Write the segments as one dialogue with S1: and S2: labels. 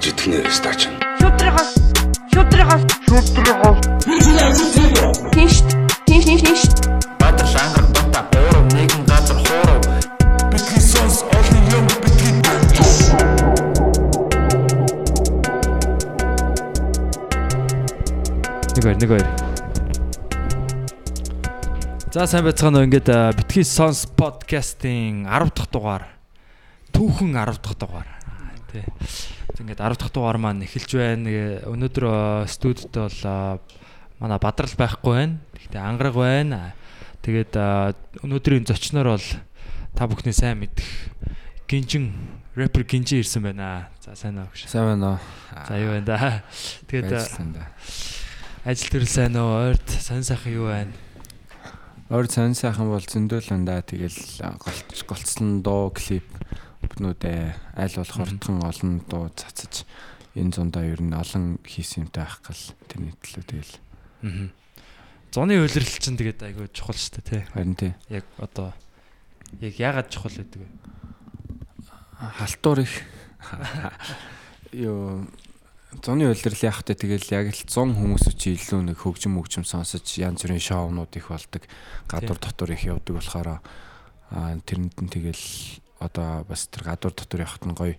S1: гэж итгэнэ стач.
S2: Шүтрихос шүтрихос шүтрихос Тинш тинш тинш тинш
S3: Баатар шангар бата гурав нэгэн газар хуурав
S1: Бидний сонс олон юм бидний
S4: Нэг хоёр, нэг хоёр. За сайн байцгаана уу ингээд битгий сонс подкастын 10 дахь дугаар. Түүхэн 10 дахь дугаар. Аа, Тий. Ингээд 10 дахь дугаар маань эхэлж байна. Э, Өнөөдөр а, студид бол а, манай бадрал байхгүй байна. Гэхдээ ангараг байна. Тэгээд а, өнөөдрийн зочноор бол та бүхний сайн мэдэх гинжин рэпер гинжин ирсэн байна. За сайн уу гэж.
S5: Сайн байна уу?
S4: За юу байна да. Тэгээд ажил төрөл сайн уу? Ойрт сонь сайхан юу байна?
S5: Өөр сонь сайхан бол зөндөөл энэ да. Тэгэл голч голцлон дуу клип бүнүүдээ аль болох хурдхан олон дуу цацаж энэ зундаа ер нь олон хийсэн юмтай байх гал тэрний төлөө тэгэл.
S4: Аа. Зуны үйлрэл чинь тэгээд айгүй чухал шүү дээ тий.
S5: харин тий.
S4: Яг одоо яг яагаад чухал гэдэг вэ?
S5: халтуур их. Ёо зуны улирал явах тэ тэгэл яг л 100 хүмүүс чи илүү нэг хөгжим мөгжим сонсож янз бүрийн шоунууд их болдог. Гадуур дотор их явдаг болохоор тэрэнд нь тэгэл одоо бас тэр гадуур дотор явахт нь гоё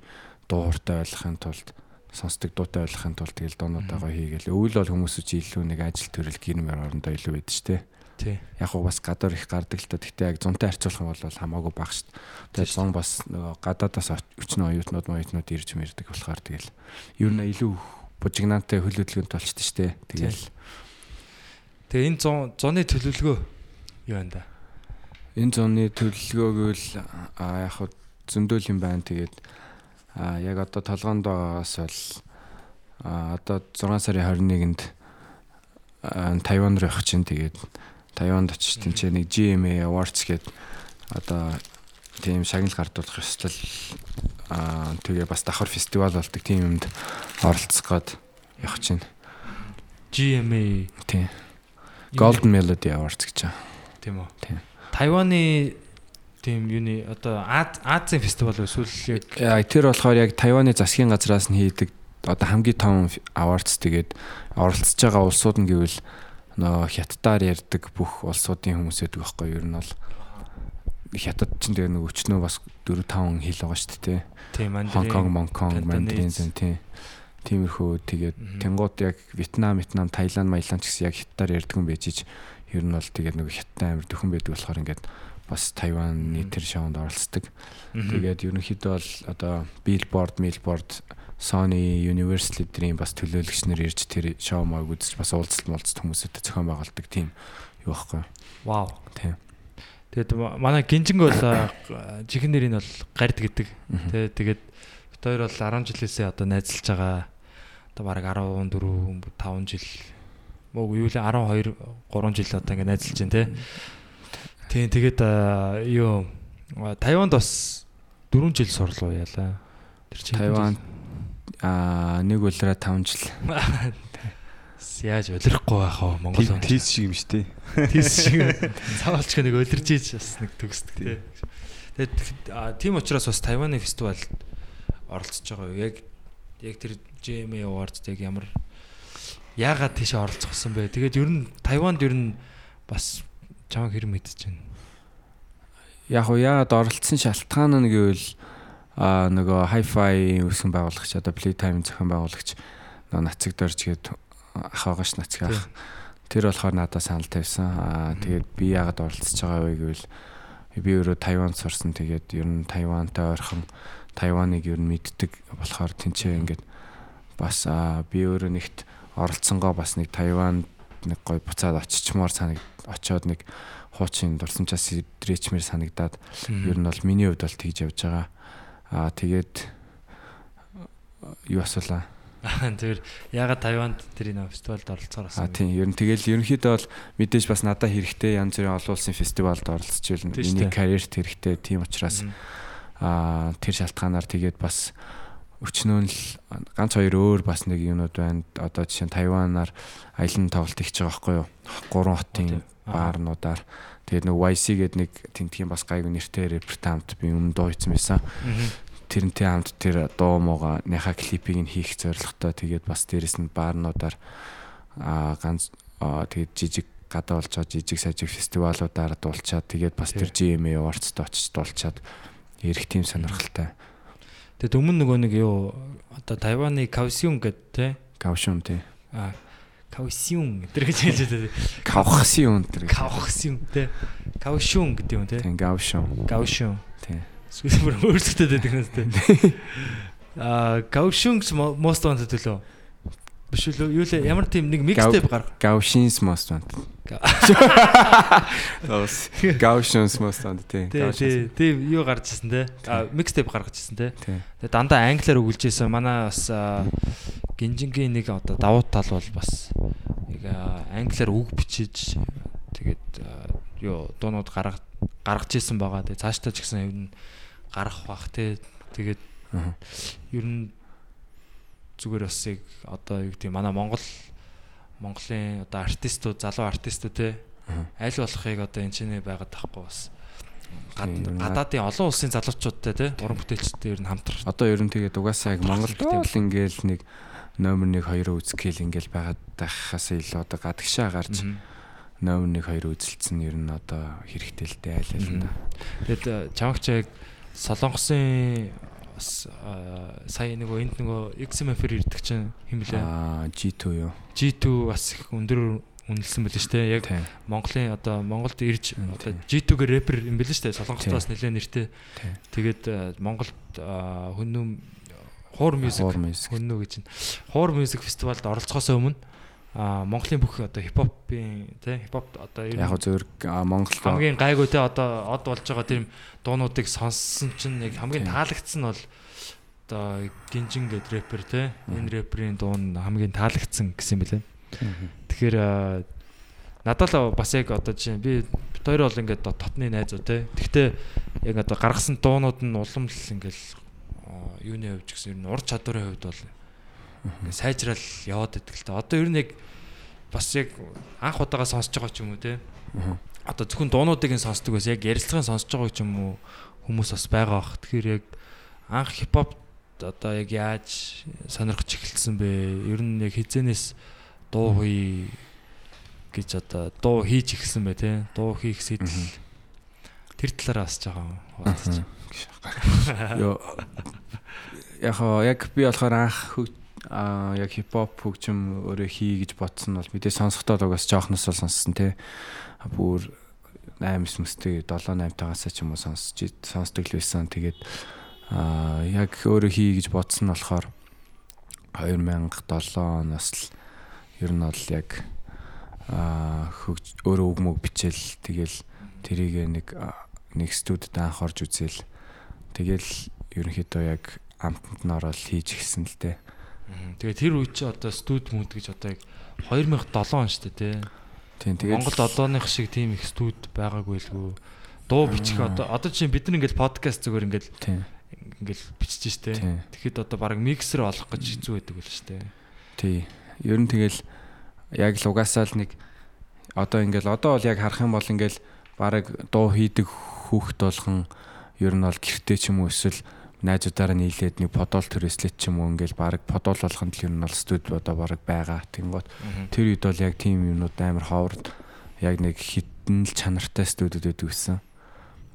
S5: дууртай ойлгохын тулд сонсдог дуутай ойлгохын тулд тэгэл дуунуудаа гоё хийгээл өвөл бол хүмүүс чи илүү нэг ажил төрөл гэрмэр орондоо илүү байдаг штэ
S4: Тий.
S5: яг уу бас гадуур их гардаг л та. Гэхдээ яг зунтай харьцуулах юм бол хамаагүй бага шүү дээ. Тэгээд зун бас нөгөө гадаадаас өчнө оюутнууд моюутнууд ирж мэрдэг болохоор тэгэл ер нь илүү бужигнаантай хөлөдлөгөнд толчтой шүү дээ. Тэгэл
S4: Тэгээ энэ зун зуны төлөвлөгөө юу байна да?
S5: Энэ зуны төлөвлөгөөгөл а яг хуу зөндөөл юм байна. Тэгээд яг одоо толгоонд байгаагаас бол одоо 6 сарын 21-нд а, Тайван руу явах чинь тэгээд Тайванд очиж тэнцээ нэг GMA Awards гээд одоо тийм шагнал гардуулах ёслол тэгээ бас давхар фестивал болдог тийм юмд оролцох гээд явах чинь
S4: GMA
S5: тийм Golden Melody Awards гэж байна.
S4: тийм үү?
S5: Тийм.
S4: Тайваны тийм юуны одоо Аз Азийн фестивал эсвэл яг
S5: Тэр болохоор яг Тайваны засгийн газраас нь хийдэг одоо хамгийн том awards тэгээд оролцож байгаа улсууд нь гэвэл нөө хятадаар ярьдаг бүх улсуудын хүмүүс байдаг байхгүй юу? Ер нь бол хятад ч тэгээ нэг өчнөө бас 4 5 хил байгаа шүү дээ.
S4: тийм
S5: Хонконг, Монконг, Мандарин зэн тийм. Тиймэрхүү тэгээд тэнгууд яг Вьетнам, Вьетнам, Таиланд, Маялан ч гэсэн яг хятадаар ярьдаг юм байж ич ер нь бол тэгээд нэг хятад амир дөхөн байдаг болохоор ингээд бас Тайваны тэр шоунд оролцдог. Тэгээд ерөнхийдөө бол одоо Billboard, Billboard, Sony, Universal эдрийн бас төлөөлөгч нар ирж тэр шоу мааг үзэж бас уулзалт молцт хүмүүстэй зохион байгуулдаг тийм юу байхгүй.
S4: Вау.
S5: Тийм.
S4: Тэгээд ма- манай гинжинг бол а, чихэн нэрийн бол гард гэдэг.
S5: Мгм.
S4: Тэ тэгээд бид хоёр бол 10 жилээсээ одоо найзалж байгаа. Одоо бараг 14 5 жил. Мөг юу л 12 3 жил одоо ингэ найзалж байна те. Тийм тэгээд юу Тайванд бас 4 жил сурлуу яалаа. Тэр чинь
S5: Тайван аа нэг улираа 5 жил.
S4: яаж улирахгүй байх вэ Монгол хүн.
S6: Тийс шиг юм шүү дээ.
S4: Тийс шиг цаавалч нэг улирж ийж бас нэг төгсдөг тий. Тэгээд тийм учраас бас Тайваны фестивалд оролцож байгаа юу? Яг яг тэр GMA Awards яг ямар яагаад тийш оролцохсон бэ? Тэгээд ер нь Тайванд ер нь бас чамаг хэрэг мэдэж байна.
S5: Яг уу яагаад оролцсон шалтгаан нь гэвэл аа нөгөө hi-fi үүсгэн байгуулагч одоо Playtime зохион байгуулагч нөгөө нацаг дорж гээд ах байгаач нацаг ах. Тэр болохоор надад санал тавьсан. Аа тэгээд би яагаад оролцож байгаа вэ гэвэл би өөрөө Тайванд сурсан. Тэгээд ер нь Тайвантай ойрхон Тайваныг ер нь мэддэг болохоор тэнцээ ингээд бас би өөрөө нэгт оролцсонгоо бас нэг Тайванд нэг гой буцаад очичмоор санаг очоод нэг хуучин дурсамжаас идрээчмэр санагдаад ер нь бол миний хувьд бол тэгж явж байгаа. Аа тэгээд юу асуулаа.
S4: Тэр яагаад Тайванд тэр энэ фестивалд оролцохоор
S5: Аа
S4: болсон бэ?
S5: тийм ер нь тэгэл ерөнхийдөө бол мэдээж бас надад хэрэгтэй янз бүрийн олон улсын фестивалд оролцож ирнэ. Миний карьерт хэрэгтэй тийм учраас аа тэр шалтгаанаар тэгээд бас өчнөө л ганц хоёр өөр бас нэг юмнууд байна. Одоо жишээ нь Тайванаар аялын тоглолт хийж байгаа байхгүй юу? Гурван хотын
S4: Аа.
S5: баарнуудаар тэгээд нэг YC гээд нэг тентгийн бас гайгүй нэртэй репертамт би өмнө дуу хийсэн байсан. Тэрнтэй хамт тэр дуу мууга няха клипийг нь хийх зорилготой тэгээд бас дээрэс нь баарнуудаар аа ганц тэгээд жижиг гадаа болж байгаа жижиг сажиг фестивалуудаар дуулчаад тэгээд бас тэр GMA Awards-д очиж дуулчаад ирэх тийм сонирхолтой.
S4: Тэгээд өмнө нөгөө нэг юу одоо Тайваны Kaohsiung гэдэг те
S5: Каушун тий.
S4: а Kaohsiung гэдэг гэж хэлж байгаа.
S5: Каухсын өндөр.
S4: Kaohsiung те Kaohsiung гэдэг юм те
S5: Тийм Гаушун.
S4: Kaohsiung
S5: Тийм.
S4: Сүлбэр өөрсдөд байдаг юм тест. А Kaohsiung most wanted төлөө. Биш үү? Юу лээ ямар тийм нэг mixtape гарга.
S5: Гаушинс most wanted. Гаушинс most wanted тий.
S4: Тий, тий, тий юу гарч ирсэн те. А mixtape гаргаж ирсэн те. Тэгээ дандаа англиар өгүүлж ирсэн. Манай бас гинжингийн нэг одоо давуу тал бол бас нэг англиар үг бичиж тэгээд юу дуунууд гаргаж гаргаж ирсэн байгаа. Тэгээ цаашдаа ч гэсэн нь гарах бах те. Тэгээд ер нь зүгээр бас яг одоо юу гэдэг манай Монгол Монголын одоо артистууд залуу артистууд те аль болохыг одоо энэ чинээ байгаад тахгүй бас. Гадаадын олон улсын залуучуудтай те уран бүтээлчтэй ер нь хамтрах.
S5: Одоо ер нь тэгээд угаасаа яг Монголд бол ингээл нэг номер 1 2 үзгээл ингээл байгаад байхаас илүү одоо гадагшаа гарч номер 1 2 үзэлцэн ер нь одоо хэрэгтэй л дээ аль аль нь.
S4: Тэгээд чамагч яг солонгосын бас сая нөгөө энд нөгөө XMF-ээр ирдэг чинь хэм блэ
S5: Аа G2 юу?
S4: G2 бас их өндөр үнэлсэн байлээ шүү дээ яг. Монголын одоо Монголд ирж одоо
S5: тийм.
S4: G2-гээр рэпер юм байл шүү дээ. Солонгост бас нэлээд нэртэй. Тэгээд Монголд хүннүм хуур мьюзик хүннү гэж нь хуур мьюзик фестивалд оролцохоос өмнө а Монголын бүх одоо хипхопын тий хипхоп одоо нь
S5: Яг зөв Монголд
S4: хамгийн гайгүй те одоо од болж байгаа тийм дуунуудыг сонссон чинь яг хамгийн таалагдсан бол одоо гинжин гэд рэпер те энэ рэперийн дуун хамгийн таалагдсан гэсэн юм билээ. Тэгэхээр надад л бас яг одоо чинь би бид хоёр бол ингээд дот- дотны найзууд те. Гэхдээ яг одоо гаргасан дуунууд нь улам л ингээл а, юуны хувьд гэсэн ер нь ур чадварын хувьд бол ингээд сайжрал яваад идэг л та. Одоо ер нь яг бас яг анх удаага сонсож байгаа ч юм уу те. Одоо зөвхөн дуунуудыг нь сонсдог бас яг ярилцлагын сонсож байгаа ч юм уу хүмүүс бас байгаа бах. Тэгэхээр яг анх хипхоп одоо яг яаж сонирхож эхэлсэн бэ? Ер нь яг хизэнээс дуу хий гэж одоо дуу хийж эхэлсэн бай тээ. Дуу хийх сэтэл тэр талаараа бас жоохон хуваалцаж.
S5: Йоо яг яг би болохоор анх хөг- аа яг хипхоп хөгжим өөрөө хий гэж бодсон бол мэдээ сонсохдоо угаас жоохноос л сонссон те. А, Бүр 8 мэстэй 7 8 тагасаа ч юм уу сонсч сонсдог л байсан. Тэгээд аа яг өөрөө хий гэж бодсон нь болохоор 2007 оноос л ер нь бол яг аа хөгж өөрөө үг мөг бичээл тэгэл тэрийг нэг нэг студид анх орж үзээл тэгэл ерөнхийдөө яг амтанд нь ороод хийж гисэн л дээ.
S4: Тэгээ тэр үе чи одоо студ мод гэж одоо яг 2007 он шүү дээ тээ.
S5: Тийм тэгэл
S4: Монголд одооных шиг тийм их студ байгаагүй лгүй. Дуу бичих одоо одоо чинь бид нар ингээл подкаст зүгээр ингээл ингээл бичиж штэ. Тэгэхэд одоо баг миксер олох гэж хэцүү байдаг байл штэ.
S5: тий. Ер нь тэгэл яг л угаасаа л нэг одоо ингээл одоо бол яг харах юм бол ингээл баг дуу хийдэг хүүхд болгон ер нь бол гэртээ ч юм уу эсвэл найзуудаараа нийлээд нэг подол төрөслөт ч юм уу ингээл баг подол болгонд л ер нь бол студ одоо баг байгаа. Тэнгуут тэр үед бол яг тийм юмнууд амар ховрд яг нэг хитэн л чанартай студиуд байдаг гэсэн.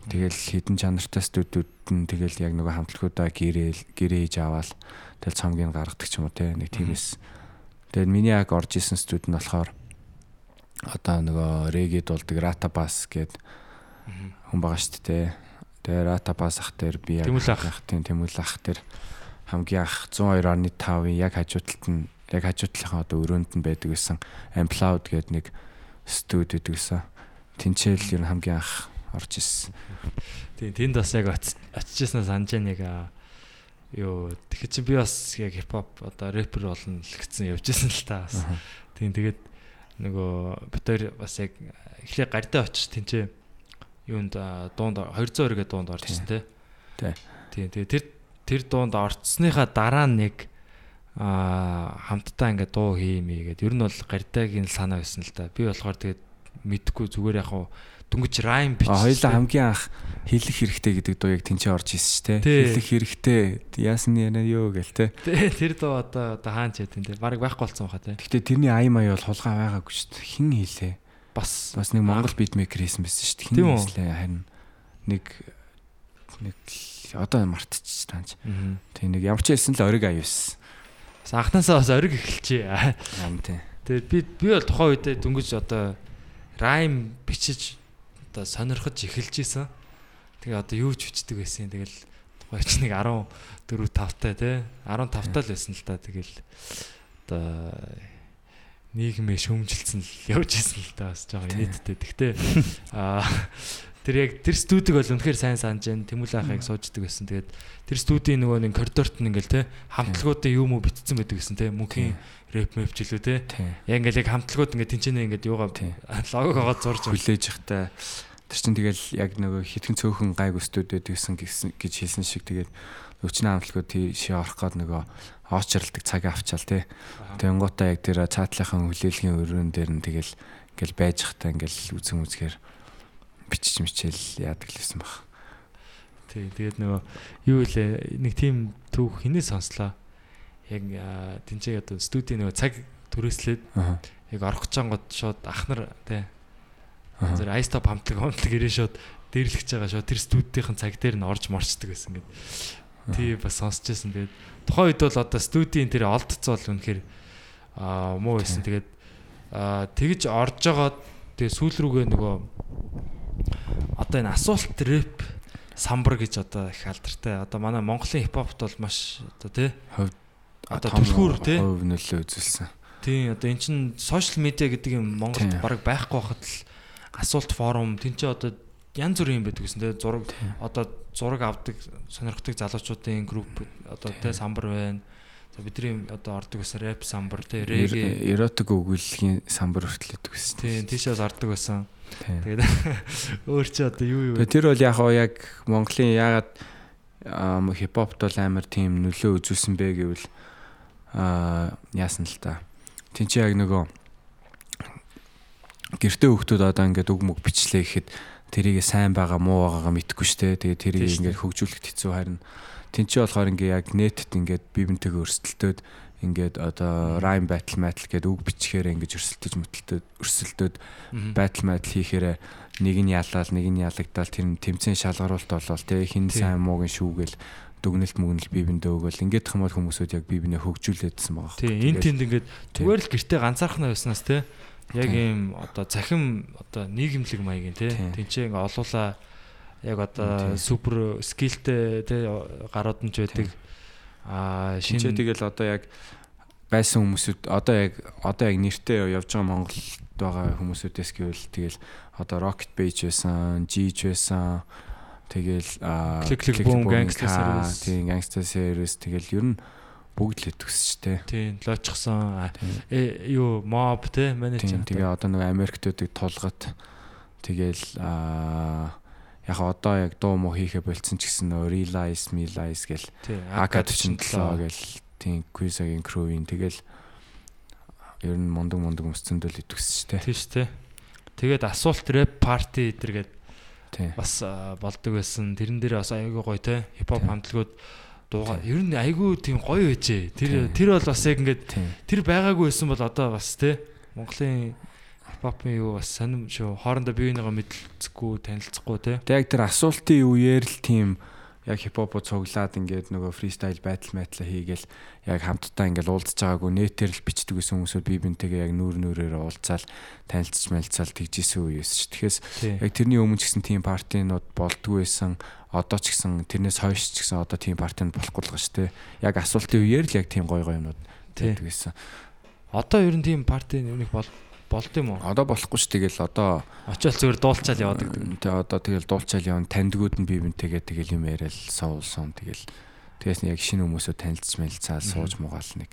S5: Тэгэл хитэн чанартай студиуд нь тэгэл яг нөгөө хамтлагуудаа гэрэл гэрээ хийж аваал тэгэл цомгийг гаргадаг ч юм уу те нэг тиймээс. Тэгэл миний яг орж исэн студ нь болохоор одоо нөгөө регид болдог Rata Bass гээд хүн байгаа шүү дээ. Тэгээ Bass ах дээр би яг
S4: ах.
S5: ах тийм Тэмүл ах дээр хамгийн анх 102.5-ын яг хажуудалд нь яг хажуудлынхаа одоо өрөөнд нь байдаг гэсэн Amplloud гээд нэг студ гэдэг гэсэн. Тинчээл ер нь хамгийн анх орж исэн.
S4: Тийм тэнд бас яг очиж- очижсанаа санаж байна яг юу тэгэхэд чи би бас яг хипхоп одоо рэпер болно л гэсэн явжсэн л та бас. Тийм тэгээд нөгөө хоёр бас яг эхлээ гардаа очиж тэнцээ юунд дуунд 200 оргээ дуунд орчихсон тий.
S5: Тий.
S4: Тийм тэгээд тэр тэр дуунд орцсныхаа дараа нэг аа хамтдаа ингээд дуу хиймээ гэдэг. Ер нь бол гардаагийн санаа байсан л да. Би болохоор тэгээд мэдхгүй зүгээр яг хуу дөнгөж райм бич.
S5: А хоёулаа хамгийн анх хэлэх хэрэгтэй гэдэг дуу яг тэнцээ орж исэн ч.
S4: Тий.
S5: Хэлэх хэрэгтэй. Яасан яна юу гэл.
S4: Тэ, тэр дуу одоо одоо хаан ч ядэн те. Бараг байхгүй болсон хаа те.
S5: Гэхдээ тэрний ая маяа бол хулгай байгаагүй шүү дээ. Хин хийлээ.
S4: Бас
S5: Бас нэг Монгол битмейкер хийсэн байсан шүү дээ.
S4: Тийм үү?
S5: харин нэг нэг одоо мартчих таанч. Тэг нэг ямар ч хэлсэн л ориг аюус.
S4: бас анхнаасаа бас ориг эхэлчихэ.
S5: Ам тий.
S4: Тэгээд би би бол тухайн үедээ дөнгөж одоо райм бичиж одоо сонирхож эхэлж исэн. Тэгээ одоо юу ч бичдэг байсан. Тэгэл тухайн ч нэг 14 5-тай тий 15 таа л байсан л та. Тэгэл одоо нийгмээ шөмжилсэн л явж исэн л та бас жоохон инээдтэй. Тэгтээ аа тэр яг тэр студиг бол үнэхээр сайн санаж байна. Тэмүүл ахыг сууждаг байсан. Тэгээд тэр студийн нөгөө нэг коридорт нь ингээл тий хамтлагуудын юм уу битцсэн байдаг гэсэн тий мөнхийн рэп мэп ч илүү тий
S5: Тий.
S4: Яг ингээл яг хамтлагууд ингээд тэнцэнэ ингээд юугаа логогоо зурж
S5: хүлээж ихтэй тэр чин тэгэл яг нөгөө хитгэн цөөхөн гайг гэсэн гэсэн гэж хэлсэн шиг тэгээд өвчнөө хамтлагууд тийшээ орох гээд нөгөө очралдаг цаг авчаал тий. Тэнгуутаа яг тэр цаатлахын хүлээлгийн өрөөн дээр нь тэгэл ингээл байж хата ингээл үзэн үзгээр бичиж мичээл яадаг л байсан баг.
S4: Тий, тэгээд нөгөө юу вэ? Нэг тийм түүх хинээ сонслоо. Яг тэнцээ одоо студийн нөгөө цаг түрээслээд
S5: Аа.
S4: яг орох гэж гот шууд ахнар тий. Зэрэг айстоп хамтлаг хамтлаг ирээ шууд дээрлэж байгаа шууд тэр студийнхэн цаг дээр нь орж морчдөг гэсэн гээд. Тий бас сонсч байсан. Тэгээд тухайн үед бол одоо студийн тэр олдцол үнэхээр аа муу байсан. Тэгээд аа тэгж орж байгаа тэгээ сүүл рүүгээ нөгөө одоо энэ асуулт рэп самбар гэж одоо их алдартай. Одоо манай Монголын хипхопт бол маш одоо тий Одоо
S5: том
S4: түлхүүр, тий?
S5: Хувь нөлөө үзүүлсэн.
S4: тий одоо эн чин сошиал медиа гэдэг юм Монголд баг байхгүй хахад л асуулт форум тэнцээ одоо янз бүрийн юм байдаг гэсэн тий зураг одоо зураг авдаг сонирхдаг залуучуудын групп одоо тий самбар байна. За бидний одоо ордог гэсэн рэп самбар тий реге
S5: Эротик өгүүлгийн самбар хүртэл өгдөг гэсэн.
S4: тий тийшээс ордог байсан. Тэгээд өөр чи одоо юу юу
S5: Тэгээ тэр бол яг яг Монголын ягаад хипхопт бол амар тийм нөлөө үзүүлсэн бэ гэвэл аа яасан л та. Тин чи яг нөгөө гэртээ хөвгтүүд одоо ингээд үг мөг бичлээ гэхэд тэрийг сайн байгаа муу байгаагаа мэдхгүй штэ. Тэгээ тэрийг
S4: Тийм
S5: ингээд хөгжүүлэхэд хэцүү харин тэн чи болохоор ингээд яг нийтэд ингээд бие бинтэйгээ өрсөлдөлтөд ингээд одоо rhyme battle battle гэдэг үг бичгээр ингээд өрсөлдөж мөтөлтөд өрсөлдөд байтал мэдл хийхээр нэг нь ялаал нэг нь ялагдал тэр нь тэмцэн шалгаруулалт болол те хин
S4: Тийм.
S5: сайн муугийн шүүгээл дүгнэлт мүгнэл бие биендээ өгөөл ингээд бол хүмүүсүүд яг бие биенээ хөгжүүлээдсэн байгаа.
S4: Тий, энэ тэнд ингээд зүгээр л гэртээ ганцаархнаа байснаас те яг
S5: Тий.
S4: ийм одоо цахим одоо нийгэмлэг маягийн
S5: Тий.
S4: тэнцээ ингээ олуулаа яг одоо
S5: Тий.
S4: супер скилтэй те гарууд нь ч байдаг аа
S5: Шинэ тэгэл одоо яг байсан хүмүүсүүд одоо яг одоо яг нэртэй явж байгаа Монголд байгаа хүмүүсүүдээс гэвэл тэгэл одоо Rocket Page байсан, Gige байсан. Тэгэл аа,
S4: Click Click Boom,
S5: Ka,
S4: Series.
S5: Тийм, Gangsta Series тэгэл ер нь бүгд л өтгсчтэй.
S4: тий лоочсон
S5: Тийм.
S4: э юу моб те манай
S5: Тийм
S4: чинь
S5: тэгээ одоо нэг Америктуудыг тулгат тэгэл аа яг одоо яг дуу муу хийхэ болцсон ч гэсэн нөө realize realize гэл
S4: тий
S5: AK47 гэл тийм Quiz-ийн crew-ийн тэгэл ер нь мундаг мундаг өмсцөндөл идэвсчтэй.
S4: тий ш те тэгээд асуулт рэп парти эдэргээд
S5: Тийм.
S4: бас болдог байсан тэрэн дээр бас айгүй гоё те хипхоп хамтлагууд дуугаа ер нь айгүй тийм гоё байжээ. Тэр тэр бол бас яг ингээд тэр байгаагүй байсан бол одоо бас те Монголын хипхопын юу бас сонирм шүү. Хоорондоо бие бинийгаа мэдлцэхгүй танилцахгүй те
S5: Тэг яг тэр асуултын үеэр л тийм яг хипхопо цуглаад ингээд нөгөө фристайл байтал метал хийгээл яг хамтдаа ингээд уулзж байгаагүй нэтээр л бичдэг гэсэн хүмүүсүүд бие бинтэйгээ яг нүүр нүрээр уулзаал танилцж мэлцаал тэгжсэн үеэс ш. Тэгэхээр яг тэрний өмнө ч гэсэн тийм партинууд болдгоо байсан. Одоо ч гэсэн тэрнээс хойш ч гэсэн одоо тийм партинд болохгүй л гаш тэ. Яг асуултын үеэр л яг тийм гой гой юмнууд гэсэн.
S4: одоо ер нь тийм парти нэг бол болд юм уу
S5: Одоо болохгүй ш. Тэгэл одоо
S4: очиод зүгээр дуулчаал яваад гэдэг
S5: Тэгээ одоо тэгэл дуулчаал явна тандгууд нь бие бинтэйгээ тэгэл юм яриад суулсан тэгэл тэгээс нь яг шинэ хүмүүсөө танилцж мэлцаа сууж муугаал нэг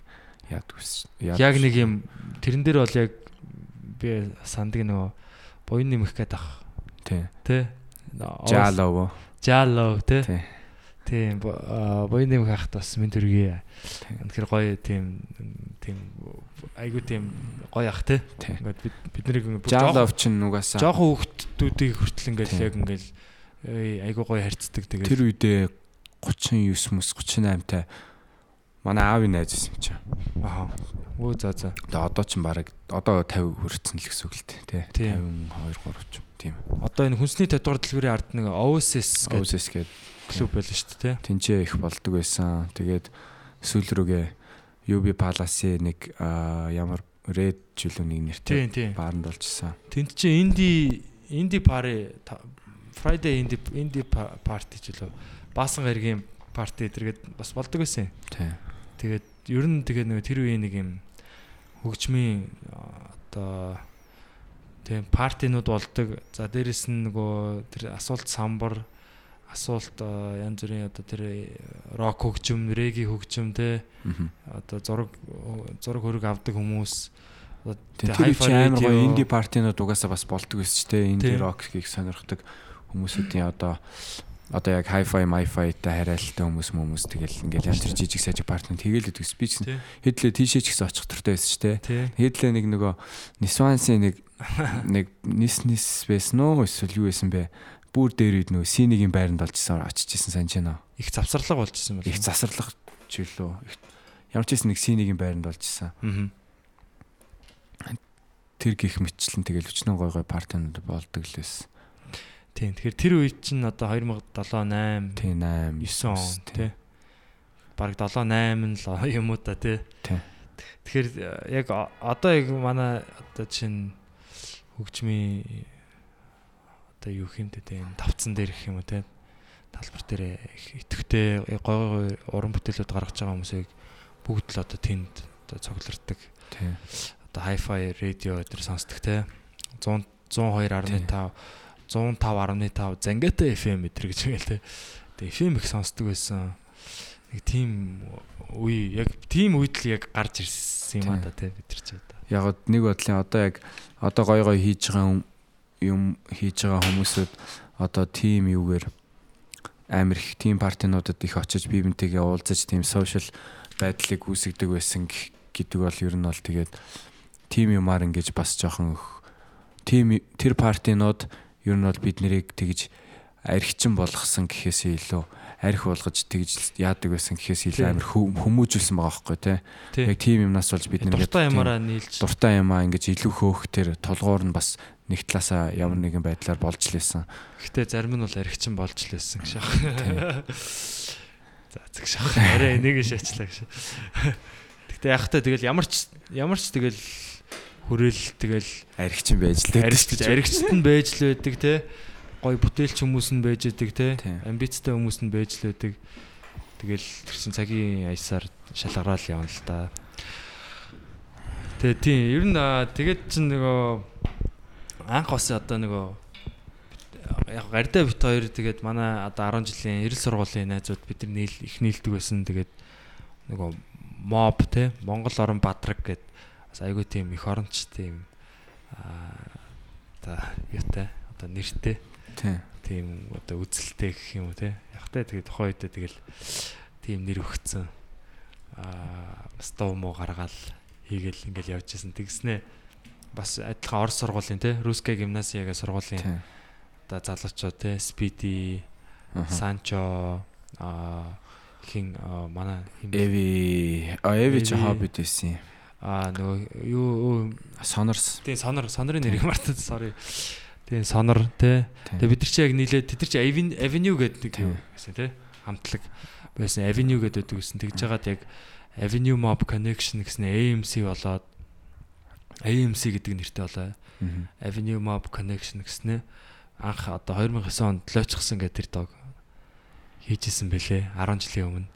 S5: яад үс.
S4: яг нэг юм тэрэн дээр бол яг би сандаг нөгөө буян нэмэх гээд ах
S5: тий.
S4: те
S5: Жаалов.
S4: жаалов те
S5: Тий.
S4: Тийм боёны юм хахт бас мэд төргий. Үнэхээр гоё тийм тийм айгу тийм гоё ах те. Ингээд бид биднийг ингээд
S5: Жалов ч нугасаа
S4: жоохон хүүхдүүдийг хүртэл ингээд яг ингээд айгу гоё харьцдаг тэгээд
S5: тэр үедээ 39 мөс 38 та манай аавын найз байсан юм чинь.
S4: аа өө за за
S5: Тэгээ одоо ч баг одоо 50 хүрсэн л гэсэн үг л.
S4: Тийм.
S5: 52 3 ч юм. Тийм.
S4: одоо энэ хүнсний татвар дэлгүүрийн ард нэг OSS гэдэг
S5: Озэс гээд
S4: клуб байлаа шүү дээ
S5: тэнцээ их болдог байсан. Тэгээд сүүл рүүгээ UB Palace нэг ямар Red жилүү нэг нэртэй
S4: тийм тийм
S5: баарнд болжсэн.
S4: тэнд чи инди инди пари Friday инди инди ч үлээ баасан гаригийн парти тэргээд бас болдог байсан юм.
S5: Тий.
S4: Тэгээд ер нь тэгээ нэг тэр үеийн нэг юм хөгжмийн одоо тийм партинууд болдог. За дээрэс нь нөгөө тэр асуулт самбар асуулт янз бүрийн одоо тэр рок хөгжим, реги хөгжим те одоо зураг зураг хөрөг авдаг хүмүүс
S5: Тэр амар гоё инди партинууд угаасаа бас болдог байсан ч те инди рок гих сонирхдаг хүмүүсүүдийн одоо одоо яг hi-fi, mi-fi та харайлттай хүмүүс хүмүүс тэгэл ингээл бүр жижиг сажиг партнер тэгэл идэг спич
S4: Тий.
S5: хэдлээ тийшээ ч гэсэн очих туртай байсан ч те хэдлээ нэг нөгөө нисвансын нэг нэг нис нис байсан уу эсвэл юу байсан бэ бүр дээр үед нөгөө синигийн байранд олжсэн очиж исэн санаж байна
S4: их завсарлага болчихсон байна.
S5: их засарлах жилөө ямар ч гэсэн нэг синигийн байранд олжсэн
S4: Аа.
S5: тэр гих мэтчлэн тэгэл өчнөө гой гой партинууд болдог л байсан
S4: Тийм. Тэгэхээр тэр үед чинь одоо 2007 8
S5: тий 8
S4: 9 он тий. Бараг 7 8 нь л юм уу та тий.
S5: Тий.
S4: Тэгэхээр э, яг одоо яг манай одоо чинь хөгжмийн одоо юу хэмтэй тий энэ тавцсан дээр гэх юм уу тий. Талбар дээр их итгэвтэй гой гой уран бүтээлүүд гаргаж байгаа хүмүүсийг бүгд л одоо тэнд одоо цоглордог.
S5: тий
S4: Одоо hi-fi радио өдр сонсдог тий. 100 102.5 105.5 Зангата FM өдр гэж байгаа л тий. Тэгээ FM их сонсдог байсан. Нэг тийм үе яг тийм үед л яг гарч ирсэн юм а да тий бид нар ч одоо.
S5: яг нэг бодлын одоо яг одоо гой гой хийж байгаа юм- хийж байгаа хүмүүсүүд одоо тим юугээр амир их тим партинуудад их очиж бие бинтэйгээ уулзаж тим сошиал байдлыг үүсгдэг байсан гэдэг бол ер нь бол тэгээд тим юмар ингэж бас жоохон тим тэр партинууд ер нь бол бид нарыг тэгж архичин болгосон гэхээсээ илүү арх болгож тэгж яадаг байсан гэхээс илүү хө- хүмүүжүүлсэн байгаа байхгүй тий
S4: Тий.
S5: Яг тийм юмнаас болж бид нэг
S4: Дуртай ямаараа нийлж
S5: дуртай юм аа ингэж илүү хөөх тэр толгуур нь бас нэг талаасаа ямар нэгэн байдлаар болж лээсэн.
S4: Гэтэ зарим нь бол архичин болж лээсэн гэж шах. За зэг шах. Арай энийг шаачлаа гэж. Гэтэ яг та тэгэл ямар ч ямар ч тэгэл хүрээл тэгэл
S5: Архичин байж л
S4: аригч аригчт нь байж л байдаг те. Гой бүтээлч хүмүүс нь байж байдаг те. Амбицтай хүмүүс нь байж л байдаг. Тэгэл тэрсэн цагийн аясаар шалгараал явна л та. Тэгээ тийм ер нь тэгээд чинь нөгөө анх бас одоо нөгөө яг гардаа бит хоёр тэгээд манай одоо 10 жилийн эрэл сургуулийн найзууд бид нар нийл их нийлдэг байсан тэгээд нөгөө моб те Монгол орон бадраг гэд айгүй тийм их оронч тийм аа одоо юутай одоо нэртэй
S5: Тийм.
S4: одоо үзэлтэй гэх юм уу те явахтай тэгээд тухайн үедээ тэгэл тийм нэр өгцөн. Аа дуу муу гаргаал хийгээл ингээл явж исэн тэгснэ бас адилхан орос сургуулийн те русская гимназияга сургуулийн одоо залуучууд те спиди санчо аа хин манай
S5: Эви а эви ч хоббит байсан
S4: аа нөгөө юу
S5: Сонорс.
S4: тийм сонор сонорын нэрийг мартаад sorry тийм сонор те
S5: Тийм.
S4: Тэгээ бид нар чи яг нийлээд тэд нар чи Aven- Avenue гэдэг
S5: Тийм.
S4: гэсэн тий хамтлаг байсан Avenue гэдэг гэсэн. Тэгж жагаад яг Avenue Mob Connection гэсэн AMC болоод AMC гэдэг нэртэй болоо. Avenue Mob Connection гэснэ анх одоо 2009 онд лойчсон гэдэг тэр дог хийжсэн бэлээ 10 жилийн өмнө.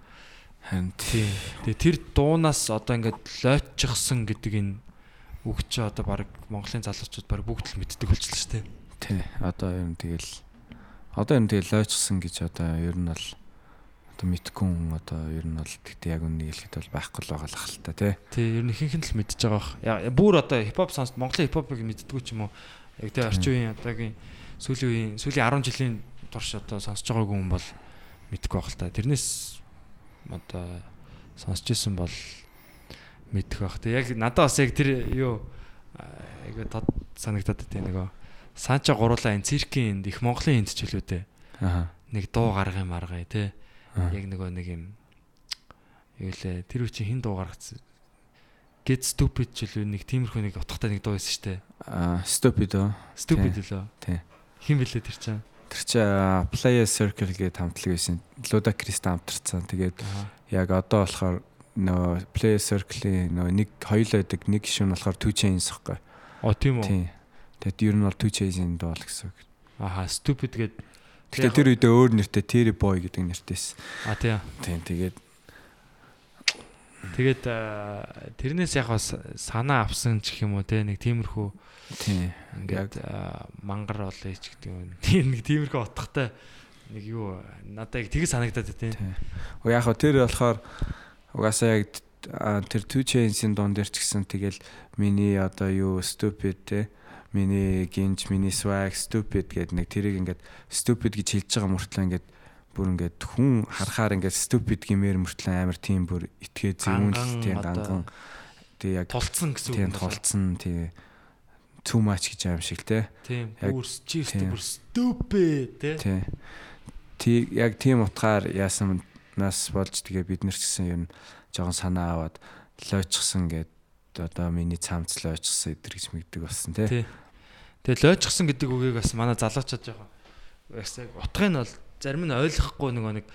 S5: Харин
S4: тий Тэгээ тэр дуунаас одоо ингээд лойчсон гэдэг энэ үг чи одоо баг Монголын залуучууд баг бүгд л мэддэг болчихлоо шүү дээ
S5: тий одоо ер нь тэгэл одоо ер нь тэгэл лойчсон гэж одоо ер нь бол одоо мэдгүй хүн одоо ер нь бол тэгтээ яг үнийг хэлэхэд бол байхгүй л байгаа л хэл та тий.
S4: Тий, ер нь ихэнх нь л мэдчихэж байгаа. Яа, бүр одоо хипхоп сонс Монголын хипхопыг мэддэггүй ч юм уу. Яг тэ орчин үеийн одоогийн сүүлийн үеийн сүүлийн 10 жилийн турш одоо сонсож байгаагүй хүн бол мэдгүй байх л та. Тэрнээс одоо сонсч ирсэн бол мэдэх байх. Тэг яг надад бас яг тэр юу айгу тод санагдаад байт нөгөө Санча гурлаа энэ циркийн энд их Монголын энд ч хэлүү дээ.
S5: Аа.
S4: Нэг дуу гаргын маргай те. Яг нөгөө нэг юм юу лээ тэр үе чи хин дуу гаргацсан. Get stupid ч үлээ нэг тиймэрхүү нэг утгатай нэг дуу байсан дээ.
S5: Аа, stupid оо.
S4: Stupid лөө.
S5: Тий.
S4: Хин бэлээ тэр чинь.
S5: Тэр чи Play Circle гэдэг хамтлаг байсан. Luda Chris хамтарсан. Тэгээд яг одоо болохоор нөө Play a Circle-ийн нөө нэг хоёулаа байдаг нэг гишүүн болохоор Two Chainz ихгүй.
S4: О тийм үү.
S5: Тийм. Тэгээд ер нь бол Two Chainz-ийн дуу л гэсэн үг.
S4: Аха stupid гэд.
S5: Гэтэ тэр үедээ өөр нэртэй Terry Boy гэдэг нэртэйсэн.
S4: А тийм.
S5: Тийм тэгээд
S4: Тэгээд аа, тэрнээс яг бас санаа авсан ч гэх юм уу те нэг тиймэрхүү
S5: тийм
S4: ингээд аа, мангар олё ч гэдэг юм. Тийм нэг тиймэрхүү утгатай нэг юу надад яг тгий санагдаад байна те.
S5: Уу яг хөө тэр болохоор угаасаа яг тэр Two Chainz-ийн дуун дээр ч гэсэн тэгэл миний одоо юу stupid те миний гинж миний swag stupid гэдэг нэг тэрийг ингээд stupid гэж хэлж байгаа мөртлөө ингээд бүр ингээд хүн харахаар ингээд stupid гэмээр мөртлөө амар тийм бүр итгээ зүүнл тийм ганган тий яг
S4: Тулцсан гэсэн үг.
S5: тийм тулцсан тий too much гэж аим шиг те
S4: Тийм. Бүр
S5: тийм.
S4: бүр stupid те.
S5: Тий яг тийм утгаар яасан нас болж тэгээ бид нар ч гэсэн нь жоохон санаа аваад лойчсан гэд одоо миний цамц лойчсан эдэр гэж мэгдэг болсон тий.
S4: Тий. Тэгээ лойчсон гэдэг үгийг бас манай залуучууд жоохон яг утгыг нь бол зарим нь ойлгохгүй нөгөө нэг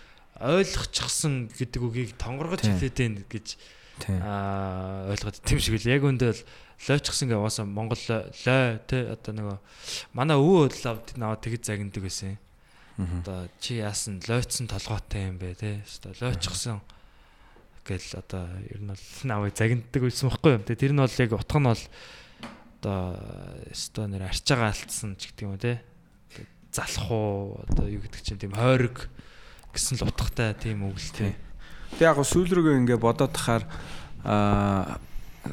S4: ойлгочихсон гэдэг үгийг тонгоргож хэлээд байна гэж
S5: Тий.
S4: аа ойлгоод тийм шиг л яг үндэ бол лойчсон уусаа Монгол лой те одоо нөгөө манай өвөө лав наваа тэгж загнадаг байсан.
S5: Мгм.
S4: Одоо чи яасан лойцсон толгойтой юм бэ те. Одоо лойчсон гэл одоо ер нь бол навыг загнадаг байсан байхгүй юм те. Тэр нь бол яг утга нь бол одоо өстой нэр арчаага алдсан ч гэдэг юм те. Залах уу одоо юу гэдэг чинь тийм хойрог гэсэн л утгатай тийм үг л те.
S5: Тэг яг сүүл рүүгээ ингээ бодоод тахаар аа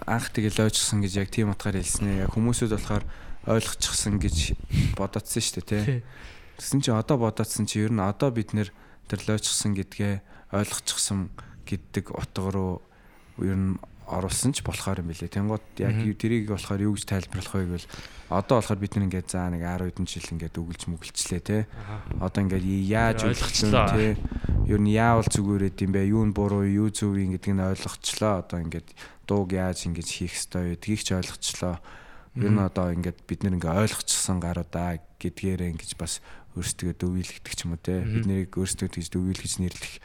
S5: анх тэгээ лойчсан гэж яг тийм утгаар хэлснэ. Яг хүмүүсүүд болохоор ойлгочихсон гэж бодоцсон шүү дээ тий. Тэгсэн чинь одоо бодоцсон чи ер нь одоо бид нэр тэр лойчсан гэдгээ ойлгочихсон гэдэг утга руу ер нь оруулсан ч болохоор юм билээ. Тэнгууд яг тэрийг болохоор юу гэж тайлбарлах вэ гэвэл одоо болохоор бид нар ингээд за нэг 10 хэдэн жил ингээд үгэлж мүгэлчлээ тий.
S4: Аха.
S5: Одоо ингээд яаж
S4: ойлгочлоо.
S5: тий. Ер нь яавал зүгээрээд юм бэ? Юу нь буруу, юу зөв юм гэдгийг нь ойлгочлоо. Одоо ингээд дууг яаж ингэж хийх ёстой вэ? Тгийгч ойлгочлоо. Ер нь одоо ингээд бид нэр ингээд ойлгочихсон гаруудаа гэдгээрээ ингэж бас өөрсдөө дөвийлэгдэх ч юм уу те. Бид нэрийг өөрсдөө тэгж дөвийлгэж нэрлэх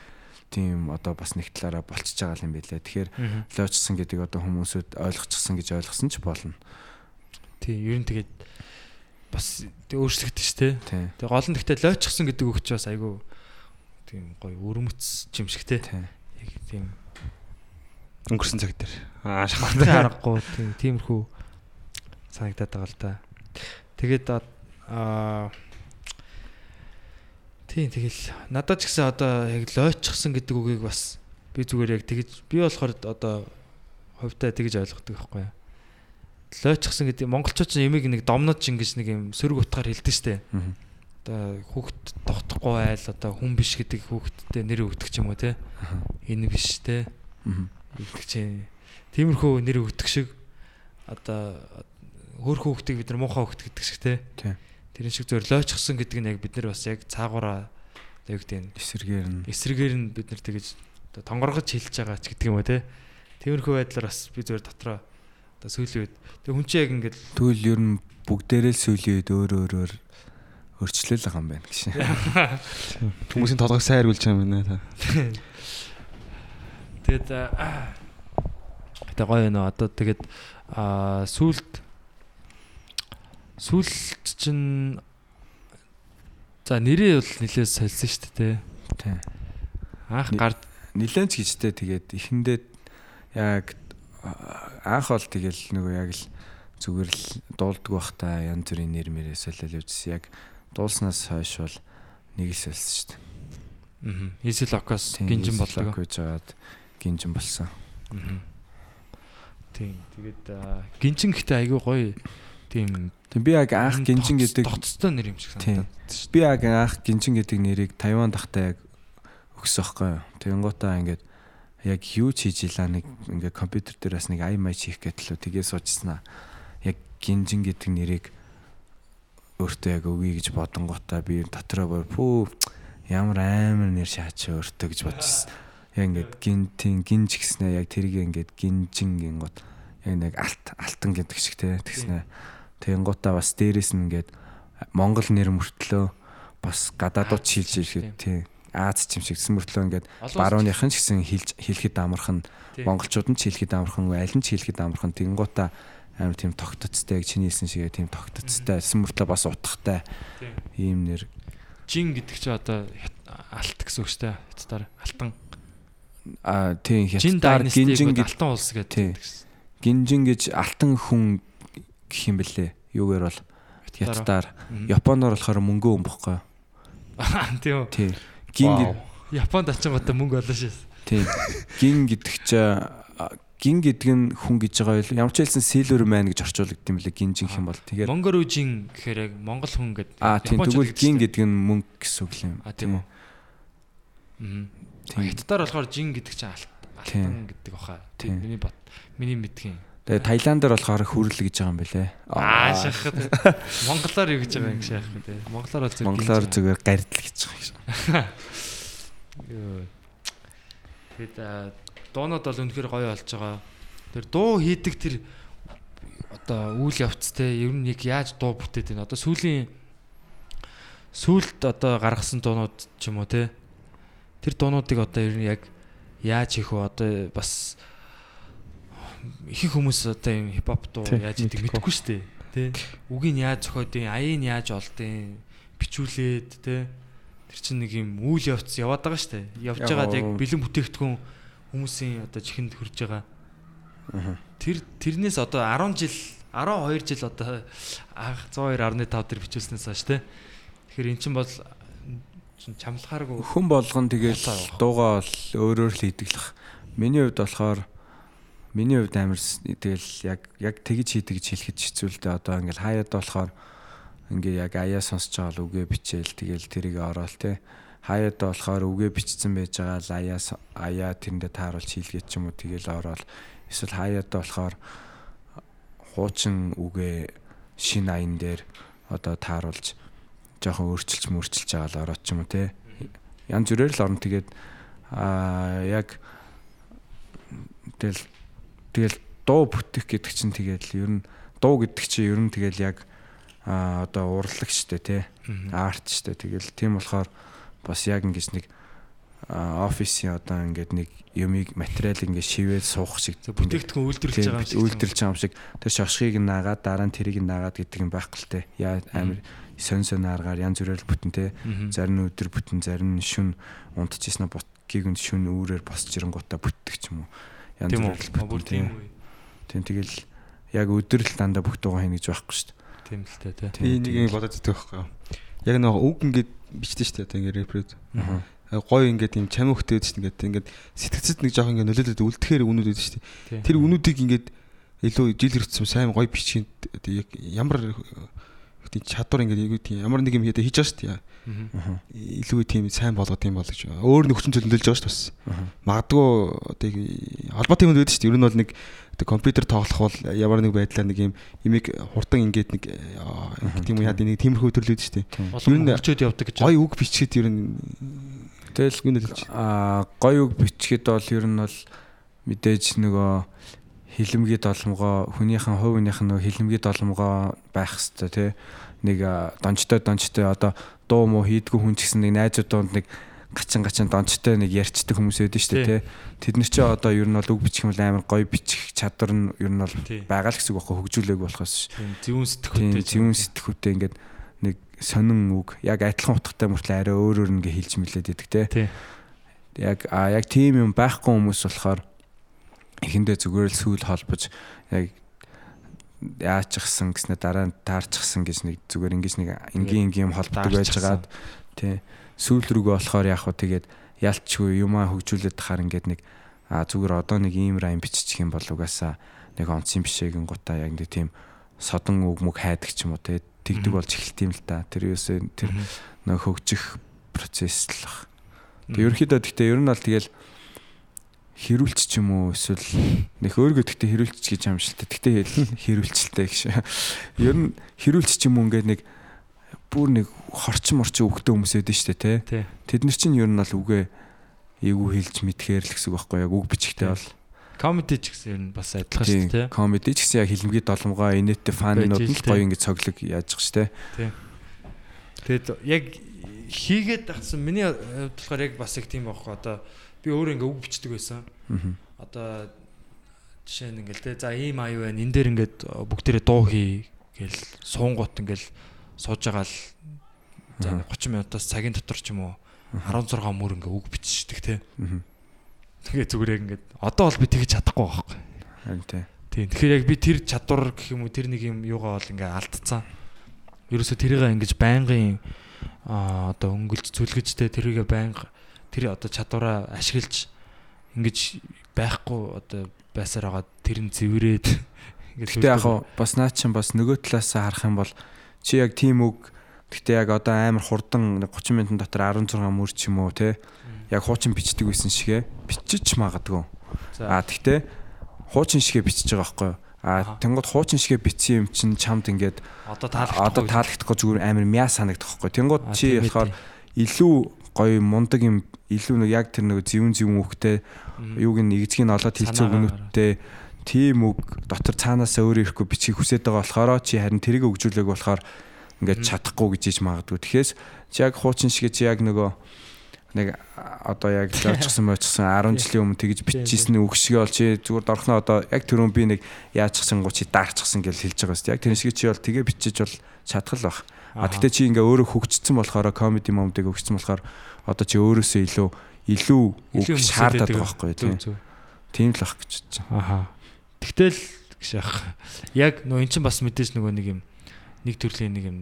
S5: тийм одоо бас нэг талаараа болчихж байгаа юм билээ. Тэгэхээр лоочсон гэдэг одоо хүмүүсүүд ойлгочихсон гэж ойлгосон ч болно.
S4: Тий, ер нь тэгээд бас тэг өөрчлөгдөж штэ.
S5: Тий.
S4: Тэгээ гол нь гэхдээ лойчсон гэдэг үг чи бас айгүй тийм гоё өрмөц юм шиг те. Яг тийм
S6: өнгөрсөн цаг дээр. Аа
S4: хатны аргагүй тийм тиймэрхүү санагдаад байгаа л да. Тэгээд аа Тийм тэгэл надад ч гэсэн одоо яг лойчсон гэдэг үгийг бас би зүгээр яг тэгж би болохоор одоо хувьдаа тэгж ойлгодог байхгүй юу. Лойчсон гэдэг монголчууд ч ямиг нэг домнож ингэж нэг юм сөрөг утгаар хэлдэг штэ. Одоо хүүхд тогтохгүй айл одоо хүн биш гэдэг хүүхдтэй нэр өгдөг ч юм уу те. Энэ биш те. Өгдөг чинь. Тиймэрхүү нэр өгдөг шиг одоо хөөх хүүхдийг бид нар муухай хүүхд гэдэг шиг те.
S5: Тий.
S4: Тэрэн шиг лойчсон гэдэг нь яг бид нар бас яг цаагаараа яг гэдэг
S5: Эсэргээр нь
S4: эсрэгээр нь бид нар тэгэж тонгоргож хэлж байгаа ч гэдэг юм уу те. Тиймэрхүү байдлаар бас би зөвөр дотроо одоо сүүлийн үед тэг хүн чинь яг ингээд
S5: тэгвэл ер нь бүгдээрээ л сүүлийн үед өөр өөрөөр өрчлөл байгаа юм байна гэж.
S6: Хүмүүсийн толгойг сайн эргүүлж байгаа юм байна та.
S4: тэгээд тэгээ гоё нөө одоо тэгээд аа сүулт чинь за нэрээ бол нэлээд солисон шүү дээ те.
S5: Тий.
S4: Анх
S5: Ни-
S4: гард
S5: Нилээн ч гэжтэй тэгээд эхэндээ яг анх бол тэгэл нөгөө яг л зүгээр л дуулдаг бах та янз бүрийн нэр мэрээ солиол явжсэн. Яг дуулснаас хойш бол нэг л солисон шүү дээ.
S4: Easy Locos
S5: Тийм,
S4: гинжин болдог.
S5: Гэж жаад гинжин болсон.
S4: Мгм. Тийм тэгээд аа, гинжин гэхдээ айгүй гоё тийм
S5: Тэг би яг анх гинжин гэдэг
S4: тогтцтой нэр юм шиг санагдаад шүү
S5: би яг анх гинжин гэдэг нэрийг Тайван дахтаа яг юу. Тэгэнгуутаа ингээд яг юу ч хийж илаа нэг ингээд компьютер дээр бас нэг ай май хийх гэтэл тгээс суучснаа. Яг гинжин гэдэг нэрийг өөртөө яг өгье гэж бодонгуудаа би дотроо бүр пүү ямар амар нэр шаач өөртөө гэж бодчихсон. Яг ингээд гинтин гинж гэснээр яг тэрийг ингээд гинжин гингууд яг нэг алт алтан гэдэг шиг те тэгснэ. Тэгэнгуутаа бас дээрэс нь ингээд Монгол нэр мөртлөө бас гадаадууд шилж ирэхэд тий Аз ч юм шиг мөртлөө ингээд барууныхан ч гэсэн хэлж хэлэхэд амархан монголчууд нь ч хэлэхэд амархан аль нь ч хэлэхэд амархан тэгэнгуутаа амар тийм тогтцтой яг чиний хэлсэн шигээ тийм тогтцтой мөртлөө бас утгатай ийм нэр.
S4: Жин гэдэг чи одоо алт гэсэн үг шүү дээ хятадаар алтан.
S5: А тийм хятадаар
S4: гинжин
S5: гэж
S4: алтан улс гэдэг
S5: гинжин гэж алтан хүн гэх юм бэлээ. Юугаар бол хятадаар японоор болохоор мөнгөө хүн бохгүй
S4: тийм үү.
S5: Тий. Гин
S4: Японд очингуудаа мөнгө олно шээс.
S5: Тий. Гин гэдэг чи а, гин гэдэг нь хүн гэж байгаа юу ямар ч хэлсэн silver man гэж орчуулдаг юм лээ гинжин гэх юм бол. Тэгээд
S4: Монгол үжин гэхээр яг монгол хүн гэдэг.
S5: А тийм тэгвэл гин гэдэг. нь мөнгө гэсэн үг юм.
S4: А тийм үү.
S5: Тийм.
S4: хятадаар болохоор жин гэдэг чинь алт
S5: Тийм.
S4: алтан гэдэг баха.
S5: Тийм.
S4: тийм миний бат миний мэдхийн
S5: тэгээд Таиландаар болохоор хүрэл гэж байгаа юм бэлээ
S4: аа шахад монголоор юу гэж байгаа юм шахах тий монголоор бол зөв
S5: монголоор зүгээр гардл гэж байгаа юм
S4: Тэгэд а, дуунууд бол үнэхээр гоё болж байгаа. Тэр дуу хийдэг тэр одоо үйл явц те ер нь яг яаж дуу бүтээд байна. Одоо сүүлийн сүүлд одоо гаргасан дуунууд ч юм уу те. Тэр дуунуудыг одоо ер нь яг яаж хийх вэ? Одоо бас их хүмүүс одоо юм хипхоп дуу яаж идэг
S6: мэдэхгүй
S4: шүү дээ. Тэ. Үгийг яаж зохиодیں, аяыг нь яаж олдیں, бичүүлээд тэ. Тэр чинь нэг юм үйл явц яваад байгаа шүү дээ. Явж байгаад яг бэлэн бүтээгдэхүүн хүмүүсийн одоо чихэнд хүрж байгаа. Тэр тэрнээс одоо 10 жил 12 жил одоо 102.5 төр бичүүлснээс хойш тэ. Тэгэхээр эн чинь бол чинь чамлахааргүй
S5: хүн болгон тэгэл дуугаа бол өөрөөр л хийдэглэх. Миний хувьд болохоор миний хувьд амар тэгэл яг яг тэгж хийдэг гэж хэлэхэд хэцүү л дээ. Одоо ингээл хаяад болохоор ингээ яг аяа сонсож байгаа л үгээ бичээл тэгэл тэрийг ороол те. Хаяад болохоор үгээ бичсэн байж байгаа л аяа аяа тэрэндээ тааруулж хийлгээд ч юм уу тэгэл ороол. Эсвэл хаяад болохоор хуучин үгээ шин аян дээр одоо тааруулж жоохон өөрчилж мөрчилж байгаа л ороод ч юм уу те. Янз бүрээр л орно тэгээд аа яг тэгэл тэгэл дуу бүтэх гэдэг чинь тэгэл ер нь дуу гэдэг чинь ер нь тэгэл яг аа одоо урлагчтэй те арт штэ тэгэл тийм болохоор бас яг ингэж нэг офисын одоо ингээд нэг юмыг материалыг ингээд шивээд суух шиг
S4: бүтээгдэхүүн үйлдвэрлэж байгаа юм шиг.
S5: үйлдвэрлэж байгаа юм шиг. Тэр шошхыг нь наагаад дараа нь тэрийг наагаад гэдэг юм байхгүй л те. Яа амир сон сон аргаар янз бүрээр бүтэн те. Зарим өдөр бүтэн зарим шүн унтчихсан бутгийг нь шүн үүрээр босч ирэнгуудаа бүтдэг ч юм уу янз
S4: Бүр
S5: бүтэн
S4: тийм
S5: тийм
S4: үү?
S5: тийм тэгэл яг өдөр л дандаа бүх дуугаа хийнэ гэж байхгүй шүү
S4: Тийм л тэ тэ.
S5: дээ
S6: Би нэг юм бодоод байдаг байхгүй юу. Яг нэг үг ингээд бичдэг шүү дээ. одоо Ингээд репред.
S5: Аа.
S6: Гой ингээд юм хөтөөд шүү дээ. Ингээд ингээд сэтгцэд нэг жоох ингээд нөлөөлөд үлдэхээр үнүүд байдаг шүү дээ. Тэр үнүүдийг ингээд илүү жил хэрэгцсэн сайн гой бичгийн яг ямар тийм чадвар ингээд яг тийм ямар нэг юм хийдэ хийж байгаа шүү дээ.
S5: Аа.
S6: Илүү тийм сайн болгоод юм бол гэж. Өөр хүчин төлөвлөж байгаа шүү дээ. бас.
S5: Аа.
S6: Магадгүй одоо яг албатай юм байдаг шүү дээ. Ер нь бол нэг одоо компьютер тоглох бол ямар нэг байдлаар нэг юм имийг хурдан ингээд нэг тийм юм яа нэг тиймэрхүү төрлөөд шүү дээ. Ер нь
S4: хөгжөөд явдаг гэж.
S6: Гой үг бичгээд ер нь
S5: Тэгэл
S6: юу нэлж.
S5: аа гоё үг бичгээд бол ер нь бол мэдээж нөгөө хилэмгийн доломгоо хүнийхэн хувийнх нь нөгөө хилэмгийн доломгоо байх хэвээр тий нэг дончтой дончтой одоо дуу муу хийдгүү хүн ч гэсэн нэг найзууд донд нэг гачин гачин дончтой нэг ярьцдаг хүмүүс байдаг шүү дээ тий. тэд нар чи одоо ер нь бол үг бичих юм бол амар гоё бичих чадвар нь ер нь бол байгаа л гэсэн үг байхгүй хөгжүүлээг болохоос
S4: Тийм зүүн
S5: тийм
S4: сэтгүүтэй.
S5: зүүн сэтгүүтэй ингээд нэг сонин үг яг адилхан утгатай мөртлөө арай өөр өөр ингээ хэлж мэлээд те
S4: Тий.
S5: яг а яг тийм юм байхгүй хүмүүс болохоор эхэндээ зүгээр л сүүл холбож яг яачихсан гэснээр дараа нь таарчихсан гэж нэг зүгээр ингэж нэг энгийн энгийн юм холбдог байж байгаад тий. Сүүл рүүгээ болохоор яг хөө тэгээд ялчгүй юмаа хөгжүүлээд тахаар ингээд нэг зүгээр одоо нэг ийм райм биччих юм бол угаасаа нэг онцгийн бишээгийн гутаа яг нэг тийм содон үг мөг хайдаг ч юм уу тий. Тэгдэг болж эхэлт юм л та. Тэр юусээ тэр нөх хөгжих процесс л баг. Тэг ерөөхдөө гэхдээ ер нь бол тэгэл хэрүүлч ч юм уу эсвэл нөх өөргөө тэгтээ хэрүүлч гэж амжилттай. Тэгтээ хэрүүлчтэй гэж. Ер нь хэрүүлч ч юм уу ингээд нэг бүр нэг хорчин морчин өгтөө хүмүүс шүү дээ
S4: Тий.
S5: Тэд нар чинь ер нь бол үгээ эйгүү хэлж мэдхээр л гэсэн үг байхгүй яг үг бичгтэй бол.
S4: Comedy ч гэсэн ер нь бас адилхан шүү дээ.
S5: Комеди ч гэсэн яг хилмгийн доломгоо инээдтэй фаннууд нь л гоё ингэ цоглог яаж байгаа шүү дээ.
S4: Тэгэд яг хийгээд тагсан миний хувьд болохоор яг бас яг тийм байхгүй одоо би өөрөө ингээ үг бичдэг байсан. Одоо жишээ нь ингээл те за ийм аюу байна. Энэ дээр ингээд бүгдээрээ дуу хий гэл суунгууд ингээл сууж байгаа л за
S5: Аха.
S4: 30 минутаас цагийн дотор ч юм уу 16 мөр ингээ үг бичдэг те. Тэгээ зүгээр яг ингээд одоо бол би тэгж чадахгүй байхгүй.
S5: Харин тий.
S4: Тийм. Тэгэхээр яг би тэр чадвар гэх юм уу тэр нэг юм юугаа бол ингээ алдцсан. Ерөөсө тэрийг ингэж байнгын аа одоо өнгөлж зүлгэжтэй тэрийг байнга тэр одоо чадвараа ашиглаж ингэж байхгүй одоо байсаар байгаа тэр нь зэврээд
S5: Гэтэ яг хаа бас наа чин бас нөгөө талаасаа харах юм бол чи яг тийм үг гэтэ яг одоо амар хурдан нэг 30 минутын дотор 16 мөр ч юм уу те яг хуучин бичдэг байсан шигэ бичиж магадгүй. А тэгтээ хуучин шигэ бичиж байгаа байхгүй юу? А тэнгууд хуучин шигэ бичсэн юм чинь чамд ингээд
S4: одоо таалагдахгүй.
S5: одоо таалагдахгүй зүгээр амар мяа санагдах байхгүй. Тэнгууд чи болохоор илүү гоё мундаг юм илүү нэг яг тэр нэг зэвүн үгтэй
S4: Мгм.
S5: юуг нь нэгзгийн олоод хэлцүү
S4: Санаагаар.
S5: гүнүттэй тийм үг дотор цаанаасаа өөрөө ирэхгүй бичиг хүсэж байгаа болохоор чи харин тэрийг өгжүүлээг болохоор ингээд чадахгүй гэж иж магадгүй. Тэгэхээр чи яг хуучин шиг чи яг нөгөө нэг одоо яг жолчсон мочсон 10 жилийн өмнө тэгж бичижсэн үг шиг бол чи зүгээр дорхноо одоо яг түрүүн би нэг яачсан гоо чи даарчихсан гэж хэлж байгаа шүү дээ. Яг тэр шиг чи бол тэгээ бичиж бол чадхал баг. А тэгтээ чи ингээ өөрөө хөгжсөн болохоор комеди момдыг хөгжсөн болохоор одоо чи өөрөөсөө илүү илүү
S4: Илүү
S5: шаардаад байгаа байхгүй тийм. Тийм л ах гэж байна.
S4: Аха. Тэгтэл гэж яах. Яг нөө эн чинь бас мэдээж нөгөө нэг юм нэг төрлийн нэг юм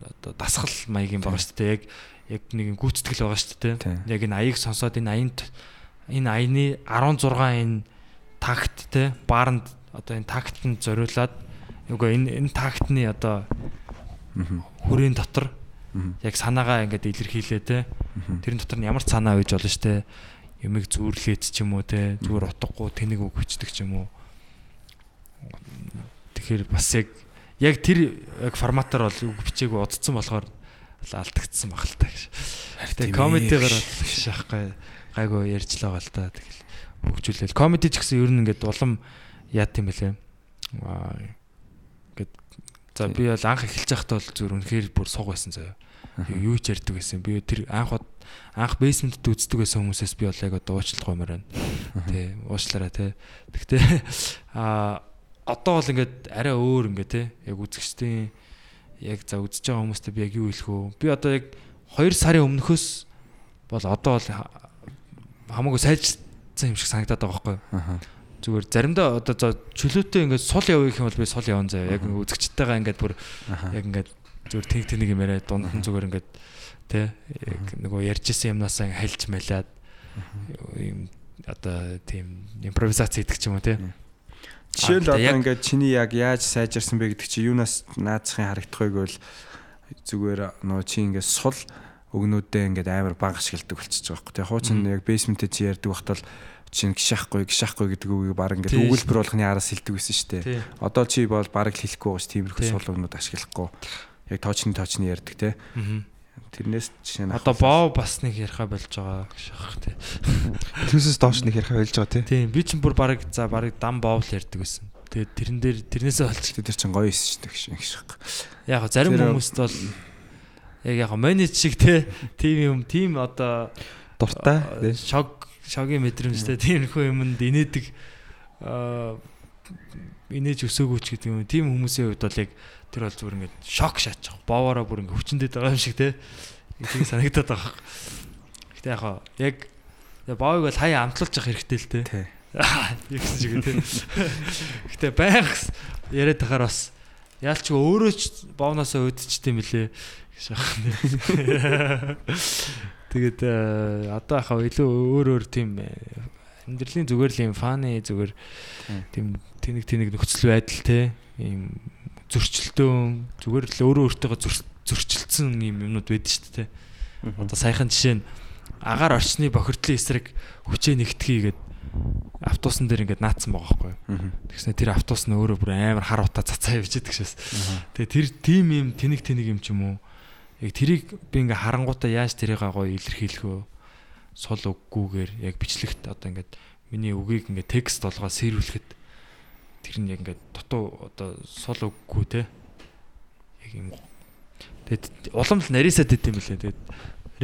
S4: одоо дасгал маягийн байгаа шүү дээ. Яг яг нэг юм гүйцэтгэл байгаа шүү дээ. Яг энэ аяыг сонсоод энэ аянд энэ аяны 16 энэ такт те бааранд одоо энэ тактанд зориулаад нөгөө энэ энэ тактны одоо Хүрээний дотор яг санаагаа ингээд илэрхийлээ те. Тэрэн дотор нь ямар ч санаа үйж болно штэ? Юмыг зүүрлээд ч юм уу те? Зүгээр утгагүй тэнэг үг бичдэг ч юм уу? Тэгэхээр бас яг яг тэр яг форматаар бол үг бичээгүй удцсан болохоор алдагдсан баг л та гэж. Тэгээ комедигаар бол шахахгүй гайгүй ярьж л байгаа л та тэгэл. Хөгжүүлээл. Комеди ч гэсэн ер нь ингээд улам яа тийм бэлээ. За би бол анх эхэлж байхдаа бол зүгээр үнэхээр бүр суг байсан заяа. Юу ч ярьдаг байсан. Би тэр анх анх бейсментэд үздэг байсан хүмүүсээс би бол яг одоо уучлалт гомоор байна. Тэ уучлаарай тэ. Гэхдээ а одоо бол ингээд арай өөр ингээд тэ яг үзэгчдийн яг за үзэж байгаа хүмүүстээ би яг юу хэлэх вэ? Би одоо яг 2 сарын өмнөхөөс бол одоо бол ха- хамаагүй сайжсан юм шиг санагдаад байгаа байхгүй юу? Зүгээр заримдаа одоо чөлөөтэй ингээд сул явъя гэх юм бол би сул явна заяа. Яг үзэгчтэйгээ ингээд бүр яг ингээд зүгээр тэг тэнийг юм яриад дунд нь зүгээр ингээд тэ яг нөгөө ярьжсэн юмнасаа хальж малаад юм одоо тийм импровизац хийдэг ч юм уу тэ.
S5: Жишээл одоо ингээд чиний яг яаж сайжирсан бэ гэдэг чи юунаас наацхын харагдахыг бол зүгээр нөө чи ингээд сул өгнүүдээ ингээд амар багаш гэлдэг болчихж байгаа байхгүй. Тэгээ хуучин яг бейсментээ чи ярьдаг багтал чинь гişахгүй гişахгүй гэдэг үгийг баг ингээд өгүүлбэр болгоны араас хэлдэг байсан шүү дээ. Одоо чи бол баг хэлэхгүй гоос тиймэрхүү өгнүүд ашиглахгүй. Яг тоочны тоочны ярьдаг те. Тэрнээс жишээ нь
S4: Одоо боо бас нэг яриха болж байгаа шах тий.
S6: Түүнээс доош нэг ярих ойлж байгаа тий.
S4: Тийм би ч бүр баг за баг дам боовл ярьдаг байсан. Тэгээд тэрэн дээр тэрнээсээ болж
S5: тэр чинь гоё эсэж шүү дээ гişх.
S4: яг зарим хүмүүст бол яг яг менеж шиг те тийм юм тийм одоо
S6: Дуртай тий.
S4: шог шогийн мэдрэмжтэй тиймэрхүү юмд инээдэг инээж өсөөгөөч гэдэг юм. Тийм хүмүүсийн хувьд бол яг тэр бол зүгээр ингээд шок шаачих. Боовороо бүр ингээд хүчнэдэд байгаа юм шиг те. Тийм санагдаад байгаа. Гэтэ яг хаа яг боовыг бол хаяа амтлуулж явах хэрэгтэй л те.
S5: Тий.
S4: Яг гэсэн шиг те. Гэтэ байхс яриад тахаар бас яалч өөрөө ч боовноосоо өдчтэй мөлий байна. Тэгээд э, одоо хаа илүү өөр өөр тийм э, амьдралын зүгээр л юм фаны зүгээр тийм тэнэг тэнэг нөхцөл байдал те ийм зөрчилдөөн зүгээр л өөрөө өөртөө зөрчилдсөн юм юмнууд байдаг шүү дээ те. Одоо саяхан жишээ нь агаар орчны бохирдлын эсрэг хүчээ нэгтгэхийгээд автобусан дээр ингээд наацсан байгаа байхгүй. Тэгснэ тэр автобус нь өөрөө бүр амар хар утаа цацаа явж идэг шээс. Тэгээ тэр тим юм тэнэг тэнэг юм ч юм уу. Яг тэрийг би ингээ харангуудаа яаж тэрийг гоё илэрхийлэх вэ? Сул үггүйгээр яг бичлэгт одоо ингээд миний үгийг ингээ текст болгоо сэрүүлэхэд тэр нь яг ингээ дутуу одоо сул үггүй те. Яг юм. Тэгээд улам л нарийсаад идэм билээ. Тэгээд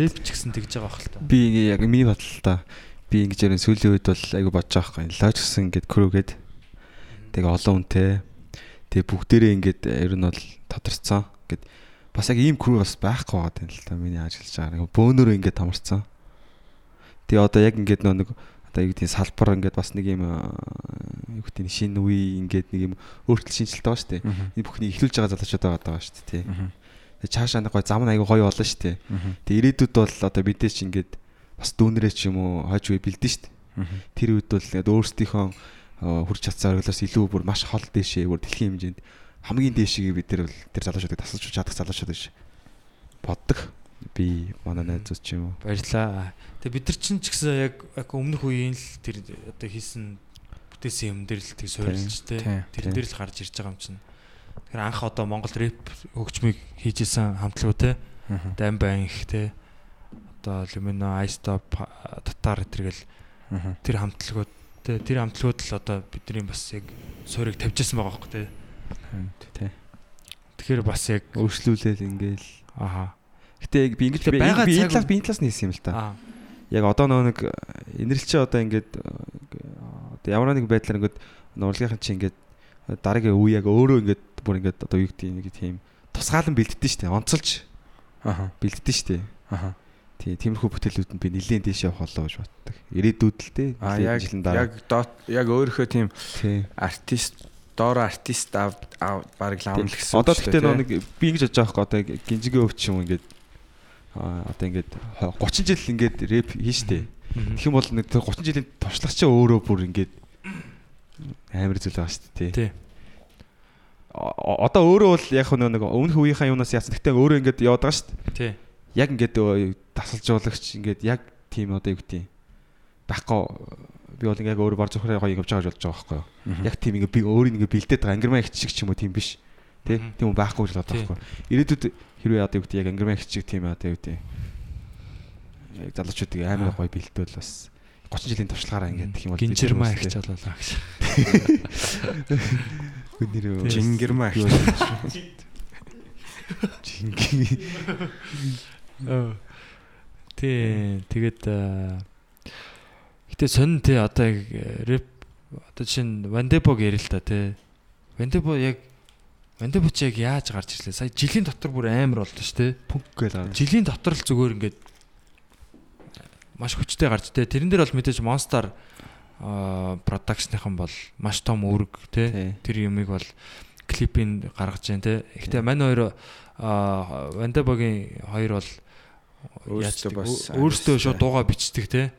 S4: рэп ч гэсэн тэгж байгаа бахал та.
S6: Би ингээ яг миний бодлоо та. Би ингэж ярин сүүлийн үед бол айгу бодож байгаа байхгүй. Лож гэсэн ингээд крүүгээд тэгээ олон үнтэй. Тэгээ бүгдээрээ ингээд ер нь бол тодорцсон. Ингээд бас яг ийм крүү бас байхгүй байгаа юм л та. Миний ажиллаж байгаа. Бөөнөрөө ингээд тамарцсан. Тэгээ одоо яг ингээд нөө нэг одоо юу гэдэг салбар ингээд бас нэг юм юу гэдэг нь шинэ үе ингээд нэг юм өөрчлөлт шинжилт байгаа шүү дээ. Энэ бүхний эхлүүлж байгаа залуучууд байгаа даа шүү дээ. Тэгээ цаашаа нэг гой зам нь айгу гоё болно шүү дээ. Тэгээ ирээдүйд бол одоо бидээ ч ингээд бас дүүнэрээ ч юм уу хойж үе бэлдэн шүү дээ. Тэр үед бол ингээд өөрсдийнхөө хурц чадсан ориглоос илүү бүр маш хол дэшээ бүр дэлхийн хэмжээнд хамгийн дээшийг бид нар бол тэр залуучуудыг тасалж чадах залуучууд биш боддог. Би манай найзууд ч юм уу.
S4: Баярлаа. Тэгээ бид нар чинь ч гэсэн яг өмнөх үеийн л тэр одоо хийсэн бүтээсэн юм дээр л тийг суурилж те. Тэр дээр л гарч ирж байгаа юм чинь. Тэр анх одоо Монгол рэп хөгжмийг хийж исэн хамтлагууд те. Дайм байн их те. Одоо Lumino, Ice Stop, Татар гэтэргээл тэр хамтлагууд. Тэр хамтлагууд л одоо бидний бас яг суурийг тавьжсэн байгаа байхгүй те.
S6: Тэ.
S4: Тэгэхээр бас яг
S6: Өөрчлүүлээл ингээл
S4: ааха.
S6: Гэтэ яг би ингэж би энэ талаас би энэ талаас нь хийсэн юм л та.
S4: Аа.
S6: Яг одоо нөө нэг инэрлчээ одоо ингээд одоо ямар нэг байдлаар ингээд нурлынхан чи ингээд дараагийн үе яг өөрөө ингээд бүр ингээд одоо юу гэдэг нэг тийм тусгаалan бэлддэж штэ онцолж
S5: Аха.
S6: бэлддэж штэ.
S5: Аха.
S6: Тийм тиймэрхүү бүтээлүүд нь би нэлээд дэше явах болоо гэж боддог. Ирээдүйд л те.
S5: Яг
S6: жилийн дараа.
S5: яг дот яг өөрийнхөө тийм
S6: тий.
S5: артист доор артист ав баг лаамл гэсэн.
S6: Одоо тэгтээ нэг би ингэж бодож байгаа байхгүй одоо гинжигээ өвч юм ингээд одоо ингээд 30 жил ингээд рэп хийштэй. Тэгэх юм бол нэг тэр 30 жилийн туршлага чи өөрөө бүр ингээд амар зүйл байгаа шүү дээ.
S4: Тий.
S6: Одоо өөрөө бол яг нэг өмнөх үеийнхаа юунаас яасан. Тэгтээ өөрөө ингээд яваад байгаа шүү дээ.
S4: Тий.
S6: Яг ингээд тасалжуулагч ингээд яг тийм одоо юу гэдэг юм. Байхгүй би бол ингээд өөрөө бар зөвхөн гоё явж байгаа гэж болж байгаа байхгүй юу. Яг тийм ингээд би өөрийг ингээд бэлдээд байгаа ангирмаа их чиг ч юм уу тийм биш. Тэ? Тийм байхгүй гэж бодож байгаа байхгүй. Ирээдүйд хэрвээ одоо юу гэдэг яг ангирмаа их чиг тийм одоо юу гэдэг яг залуучуудыг амар гоё бэлдвэл бас 30 жилийн туршлагаараа ингээд гэх юм бол
S4: Гинжир маа их ч болоо гэж.
S6: нэр
S5: Жингэрмаа их.
S6: жинги
S4: Тий. Тэгээд аа, гэтээ сонин тий одоо яг рэп одоо жишээ нь Вандебог ярил та тий. Вандебо яг Вандебо ч яг яаж гарч ирлээ? Сая жилийн дотор бүр амар боллоо шүү дээ.
S6: пүнк байгаа.
S4: Жилийн дотор л зүгээр ингээд маш хүчтэй гарч тэ. Тэрэн дээр бол мэдээж Monster production-ийнхан бол маш том үүрэг тэ. Тэр юмыг бол клипийн гаргаж जैन тэ. Гэхдээ мань хоёр Вандебогийн хоёр бол
S5: Өөрсдөө бас
S4: өө- өөрсдөө шууд дууга бичдэг те.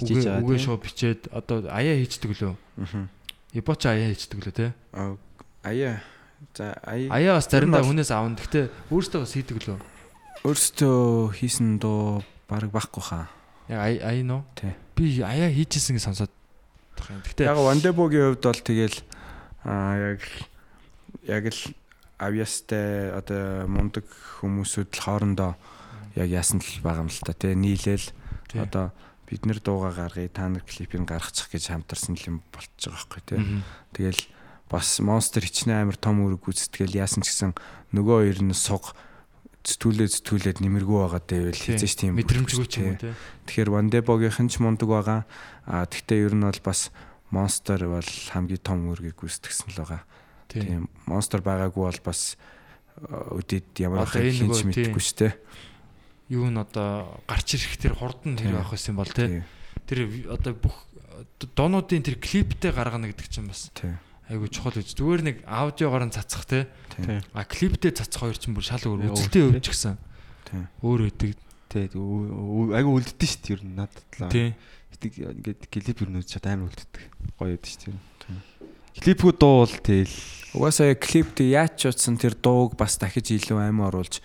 S6: Бичиж байгаа,
S4: Үгээ шууд бичээд одоо аяа хийчдэг лөө.
S5: Мгм.
S4: Ибоч аяа хийчдэг лөө те.
S5: Аа, Аяа. За аяа.
S4: Аяа бас заримдаа хүнээс аавн. Гэхдээ өөрсдөө бас хийдэг лөө.
S5: Өөрсдөө хийсэн дуу баг байхгүй хаа.
S4: Яг ая ая нөө.
S5: Тий.
S4: Би аяа хийжсэн гэж сонсоод байгаа юм. Гэхдээ
S5: Яг Вандебогийн хувьд бол тэгэл аа яг яг л авьяастай одоо мундаг хүмүүсүүд л хоорондоо яг яасан л байгаа юм л та тий нийлээл одоо бид нэр дууга гаргая та нар клипийг гаргачих гэж хамтарсан юм болчих жоох байхгүй тий
S4: Мгм.
S5: тэгэл бас монстер хичнээн амар том үүрэг гүйцэтгэл яасан ч гэсэн нөгөө хоёр нь суг зэтгүүлээ зэтгүүлээд нэмэргүй байгаа дэвэл
S4: Тий.
S5: хийжээч тийм
S4: мэдрэмжгүй ч юм уу те.
S5: Тэгэхээр Вандебогийнхэн ч мундаг байгаа. А тэгтээ ер нь бол бас Monster бол хамгийн том үүргийг гүйцэтгсэн л байгаа.
S4: Тий.
S5: Тийм Monster байгаагүй бол бас өдөд ямар
S4: нөгөө, тий.
S5: мэдэхгүй шүү дээ.
S4: Юу н одоо гарч ирэх тэр хурдан тэр авах байсан бол.
S5: Тий.
S4: Тэр одоо бүх доонуудын тэр клиптэй гаргана гэдэг чинь бас айгу чухал гэж. Зүгээр нэг аудиогоор нь цацах.
S5: Тий.
S4: А клиптэй цацах хоёр чинь бүр шал өөр. Үзэлтэй өвч гсэн.
S5: Тий.
S4: Өөр өдөг.
S6: Тий. Айгу үлддэж шүү дээ ер нь надад л.
S4: Тий.
S6: Ингээд клип ер нь чад амар үлддэг. Гоё яд шүү дээ. Клипгүй дуу бол тэгэл
S5: Угаасаа клипт яаж ч утсан тэр дууг бас дахиж илүү аймаа оруулж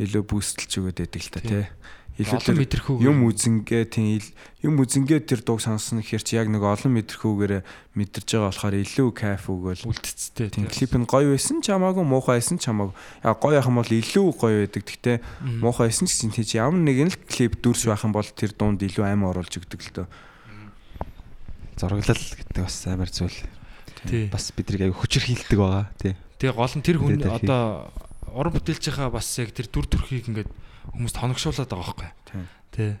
S5: илүү бүүстэлж өгöd байдаг л та
S4: Тий.
S5: тий. илүү
S4: мэдрэхүү
S5: юм үзэнгээ тийм ил- юм үзэнгээ тэр дууг сонсон гэхэр чи яг нэг олон мэдрэхүүгээр мэдэрж байгаа болохоор илүү кайф өгөөл
S4: үлдцтэй
S5: тийм клип нь гоё байсан ч хамаагүй муухай байсан ч хамаагүй яг гоё ахын бол илүү гоё байдаг гэхдээ муухай байсан ч гэсэн тийч ямар нэгэн л клип дүрс байх юм бол тэр дунд илүү аим оруулж өгдөг л дөө
S6: зураглал гэдэг бас амар зүйл.
S4: тий.
S6: Бас биднийг аяг хүчээр хилдэг байгаа тий.
S4: Тэгээ гол нь тэр хүн одоо уран бүтээлчийнхаа бас яг тэр дүр төрхийг ингээд хүмүүст хоногшуулад байгаа байхгүй. Тий.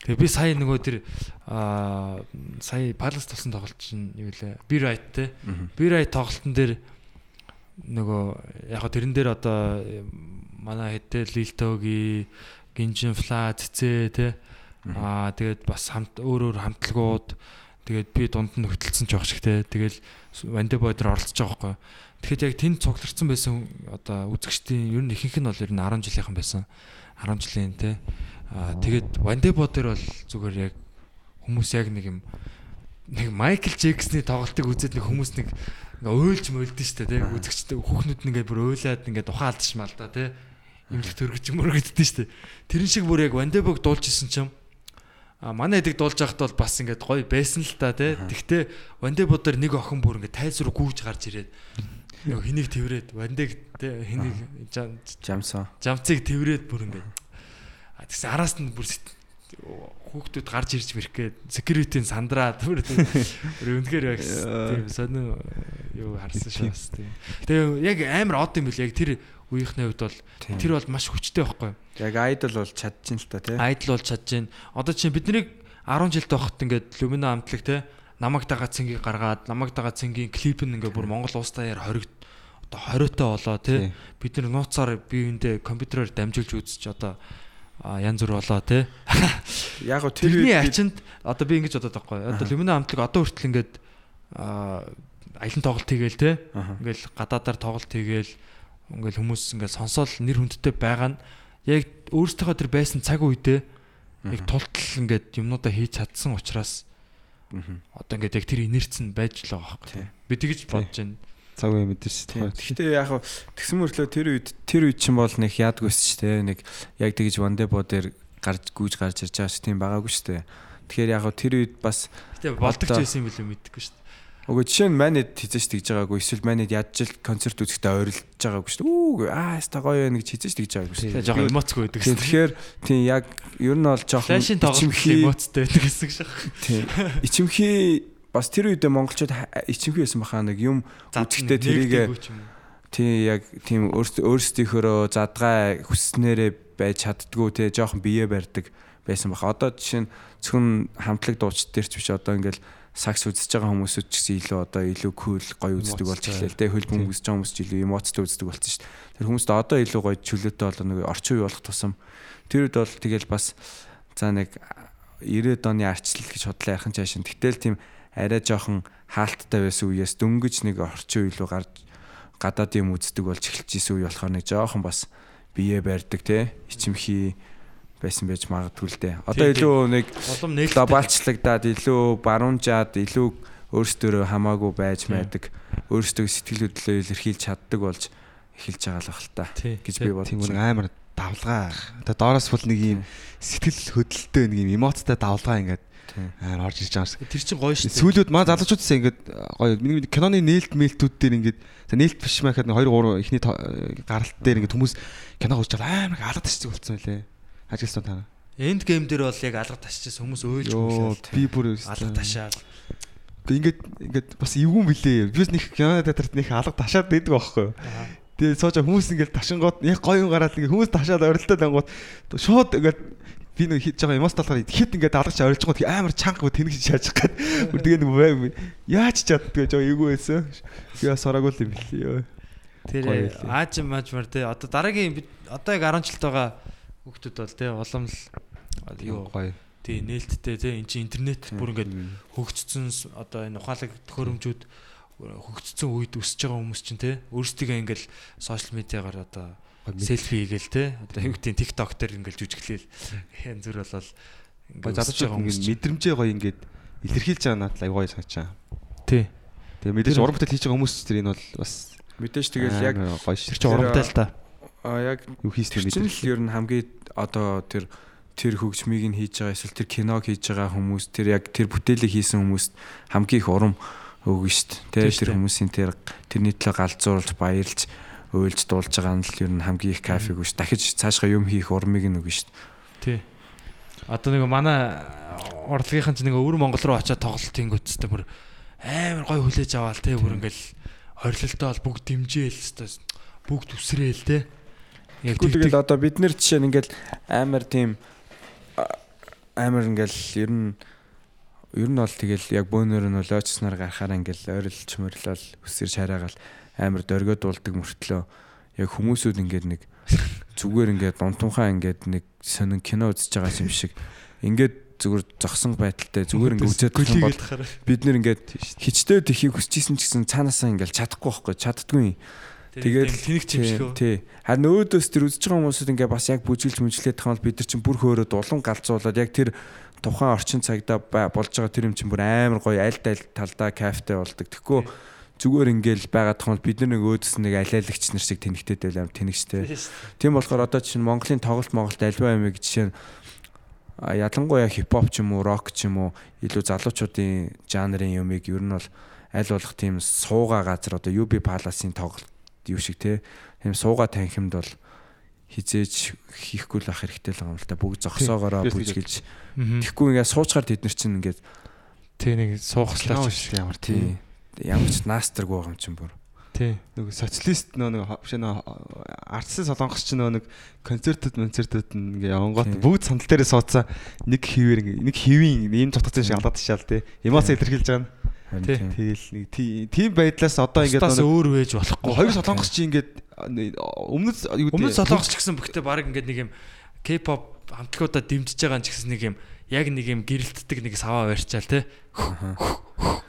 S4: Тэгээ би сая нөгөө тэр аа сая Palace толсон тоглолт чинь юу лээ? Be right те. Be right тоглолтын дээр нөгөө яг тэрэн дээр одоо манай хэдэл Liltogi, Ginjin Fla цэцээ те. Аа тэгээд бас хамт өөр өөр хамтлагууд тэгээд би дунд нь хөтөлсөн ч явах шиг те. Тэгэл Вандебой дээр оролцож байгаа байхгүй. Тэгэхэд яг тэнд цугларсан байсан одоо үзэгчдийн ер нь ихэнх нь бол ер нь 10 жилийнхан байсан. 10 жилийн те. Аа тэгээд Вандебо дээр бол зүгээр яг хүмүүс яг нэг юм нэг Майкл Джексны тоглолтыг үзээд нэг хүмүүс нэг ингээ уйлж мөйлдөн штэ те. Үзэгчтэй хүүхнүүд ингээ бүр уйлаад ингээ тухайн алдчих мал да те. Имлэг төргөж мөргөддөн штэ. Тэрэн шиг бүр яг Вандебог дуулж исэн чам А манай эдэг дуулж байхад бол бас ингээд гоё байсан л та тий. Тэгтээ Вандебо дээр нэг охин бүр ингээд тайз руу гүйж гарч ирээд нөгөө хэнийг тэрврээд Вандег тий хэнийг жам-
S5: жамсан
S4: жамцыг тэрврээд бүр ингээд а тэгсэн араас нь бүр хүүхдүүд гарч ирж мэрх гээд security-ийн тий. бүр үнэхээр яг тийм сонин юу харсан шүү бас тий. Тэгээ яг амар од юм бил яг тэр үеийнхний хувьд бол
S5: Тийм.
S4: тэр бол маш хүчтэй байхгүй юу?
S5: яг айдол бол чадчихин л та тий
S4: айдл болж чадж байна. Одоо чинь биднийг 10 жил тохот ингээд Lumina амтлаг те намаг дагаа цэнгийг гаргаад намаг дагаа цэнгийн клип нь ингээд бүр Монгол улс даяар хориг одоо хориотой болоо те бид нар нууцаар биеиндээ компьютероор дамжуулж үзэж одоо янз бүр болоо те
S5: яг гоо тэр бид-
S4: ачинд одоо би ингэж бодоод байхгүй. Одоо Lumina амтлаг одоо хүртэл ингээд аялын тоглолт хийгээл
S5: Аха.
S4: ингээл гадаадаар тоглолт хийгээл ингээл хүмүүс ингээл сонсоол нэр хүндтэй байгаа нь. Яг өөрсдийнхөө тэр байсан цаг үедээ яг тултал ингээд юмнуудаа хийж чадсан учраас. Одоо ингээд яг тэр инерц нь байж л байгаа байхгүй. Би тэгэж бодож байна.
S6: Цаг үе мэдэрч
S5: Тийм.
S6: тухай.
S5: Гэхдээ яг хав тэгсэн мөрлөө тэр үед тэр үед чинь бол нэг яадгүйс ч те нэг яг тэгж вандебо дээр гарч гүйж гарч ирж байгаа ч тийм байгаагүй шүү дээ. Тэгэхээр яг хав тэр үед бас
S4: Гэтэ болдог ч байсан юм билүү мэдэхгүй шүү
S5: Уг жишээ нь манайд хизэж тэгж байгаагүй эсвэл манайд яаж ч л концерт үзэхдээ ойрлож байгаагүй шүү дээ. Үгүй аа яста гоё байна гэж хизэж тэгж байгаагүй шүү дээ.
S4: жоохон эмоцгүй байдаг шүү.
S5: Тэгэхээр тийм яг ер нь бол
S4: тоглолт
S5: ичимхий-
S4: эмоцтой байдаг гэсэн шиг.
S5: Тийм. Ичимхий бас тэр үедээ монголчууд ичимхий байсан бахаа нэг юм үзэхдээ тэрийгэ Тийм яг тийм өөрсдийнхөө задгай хүснээрээ байж чаддгүй те жоохон бие барьдаг байсан баха. Одоо жишээ нь зөвхөн хамтлаг дууч дээр ч биш одоо ингээл сакс үзэж байгаа хүмүүсүүд ч гэсэн илүү одоо илүү кул гоё үздэг болж эхлэв те. Хөлбөм үзэж байгаа хүмүүс ч илүү эмоцтой үздэг болсон шүү дээ. Тэр хүмүүст одоо илүү гоё чөлөөтэй болоо нэг орчин үе болох тусам. Тэр үед бол тэгэл бас за нэг 90-ад оны арчлал гэж бодлоо яхан чаашин. Гэтэл тийм арай жоохон хаалттай байсан үеэс дөнгөж нэг орчин үе рүү гарч гадаад юм үздэг болж эхэлж исэн үе болохоор нэг жоохон бас бие барьдаг те. Ичимхий байсан байж магадгүй л дээ. Одоо илүү нэг глобалчлагдаад илүү баруунжаад илүү өөрсдөө хамаагүй байж байдаг. Өөрсдөө сэтгэл хөдлөлөө илэрхийлж чаддаг болж эхэлж байгаа л бахал та гэж би
S6: Тийм
S5: байна.
S6: амар давлгаа. Одоо доороос бол нэг юм сэтгэл хөдлөлтөө нэг юм эмоцтой давлгаа ингээд амар орж ирж байгаа юм шиг.
S4: Тэр чинь гоё шүү.
S6: Сүүлүүд маа залуучуудсаа ингээд гоё миний киноны нээлт мэлтүүд дээр ингээд нээлт биш маяхад 2 3 ихний гаралт дээр ингээд хүмүүс кино үзэж байгаа амар их алга ташдаг болсон байлээ. Ажилсан таа.
S4: Энд гейм дээр бол яг алга ташчихсан хүмүүс өөлж
S6: Йоо
S4: мөглөө.
S6: би бүр
S4: алга ташаа.
S6: Ингээд ингээд бас эвгүй билээ. Бис нэг кино театрт нэг алга ташаад байдаг байхгүй юу? Тэгээ байгаа хүмүүс ингээд ташингууд яг гоё юм гараад ингээд хүмүүс ташаад орилдоод ангууд шууд ингээд би нэг хийж байгаа юмас талаар хит ингээд алгаж орилж гоо амар чанга тэнэг шаажих гээд бүр тэгээ нэг яаж чаддгүй жоо эвгүй байсан. Би бас ороогүй л юм билээ.
S4: Тэр
S6: Гоё байлээ.
S4: ааж маажмар те одоо дараагийн одоо яг 10 жилд байгаа хүүхдүүд бол те улам л юу
S6: гоё.
S4: тий нээлттэй те эн чинь интернет бүр ингээд хөгжцсөн одоо энэ ухаалаг төхөөрөмжүүд хөгжцсөн үед өсөж байгаа хүмүүс чинь те өөрсдөө ингээл сошиал медиагаар одоо селфи хийгээл те одоо юу гэдэг TikTok дээр ингээл жүжиглээл. Янз бүр болол
S6: Гоё залуучууд ингээд мэдрэмжээ гоё ингээд илэрхийлж байгаа надад аягүй гоё санагчаа.
S4: тий.
S6: Тэгээ мэдээж уран бүтээл хийж байгаа хүмүүс тэр энэ бол бас
S5: Мэдээж тэгэл яг
S6: гоё
S4: тэр
S6: шүү.
S4: чинь урамтай л та
S5: а яг
S6: юу хийх
S5: тэр чинь л ер нь хамгийн одоо тэр тэр хөгжмийг нь хийж байгаа эсвэл тэр киног хийж байгаа хүмүүс тэр яг тэр бүтээлийг хийсэн хүмүүст хамгийн их урам өгнө шүү дээ. Тэр хүмүүсийн тэр тэрний төлөө галзуурлаж баярлж уйлж дуулж байгаа нь л ер нь хамгийн их кафег биш. Дахиж цаашгаа юм хийх урмыг нь өгнө шүү
S4: Тий.
S5: дээ.
S4: Одоо нэг манай урлагийнхан ч нэг өвөр Монгол руу очиад тоглолт хийнгүүтстэй бүр амар гой хүлээж аваал те бүр ингээл орилолтой бол бүгд дэмжээл хэвээр бүгд үсрээл те.
S5: Тэгвэл тэгэл одоо бид нэр жишээ нь ингээл амар тийм амар ингээл ер нь ер нь бол тэгэл яг бөөнөр нь бол очснаар гарахаар ингээл ойрлж мөрлөл өсөр шараагаал амар дөргөд дуулдаг мөртлөө яг хүмүүсүүд ингээд нэг зүгээр ингээд дунтунхаа ингээд нэг сонин кино үзэж байгаа юм шиг. Ингээд зүгээр зогсон байдалтай зүгээр ингээд үзээд байх юм бол бид нэр ингээд хичдээ тэхийг хүсчихсэн ч гэсэн цаанаасаа ингээд чадахгүй байхгүй чаддгүй юм Тэгээд
S4: тэнэг чимшгөө.
S5: Тий. Харин өөдөөс тэр үзэж байгаа хүмүүсүүд ингээ бас яг бүжиглж мүжлээд бол бид нар чинь бүр хөөрөд улам галзуулаад яг тэр тухайн орчин цагта болж байгаа тэр юм чинь бүр амар гоё аль аль талдаа кафетэй болдог. Тэгэхгүй зүгээр ингээл байгаа тохиол бид нэг өөдөөс нэг алиалагч нар шиг тэнэгтэй байл амар тэнэгчтэй. Тийм болохоор одоо чинь Монголын тоглолт Монголд альва юм жишээ нь ялангуяа хипхоп ч юм уу рок ч юм уу илүү залуучуудын жанрын юмыг ер нь бол аль болох тийм сууга газар одоо UB Palace-ийн тоглолт юу шиг те тийм сууга танхимд бол хизээж хийхгүй л ах хэрэгтэй л байгаа юм л та бүгд зогсоогоороо бүжгэлж
S4: Мгм.
S5: тэгэхгүй ингээ суучгаар тэд нар чинь ингээд
S4: Тий нэг суухслаач биш.
S6: ямар
S5: тий ямар ч наастраг байгаа юм чинь бүр
S4: Тий.
S6: нөгөө социалист нөө нэг биш нөө артсын солонгос ч нөө нэг концертод концертод ингээ явангууд
S5: Тийм.
S6: бүгд сандал дээрээ суудсан нэг ингээ нэг хивийн ийм цогцсон шиг алдаад ташаал тий. Эмоц илэрхийлж байгаа нь. Тэгэл нэг тий- тийм байдлаас одоо ингээ
S4: Бусдаас өөр вэж болохгүй.
S6: хоёр солонгос чи ингээд өмнөд юу гэдэг-
S4: Өмнө солонгос ч гэсэн бүгдээ баг ингээд нэг юм K-pop хамтлагуудаа дэмжиж байгаа ч гэсэн нэг юм яг нэг юм гэрэлтдэг нэг саваа барьчаал те.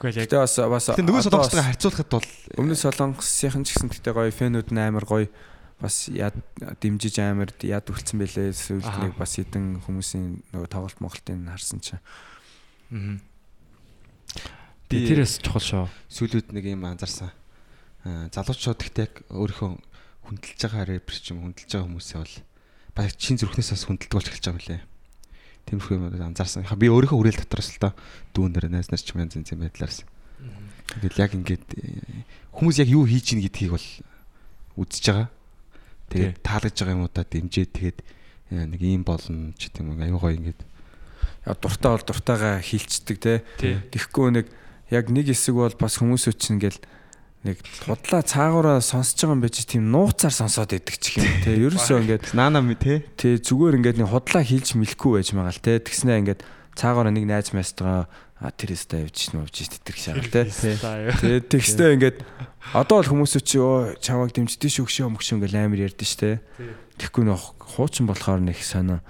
S4: Гэхдээ
S5: бас бас
S6: Тэгээ нөгөө
S5: бас
S6: харьцуулахад бол
S5: өмнө солонгосынхан ч гэсэн гэтээ гоё фэнүүд нь амар гоё. Бас яд дэмжиж амар яд үлдсэн байлээ. Сүүлд нэг бас хэдэн хүмүүсийн нөгөө тоглолт моголтын харсан чинь.
S4: Мгм.
S6: Би-
S4: тэрээс чухал шоо.
S6: сүүлүүд нэг юм анзаарсан. Аа, Залуучууд гэхдээ яг өөрийнхөө хүндэлж байгаа рэпер ч юм хүндэлж байгаа хүмүүсээ бол баг чин зүрхнээс бас хүндэлдэг болж эхэлж байгаа юм лээ. Тиймэрхүү юм анзаарсан. Би өөрийнхөө үрээл дотроос л та дүүнээр найз нар ч юм янз янзын байдлаарс. Тэгэл яг ингээд э, хүмүүс яг юу хийж ийн гэдгийг бол үзэж байгаа. Тэгээд таалагдж байгаа юмудаа дэмжиж тэгээд э, нэг юм болно ч гэдэм юм аюу гоё ингээд
S5: яа дуртай бол дуртайгаа хилчдэг те. Тэгэхгүй нэг яг нэг хэсэг бол бас хүмүүсүүд чинь ингээл нэг худлаа цаагаараа сонсож байгаа юм байж тийм нууцаар сонсоод идэг ч юм те ерөөсөө ингээд
S6: наана ми те
S5: Тэ зүгээр ингээд нэг худлаа хийлж мэлэхгүй байж байгаа л те. Тэгснэ ингээд цаагаараа нэг найз майстгаа а тэр өстө явж шнэ явж тэтэрх шагаал те. Тэгээд тэгснэ ингээд одоо бол хүмүүс чи оо чамайг дэмждэж шүгшөө мөгшөө ингээл амар ярьдэн штэ. Тэгэхгүй нөх хуучин болохоор нэг сонио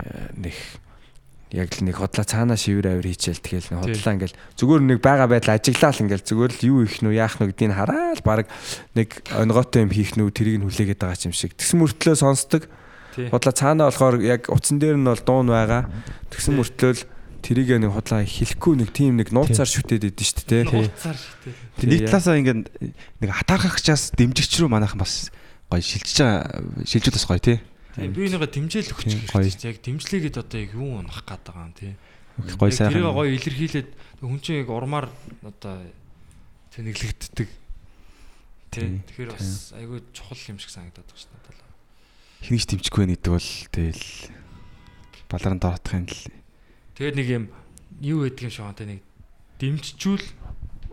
S5: э, нэг яг л нэг хотлоо цаанаа шивэр авир хийчихэл тэгэл нэг хотлоо ингээл зүгээр нэг байгаа байдал ажиглаал ингээл зүгээр л юу их нүү яах нүү гэдгийг хараад баг нэг онгоотой юм хийх нүү тэрийг нь хүлээгээд байгаа юм шиг. Тэгсэн мөртлөө сонсдог. Худлаа цаанаа болохоор яг утсан дээр нь бол дуун байгаа. Тэгсэн
S4: Тий.
S5: мөртлөө л тэрийг нэг худлаа хэлэхгүй нэг тийм нэг нууцаар шүтээд идэв шүү дээ
S4: Нууцаар.
S6: Тэг нэг талаасаа ингээд нэг хатаархагчаас дэмжигч рүү манайхан бас гоё шилжиж байгаа шилжүүд бас гоё тий.
S4: Би нэгэ дэмжээл өгч гэж. Яг дэмжлэгээд одоо яг юу унах гээд байгаа юм тий.
S6: Гоё
S4: Яг тэрийг
S6: сайхан.
S4: гоё илэрхийлээд хүн чинь яг урмаар одоо тэнэглэгддэг. Тий. Тэгэхээр бас айгүй чухал юм шиг санагдаад байна шүү дээ.
S6: Хэнийг ч дэмжихгүй байх гэдэг бол тэгэл баларан доотхын л
S4: Тэгээд нэг юм юу гэдэг юм шиг те нэг дэмжчүүл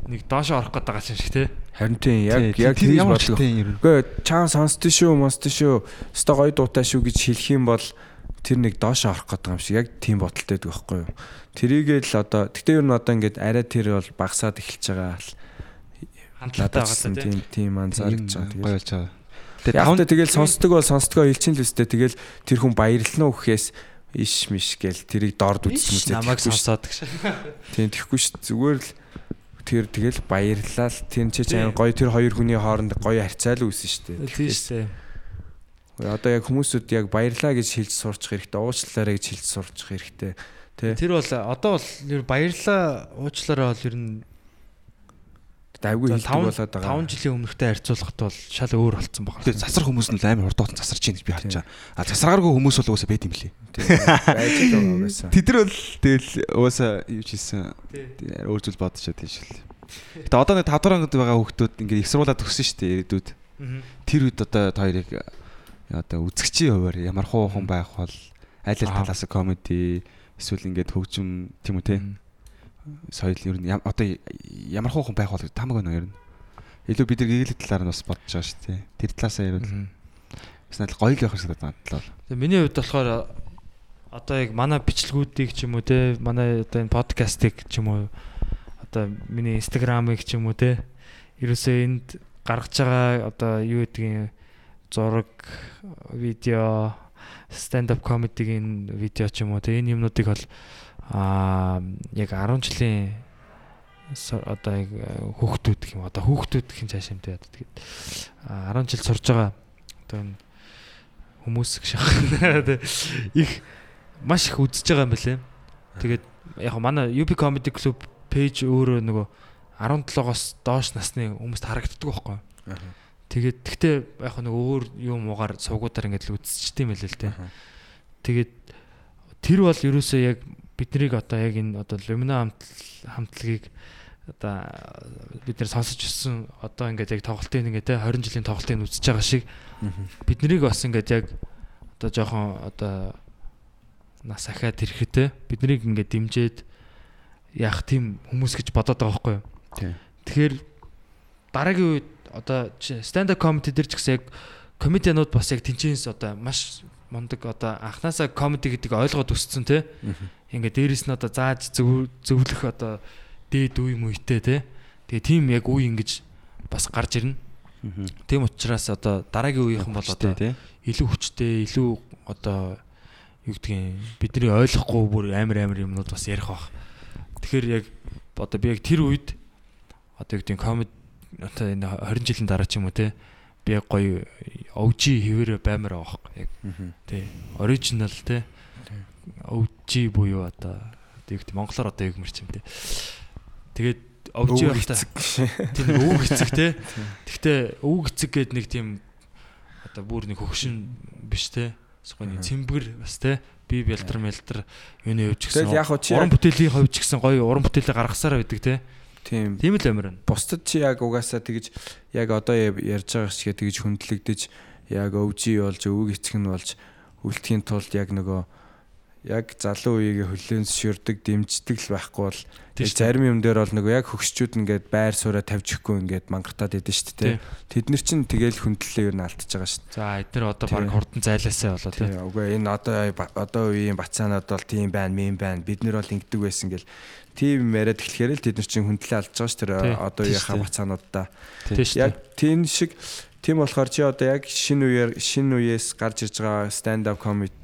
S4: нэг доошо орох гээд байгаа юм шиг те.
S5: харин тийм яг яг бодлоо
S6: тийм юм.
S5: Үгүй чаан сонсдөө шүү, мосдөө шүү. Өстой гоё дуутай шүү гэж хэлэх юм бол тэр нэг доошо орох гэдэг юм шиг яг тийм бодолтой байдаг байхгүй юу. Тэрийгээ л одоо тэгтээ ер нь одоо ингээд арай тэр бол багасаад эхэлж байгаа л
S4: Хандлагатай байгаа
S5: тийм тийм анзаарч байгаа.
S6: гоё болж байгаа.
S5: Тэгээд тавтай тэгэл сонсдог бол сонсдгоо хэлчин л үстэй тэгэл тэр хүн баярлна уу гэхээс иш миш гэл тэрийг дорд үзсэн үзээ.
S4: намайг сонсоод гэж.
S5: Тийм тэгэхгүй ш зүгээр л тэр тэгэл баярлал тэр ч чинь гоё тэр хоёр хүний хооронд гоё харьцаал үүсэн штэ.
S4: Тийм шүү дээ.
S5: Одоо яг хүмүүсүүд яг баярлаа гэж хэлж сурчих хэрэгтэй, уучлаарай гэж хэлж сурчих хэрэгтэй. Тэ.
S4: Тэр бол одоо бол ер баярлаа уучлаарай бол ер нь
S5: хийдэг
S4: таван-
S5: болоод байгаа.
S4: 5 жилийн өмнөхтэй харьцуулахад бол шал өөр болцсон байгаа.
S6: Тэгээ засар хүмүүс нь л амар хурдтай засарч байна гэж би харж байгаа. А засаргааргүй хүмүүс бол уусаа байд юм лээ.
S5: байж байгаа байсан.
S6: Тэд нар бол тэгэл уусаа юу ч хийсэн. Өөр зүйл чадсан шүү дээ. Гэтэ одоо нэг 5 дахь ангид байгаа хүүхдүүд ингээд их сурвалаад төгсөн шүү дээ ирээдүйд. Тэр үед одоо та хоёрыг одоо үзэгчийн хуваар ямар хуу хүн байх бол аль аль
S4: Аа.
S6: талаас комеди эсвэл ингээд хөгжим тийм үү те. Соёл ер нь одоо ямар хуу хүн байх бол тамаг байна ер нь. Илүү бид нар гэгээлэх талаар нь бас бодож байгаа шүү дээ. Тэр талаасаа ярил. Бас надад гоё л байх шиг надад бодлоо.
S4: Тэгээ миний хувьд болохоор одоо яг манай бичлгүүдийг ч юм уу те манай одоо энэ подкастыг ч юм уу одоо миний инстаграмыг ч юм уу те ерөөсөө энд гаргаж байгаа одоо юу гэдгийг зураг видео stand up comedy-гийн видео ч юм уу те энэ юмнуудыг бол аа яг 10 жилийн одоо яг хүүхдүүд гэх юм одоо хүүхдүүд гэх юм цааш юмтай одоо тэгээд аа, 10 жил сурж байгаа одоо энэ хүмүүс шах их маш их үзэж байгаа юм байна. Тэгээд яг манай UP Comedy Club пэйж өөрөө нөгөө 17-оос доош насны хүмүүст харагддаг байхгүй. Тэгээд тэгтээ яг нөгөө өөр юм уугаар сувгуудаар ингээд л үзчихтэй юм байл л те. Тэгээд тэр бол ерөөсөө яг биднийг одоо яг энэ одоо хамт- хамтлагийг одоо бид нэр сонсож өссөн одоо ингээд яг тоглолтын ингээд те 20 жилийн тоглолтыг үзэж байгаа шиг бид нарыг бас ингээд яг одоо жоохон одоо нас ахаад ирэхэд те бид нарыг ингээд дэмжиж яах тийм хүмүүс гэж бодоод байгаа байхгүй юу. Тэгэхээр дараагийн үед одоо stand up comedy дээр ч гэсэн яг комедианууд бас яг тэнцэнс одоо маш мундаг одоо анханасаа комеди гэдэг ойлгоод өссөн те. Ингээд дээрэс нь одоо зааж зөв- зөвлөх одоо дээд үе мүйтэй те. Тэгээ тийм яг үе ингэж бас гарч ирнэ. Тийм учраас одоо дараагийн үеийнхэн бол одоо илүү хүчтэй, илүү одоо юу гэдгийг бидний ойлгохгүй бүр амар амар юмнууд бас ярих бах. Тэгэхээр яг одоо би яг тэр үед одоо юу гэдгийг комеди одоо энэ 20 жилийн дараа ч юм уу те би яг гоё OG хэвээр баймаар байхгүй яг тий оригинал те OG буюу одоо юу гэдэг монголоор одоо юу гэмэрч юм те тэгээд
S5: Өвөг
S4: байхдаа тийм өвөг эцэг те Гэхдээ өвөг эцэг гээд нэг тийм одоо бүр нэг хөгшин биш те. Сгоны цэмбэр бас те. Би бэлтэр мэлтэр юуны
S5: яг хуу чи
S4: уран
S5: яг-
S4: бүтээлийн хувьд ч гэсэн гоё уран бүтээлээ гаргасаар байдаг те.
S5: Тийм.
S4: Тийм л амир байна.
S5: Бусдад чи яг угаасаа тэгж яг одоо ярьж байгаа шиг тэгж хүндлэгдэж яг өвжи болж өвөг эцэг нь болж үлдэхийн тулд яг нөгөө яг залуу үеийг хүлээн зөвшөөрдөг дэмждэг л байхгүй бол зарим юм дээр бол нөгөө яг хөгшчүүд ингээд байр сууриа тавьж өгөхгүй ингээд мангартаад идэв шүү дээ. Тэд нар чинь тэгэл хүндлэлээ юу н алдчихж байгаа шүү.
S4: За эдгээр одоо баг хурдан зайлаасаа болоо.
S5: Тийм үгүй энэ одоо одоо үеийн бацаанууд бол тийм байна, мэн байна. Бид нар бол ингэдэг байсан гэл тийм яриад эхлэхээр л тэд нар чинь хүндлээ алдж байгаа шүү дээ. Одоо үеийнхаа бацаануудаа. Яг тийм шиг тийм болохоор чи одоо яг шинэ үеэр шинэ үеэс гарч ирж байгаа stand up comedy.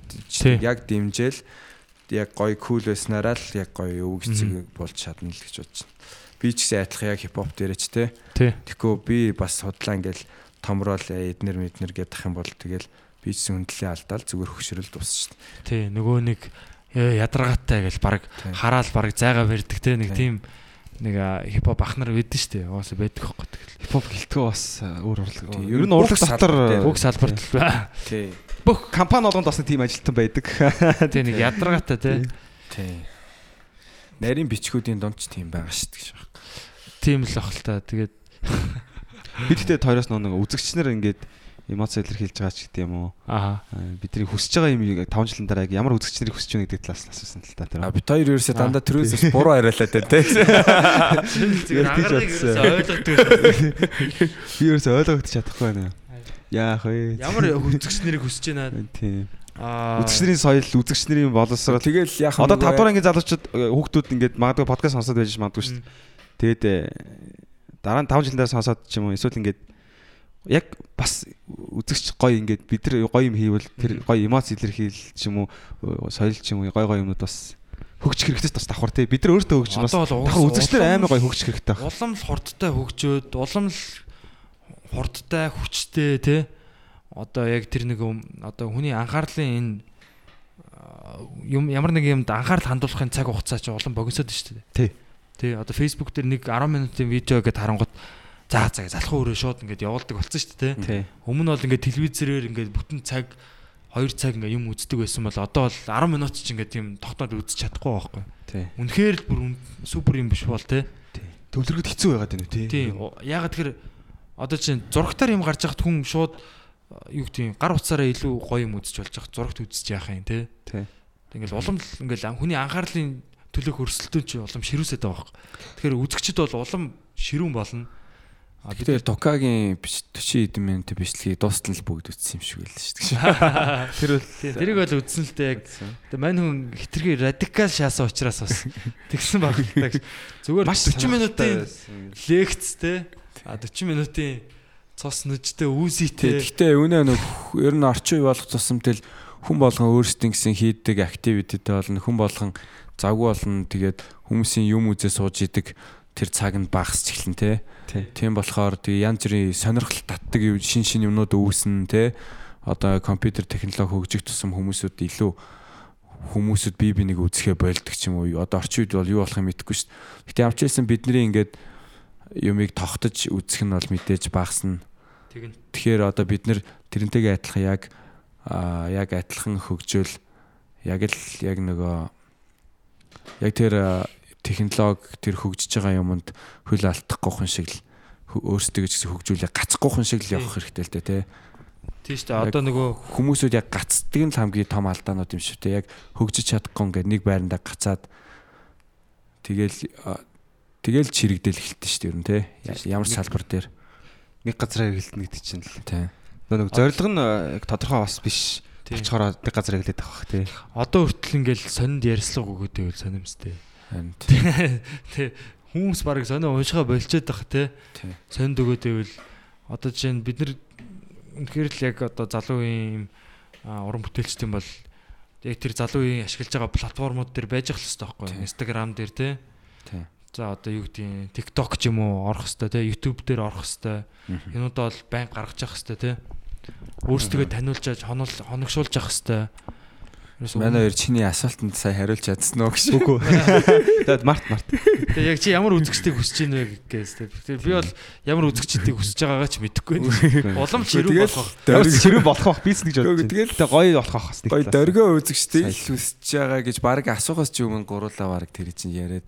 S5: Яг дэмжээл яг гоё кул байснараа л яг гоё өвгцэг болж чадна л гэж байна. Би ч гэсэн айтлах яг хипхоп дээр ч те.
S4: Тий.
S5: Тэгэхгүй би бас судлаа ингээл томрол эднэр мэднэр гэдэх юм бол тэгэл би ч гэсэн хүндлээ алдаал зүгээр хөшрөл дээ.
S4: Тий. Нөгөө нэг э, ядаргаатай гэл баг хараал баг зайгаа барьдаг те. Нэг
S5: Тийм.
S4: Нэг хипхоп ахнар байдэн штэ. Уусаа байдаг хөхгүй тэгэл.
S6: Хипхоп гэлтгөө бас өөр урлаг. Ер нь урлаг дотор.
S4: Бүх салбарт л
S5: Тий.
S6: бүх компани болгонд бас тийм ажилтан байдаг.
S4: тий нэг ядаргаатай те.
S5: Тий. Нарийн бичгүүдийн дунд ч тийм байгаа дээ гэж байна.
S4: Тийм л ах л та. Тэгээд
S6: Бид гэхдээ тойроос нэг үзэгчнэр ингээд эмоц илэрхийлж байгаа ч гэдэг юм уу.
S4: аа
S6: Аа, Бидний хүсэж байгаа юм 5 жилийн дараа ямар үзэгчнэрийг хүсэж байна гэдэг талаас нь асуусан л та тэр.
S5: А бит хоёр ерөөсөө дандаа төрөөс буруу хариулаад байна те.
S4: зүгээр
S6: анхаарал ерөөсөө
S4: ойлгодог.
S6: Би ерөөсөө ойлгож чадахгүй байна. Яах вэ?
S4: Ямар үзэгч нарыг хүсэж байна.
S6: тийм.
S4: Аа
S6: Үзэгчнэрийн соёл, үзэгчнэрийн боловсрол.
S5: Тэгэл яг
S6: Одоо 5 дугаар ангийн залуучууд э, хүүхдүүд ингээд магадгүй подкаст сонсоод байж магадгүй шүү дээ. Тэгээд э, дараа нь 5 жилийн дараа сонсоод ч юм уу эсвэл ингээд яг бас үзэгч гоё ингээд бид нар гоё юм хийвэл тэр гоё эмоц илэрхийл ч юм уу соёл ч юм уу гоё гоё юмнууд бас хөгжих хэрэгтэй бас давхар тий бид нар өөртөө хөгж бас давхар
S4: улам-
S6: амар гоё хөгжих хэрэгтэй баг.
S4: улам л хурдтай хөгжөөд улам л хурдтай хүчтэй те одоо яг тэр нэг одоо хүний анхаарлын энэ юм ямар нэг юмд анхаарал хандуулахын цаг хугацаа чи улам богиносод шүү дээ.
S6: Тий.
S4: Тэ одоо Facebook дээр нэг 10 минутын видео гэдээ харангууд за за залхуу өрөө шууд ингээд явуулдаг болсон шүү дээ.
S6: Тий.
S4: Өмнө бол ингээд телевизээр ингээд бүтэн цаг 2 цаг ингээд юм үздэг байсан бол одоо бол 10 минут ч ингээд тийм тогтоод үзэж чадахгүй байхгүй. Үнэхээр л бүр супер юм биш бол те.
S6: Төвлөрөхөд хэцүү байгаад байна тий.
S4: Тийм. Ягаад тэгэхээр одоо чинь зурагтаар юм гарч яхад хүн шууд э, юу гэдэг гар утсаараа илүү гоё юм үзэж болж байгаа. Зурагт үзэж яах юм те.
S6: Тий.
S4: Ингээл улам л ингээл хүний анхаарлын төлөөх өрсөлдөөн чи улам ширүүсэд байгаа байхгүй. Тэгэхээр үзэгчд бол улам ширүүн болно. А бид
S5: Тэгэхээр Токагийн биш 40 эдэн минутын бичлэгийг дуустал л бүгд үтсэн юм шиг байл шүү дээ.
S6: Тэр бол
S4: тэрийг бол үзсэн л дээ яг тэгээ мань хүн хитрхи радикал шаасан учраас бас тэгсэн баг л та. Зүгээр
S6: маш
S4: 40 минутын лекц те а 40 минутын цус нүжтэй үүсийтэй
S5: Гэхдээ үнэ нэг ер нь орчин үе болох тусамтай л хүн болгон өөрсдийн гэсэн хийдэг активититэй болно. Хүн болгон завгүй болно. Тэгээд хүмүүсийн юм үзээ сууж идэг тэр цаг нь багасч эхлэн.
S6: Тий.
S5: Тийм болохоор тэгээ янз бүрийн сонирхол татдаг юм шин шин юмнууд үүснэ тэ. Одоо компьютер технологи хөгжих тусам хүмүүсүүд илүү хүмүүсүүд бие биенийг үзэхэ болдог ч юм уу. Одоо орчин үед бол юу болох юм мэдэхгүй шүү дээ. Гэтэ явж ирсэн бидний ингээд юмыг тогтож үзэх нь бол мэдээж багасна.
S4: тэгнь.
S5: Тэгэхээр одоо бид нэр тэрнтэйгээ адилхан яг аа яг адилхан хөгжөөл яг л яг нөгөө яг тэр технологи тэр хөгжиж байгаа юмд хөл алдахгүй хүн шиг л өөрсдөө ч гэсэн хөгжүүлээ гацхгүй хүн шиг л явах хэрэгтэй л дээ тий.
S4: Тийм шүү дээ. Одоо нөгөө
S5: Хүмүүсүүд яг гацдаг нь л хамгийн том алдаанууд юм шүү дээ. Яг хөгжиж чадахгүй ингээд нэг байрандаа гацаад тэгэл тэгэл чирэгдэл эхэлтэн шүү дээ ер нь тий. Ямар салбар дээр
S6: нэг газараа хэрэгэлтэн гэдэг чинь л.
S5: тий.
S6: Нөгөө нэг зорилго нь э, тодорхой бас биш.
S4: Тийм.
S6: Болчоороо нэг газар хэрэглээд бах тий.
S4: одоо хүртэл ингээл сонинд ярьслага өгөөд байвал сонимстэй. Тэ хүмүүс баг сонио уншихаа болчиход байх те. Сонинд өгөөд байвал одоо жишээ нь бид нар үнэхээр л яг одоо залуу юм уран бүтээлчд юм бол яг тэр залуу үеийн ашиглаж байгаа платформуд дээр байж ах хэрэгтэй байхгүй юу? Instagram дээр те. За одоо юу гэдэг TikTok ч юм уу орох хэрэгтэй те. YouTube дээр орох.
S5: Мгм.
S4: Энүүдээ бол байн гаргаж явах хэрэгтэй те. Өөрсдөө таниулж хоногшуулж явах хэрэгтэй.
S5: Манай хоёр чиний асуултанд сая хариулж чадсан уу гэж.
S6: Үгүй. Тэгээд март март.
S4: Тэгээ яг чи ямар үзэгчдийг хүсэж ийн вэ гэж тэгээ би бол ямар үзэгчдийг хүсэж байгаагаа ч мэдэхгүй байна. Улам чирүү
S5: Тэгэл
S4: болох.
S6: Чирүү болох бах бийс гэж бодож.
S5: Тэгэл-
S6: тэгээд гоё болох бах бас талаас.
S5: дөргөө үзэгчтэй хүсэж байгаа гэж баг асуухаас ч өмнө гуруулаа баг тэр чинь яриад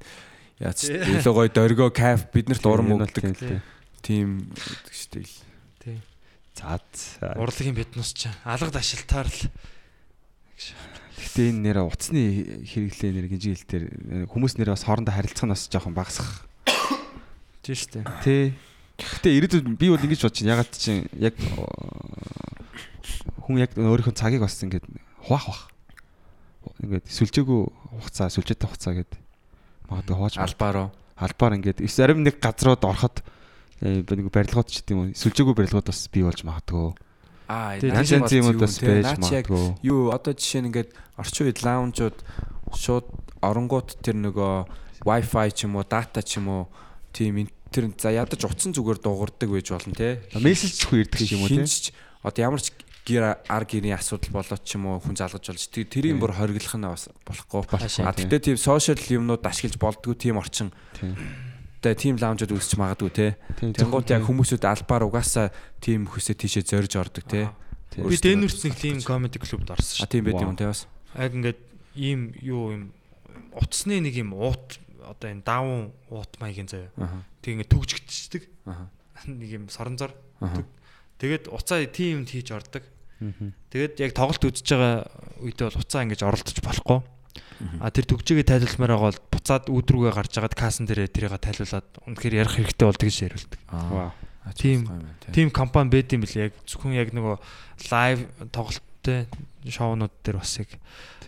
S5: яац илүү гой дөргөө кайф биднэрт урам өгдөг
S6: тийм
S5: үзэгчтэй л.
S4: Тий.
S6: За.
S4: Урлагийн биднус ч алга дашилтаар л
S6: Гэтэ энэ нэр утасны хэрэглээ нэр гинжи хэлтэр хүмүүс нэр бас хоорондоо харилцах нь бас жоохон багасах.
S4: тийм шүү дээ.
S6: Тий. Гэтэ ирээдүйд би бол ингэж бодож байна. Ягаад чинь яг хүн яг өөрийнхөө цагийг бас ингээд хуваах бах. Ингээд сүлжээгүй хугацаа, сүлжээтэй хугацаа гэдэг магадгүй хувааж
S5: Албаароо.
S6: албаар ингээд зарим нэг газрууд ороход э, нэг барилгууд ч гэдэм үү сүлжээгүй барилгууд бас бий болж магадгүй.
S5: Аа
S6: Янз янзын юмуд бас байж магадгүй.
S5: Юу одоо жишээ нь ингээд орчин үед лаунжууд шууд оронгууд тэр нөгөө Wi-Fi ч юм уу, дата ч юм уу тийм тэр за ядаж утсан зүгээр дуугардаг байж болно те.
S6: Мессежчгүй ирдэг юм уу
S5: ч одоо ямар ч гэр ар гэрийн асуудал болоод ч юм уу хүн залгаж болж тэр тэрийг бүр хориглох нь бас болохгүй. А тэгтээ тийм сошиал юмнууд ашиглаж болдгоо тийм орчин.
S6: Тий.
S5: Тэгээ тийм лаунжууд үүсч магадгүй те. Тэнгуут яг хүмүүсүүд албаар угаасаа тийм хөсөө тийшээ зорж ордог те.
S4: Би Дэнүрт нэг тийм комеди клубд орсон
S5: А
S4: шүү.
S5: тийм байт юм те бас.
S4: Яг ингээд ийм юу юм утасны нэг юм уут одоо энэ даван уут маягийн заяа. Тэг ингээд төгжигдчихдэг.
S5: Аха.
S4: Нэг юм соронзор. Тэгээд уцаа тийм юмд хийж ордог. Тэгээд яг тоглолт үзэж байгаа үедээ бол уцаа ингэж оролдож болохгүй. А тэр төгжигээ тайлбармаар байгаа бол буцаад өөдрүүгээ гарч агаад кассан дээрээ тэрийг тайлбарлаад үнэхээр ярих хэрэгтэй болдог гэж яриулдаг.
S5: Аа.
S4: Тийм. Тим компани байд юм бэл яг зөвхөн яг нөгөө лайв тоглолттой шоунууд дээр бас яг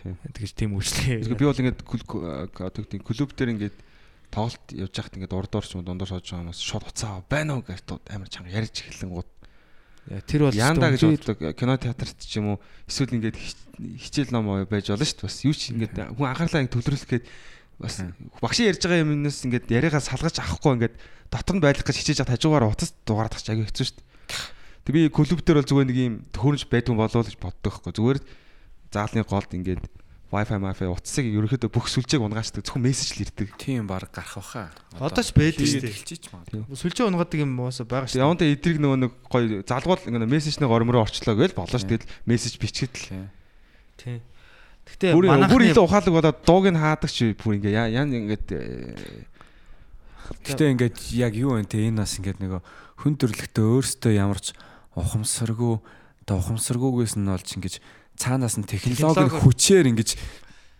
S6: Тийм.
S4: тэгж тийм үйлчлээ.
S6: Тэгэхээр би бол ингээд кл- одоо гэдэг клуб дээр ингээд тоглолт явж байхад ингээд урд орч юм дундуур сууж байгаа хүмүүс шууд уцаа байна уу гэж амар чанга ярьж эхэлэн гут
S4: тэр бол
S6: яандаа гэж боддог. Кино театрт ч юм уу эсвэл ингээд хич- хичээл ном уу байж болно шүү дээ. Бас юу ч ингээд хүн анхаарлаа ингээд төвлөрүүлэх гээд бас багшийн ярьж байгаа юмнаас ингээд яриагаа салгаж авахгүй ингээд дотор нь байлгах гэж хичээж хад хажуугаар утас дугаарах гэж аягүй хэцүү шүү дээ. Тэг би клуб дээр бол зүгээр нэг юм төхөөрөмж байдгүй болоо л гэж боддог байхгүй. Зүгээр заалны голд ингээд Wi-Fi, Wi-Fi утсыг ерөөхдөө бүх сүлжээг унгаачдаг зөвхөн мессеж л ирдэг.
S5: Тийм баг гарах баха.
S4: Одоо ч байдаг шүү дээ.
S5: хэлчихэж магадгүй.
S4: Сүлжээ унгаадаг юм уусаа байгаа шүү.
S6: Тэгээ явандаа эдрийг нөгөө нэг гоё залгуул ингээ мессежний гормроо орчлоо гээл болоо ш. Тэгэл мессеж бичгээд л
S5: Тийм.
S4: Тий. Гэтэ
S6: бүр бүр илүү ухаалаг болоод дууг нь хаадаг чи бүр ингээ яа яа ингээд э,
S5: Гэтэ ингээд яг юу вэ те энэ бас ингээд нөгөө хүн төрлөختөө өөртөө ямарч ухамсаргүй одоо ухамсаргүйгээс нь болж ингэж цаанаас нь технологийн
S4: Технологи-
S5: хүчээр ингэж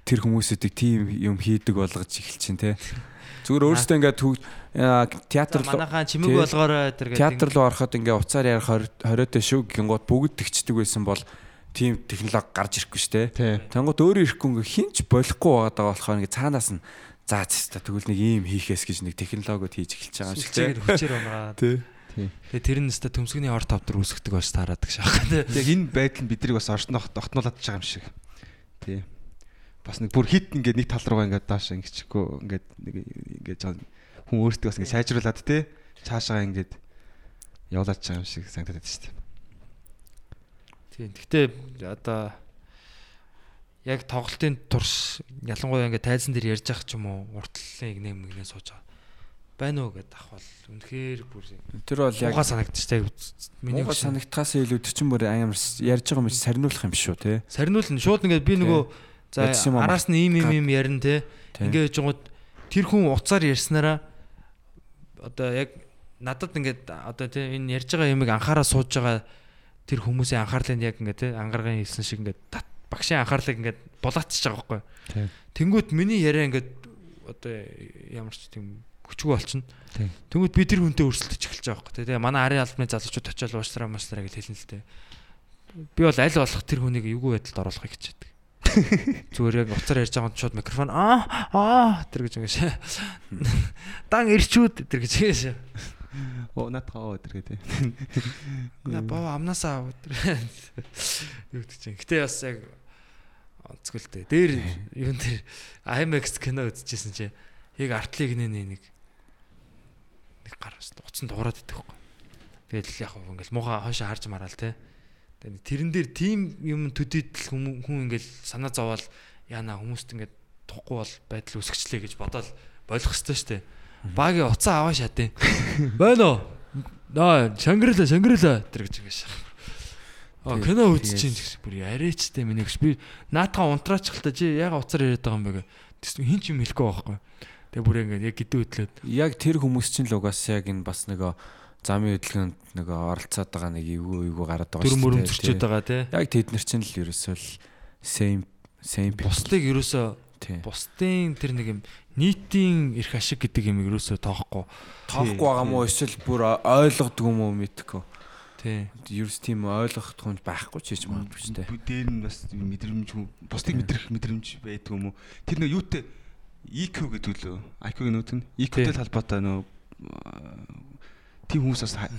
S5: тэр хүмүүсүүдийг тийм юм хийдэг болгож эхэлж чинь те. Зүгээр өөртөө ингээд театр руу
S4: манайхаа чимэг болгоорой тэр гэдэг.
S5: театр руу ороход ингээ уцаар ярих хориотой шүү гингууд бүгд тэгчдэг байсан бол тийм технологи гарч ирэхгүй шүү дээ.
S6: тий.
S5: Тэнгууд өөрөө ирэхгүй ингээ хинч болохгүй байгаа болохоор ингээ цаанаас нь заа цэста тэгвэл нэг ийм хийхээс гэж нэг технологиуд хийж эхэлж байгаа юм шиг
S4: Сүлжээгээр хүчээр унгаад.
S5: Тий.
S4: Тэгээ тэр нь өстө төмсгний ор тавдар үүсгдэг байж таарад гэж аах. Тий.
S6: Яг энэ байдал нь биднийг бас орчнох тогтнуулаад байгаа юм шиг. Тий. Бас нэг бүр хит ингээд нэг тал руугаа ингээд доош ингэчихгүй ингээд нэг ингээд хүн өөртөө бас ингээд сайжруулад тий. Цаашаа ингээд явуулаад байгаа юм шиг санагдаад байна шүү дээ.
S4: Тийм. Гэхдээ одоо яг тоглолтын турш ялангуяа ингээ тайзан дээр ярьж ах ч юм уу уртлын нэг мэгнээ сууж байгаа. Байна уу гэдээ ахвал үнэхээр бүр
S5: Тэр бол яг
S4: угаа санагдчихтай. Миний хөшин.
S5: санагтахаас илүү тэр чинь бүр амар ярьж байгаа юм чи сарниулах юм шүү те.
S4: Сарниулна шууд ингээд би нөгөө за араас нь ийм ийм ийм ярина те. Ингээд жигууд тэр хүн уцаар ярьснараа одоо яг надад ингээд одоо те энэ ярьж байгаа юмыг анхаараа сууж байгаа тэр хүмүүсийн анхаарлыг яг ингээд те ангаргын хэлсэн шиг ингээд багшийн анхаарлыг ингээд булаацж байгаа байхгүй. Тэнгүүт миний яриа ингээд одоо ямар ч тийм хүчгүй болчихно.
S6: Тий.
S4: Тэнгүүт би тэр хүнтэй өрсөлдөж эхэлж байгаа байхгүй. Тэгээ манай арын албаны залуучууд очиод уушлараа машлараа гэж хэлнэ л дээ. Би бол аль болох тэр хүнийг эвгүй байдалд оруулахыг хичээдэг. Зүгээр яг уцаар ярьж байгаа шууд микрофон аа аа тэр гэж ингэж дан ирчүүд тэр гэж ингэж
S6: Оо наатаа оо тэр гэдэг.
S4: на боо амнасаа аа тэр юу гэдэг чинь. Гэтэ бас яг дээ. Дээр юун дээр IMAX кино үзчихсэн чи яг артлыг нэ нэг нэг гар уцсан дуурайд идэх байхгүй. Тэгэл яг хөө ингээл муухай хойшоо харж мараал те. Тэгээд тэрэн дээр тим юм төдийдл хүн ингээл санаа зовоол яана хүмүүст ингээд тухгүй бол байдал үсгчлээ гэж бодоол болох хэвчтэй штэ. Багийн уцаа аваа шатэ. Байна уу? Аа, шангирла, шангирла тэр гэж ингэж. Аа,
S5: Тэг-
S4: кино
S5: тэгээс-
S4: үзчихин гэж бүр яриачтай миний гэж би наатаа унтраач хэл та чи яга уцаар яриад байгаа юм бэ гэ. Тэс хин ч юм хэлэхгүй байхгүй. Тэгээ бүр ингээд яг гидүү хөдлөөд
S5: Яг тэр хүмүүс чинь л угаас яг энэ бас нөгөө замын хөдөлгөөнд нөгөө оролцоод байгаа нэг эвгүй эвгүй гараад байгаа
S4: дүр мөрөм
S5: дээ,
S4: зөрчөөд
S5: тий.
S4: байгаа те.
S5: Яг тэд нар чинь л ерөөсөө л same same.
S4: Бусдыг ерөөсөө
S5: тий.
S4: бусдын тэр нэг юм нийтийн эрх ашиг гэдэг юм ерөөсөө тоохгүй.
S5: Тоохгүй байгаа мó эсвэл бүр ойлгодгүй мó мэдхгүй.
S4: Тий.
S5: Ерөөс тийм ойлгохдгүй юм байхгүй ч хийж магадгүй ч тий.
S6: Дээр нь бас мэдрэмж бусдыг мэдрэх мэдрэмж байдаг юм уу? Тэр нэг юутай EQ гэдэг лөө. IQ-гийн нөт нь EQ-тэй
S4: Тий.
S6: холбоотой нөө тийм хүмүүс бас ха-